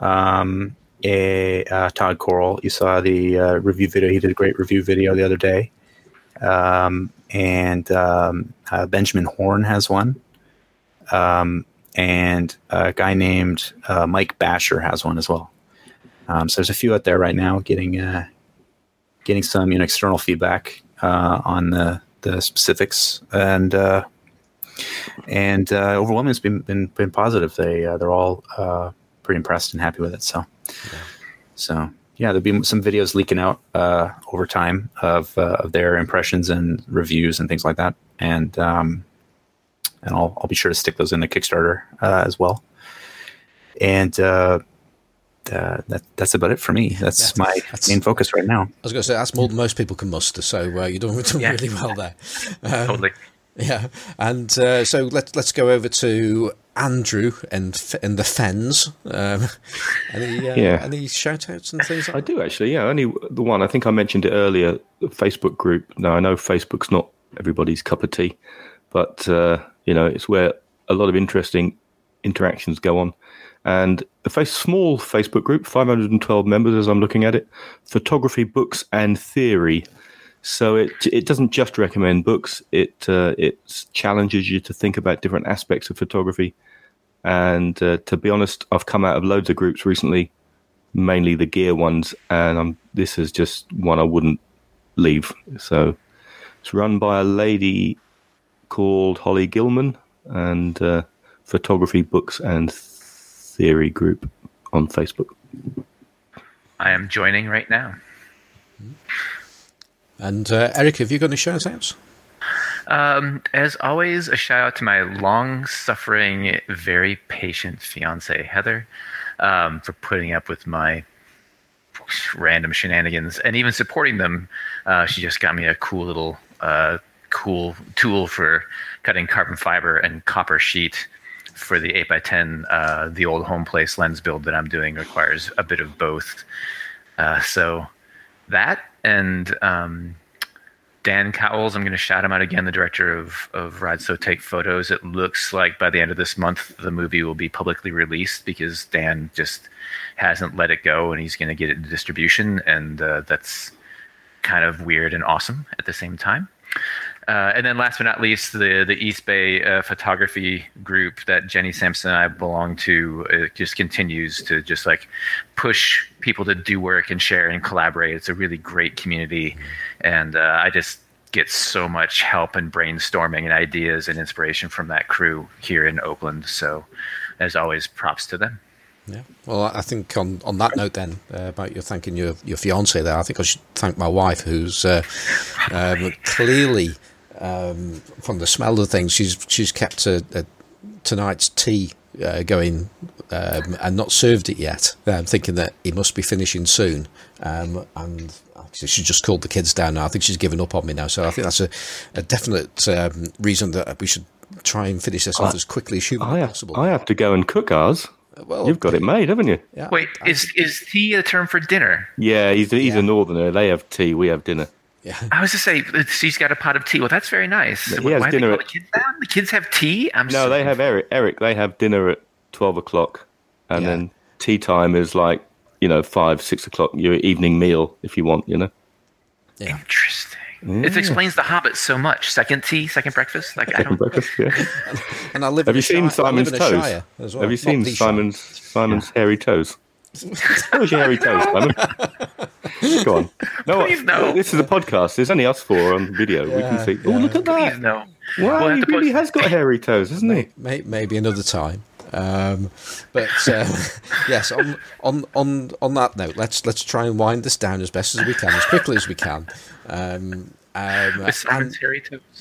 Um, a uh, Todd Coral, you saw the uh, review video. He did a great review video the other day. Um, and um, uh, Benjamin Horn has one. Um, and a guy named uh, Mike Basher has one as well. Um, so there's a few out there right now getting uh, getting some you know, external feedback uh, on the the specifics, and and overwhelmingly it's been been, been positive. They they're all pretty impressed and happy with it. So so yeah, there'll be some videos leaking out uh, over time of uh, of their impressions and reviews and things like that, and um, and I'll I'll be sure to stick those in the Kickstarter uh, as well. And uh, uh, that that's about it for me. That's Yeah, my that's- main focus right now. I was going to say that's more than most people can muster, so uh, you're doing, doing Yeah. really well there. Um, Totally. Yeah, and uh, so let's let's go over to Andrew and and the Fens. Um, any uh, Yeah. any shout outs and things I like that? do actually. Yeah, only the one. I think I mentioned it earlier. The Facebook group. Now I know Facebook's not everybody's cup of tea, but uh, you know it's where a lot of interesting interactions go on. And a face, small Facebook group, 512 members as I'm looking at it, photography, books, and theory. So it it doesn't just recommend books. It uh, it challenges you to think about different aspects of photography. And uh, to be honest, I've come out of loads of groups recently mainly the gear ones, and um, this is just one I wouldn't leave. So it's run by a lady called Holly Gilman and uh, Photography Books and Theory Group on Facebook. I am joining right now. And uh, Eric, have you got any shout outs? Um, as always, a shout out to my long suffering, very patient fiance, Heather, um, for putting up with my random shenanigans and even supporting them. Uh, she just got me a cool little uh, cool tool for cutting carbon fiber and copper sheet for the 8x10, uh, the old home place lens build that I'm doing requires a bit of both. Uh, so that and um, Dan Cowles, I'm going to shout him out again, the director of, of Ride So Take Photos. It looks like by the end of this month, the movie will be publicly released because Dan just hasn't let it go and he's going to get it into distribution. And uh, that's kind of weird and awesome at the same time. Uh, and then last but not least, the the East Bay uh, photography group that Jenny Sampson and I belong to uh, just continues to just like push people to do work and share and collaborate. It's a really great community, and uh, I just get so much help and brainstorming and ideas and inspiration from that crew here in Oakland. So, as always, props to them. Yeah. Well, I think on, on that note, then uh, about you thanking your your fiance there, I think I should thank my wife, who's uh, um, clearly um, from the smell of things, she's she's kept a, a tonight's tea uh, going um, and not served it yet. I'm thinking that he must be finishing soon, um, and she just called the kids down now. I think she's given up on me now, so I think that's a, a definite um, reason that we should try and finish this off as quickly as humanly I, possible. I have to go and cook ours. Well, you've got it made, haven't you? Yeah, Wait, I, is is tea a term for dinner? Yeah, he's he's yeah. a northerner. They have tea. We have dinner. Yeah. I was to say she's got a pot of tea. Well, that's very nice. He has Why dinner. At, the kids down? The kids have tea. I'm no, they have Eric. Eric, they have dinner at twelve o'clock, and yeah. then tea time is like you know five, six o'clock. Your evening meal, if you want, you know. Yeah. Interesting. Yeah. It explains the Hobbit so much. Second tea, second breakfast. Like second I don't. Breakfast, yeah. and I live. Have you seen Shire, Simon's toes? Well. Have you seen Simon's Simon's yeah. hairy toes? How was your hairy toes, Simon? Go on. No, Please no. This is a podcast. There's only us four on video. Yeah, we can see. Oh, look at that. Please no. Wow, we'll he really has got hairy toes, hasn't he? Maybe another time. Um, but uh, yes, on, on on on that note, let's let's try and wind this down as best as we can, as quickly as we can. Um, um, and,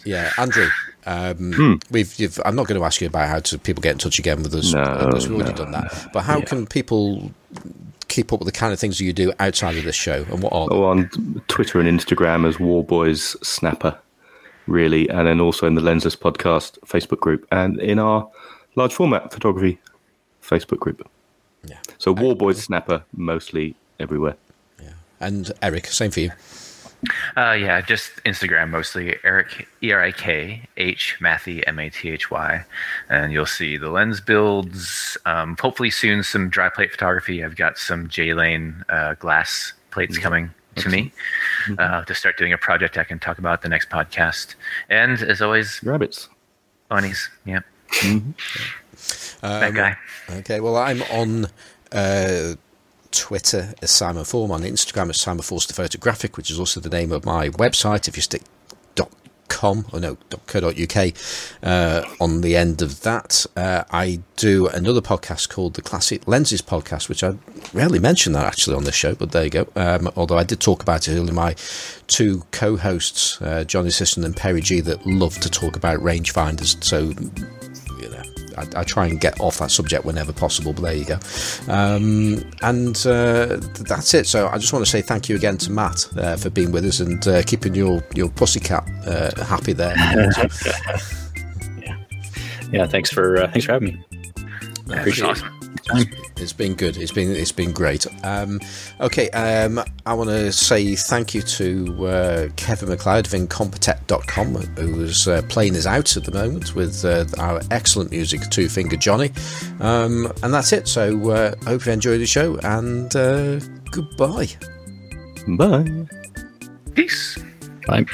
yeah, Andrew, um, hmm. we've. I'm not going to ask you about how to people get in touch again with us no, because we've already no, done that. But how yeah. can people keep up with the kind of things that you do outside of this show, and what are? Oh, on Twitter and Instagram as Warboys Snapper, really, and then also in the Lensless Podcast Facebook group, and in our large format photography Facebook group. Yeah. So Warboys Snapper mostly everywhere. Yeah. And Eric, same for you. Uh, yeah, just Instagram mostly. Eric E R I K H Mathy M A T H Y, and you'll see the lens builds. Um, hopefully soon some dry plate photography. I've got some J Lane uh, glass plates mm-hmm. coming to me mm-hmm. uh, to start doing a project I can talk about the next podcast. And as always, rabbits, bunnies. Yeah, mm-hmm. um, that guy. Okay, well I'm on. Uh, Twitter as Simon Form, on Instagram as Simon Forster Photographic, which is also the name of my website. If you stick .com or no .co.uk uh, on the end of that, uh, I do another podcast called the Classic Lenses Podcast, which I rarely mention that actually on this show, but there you go. Um, although I did talk about it earlier, my two co-hosts, uh, Johnny Sisson and Perry G, that love to talk about rangefinders. So I, I, try and get off that subject whenever possible, but there you go. Um, and uh, that's it. So I just want to say thank you again to Matt uh, for being with us and uh, keeping your, your pussycat uh, happy there. yeah. yeah, thanks for uh, thanks for having me. I appreciate it time. It's been good. It's been it's been great. Um, okay, um, I want to say thank you to uh, Kevin MacLeod of Incompetech.com, who's uh, playing us out at the moment with uh, our excellent music, Two Finger Johnny. Um, and that's it. So uh, hope you enjoyed the show and uh, goodbye. Bye. Peace. Bye.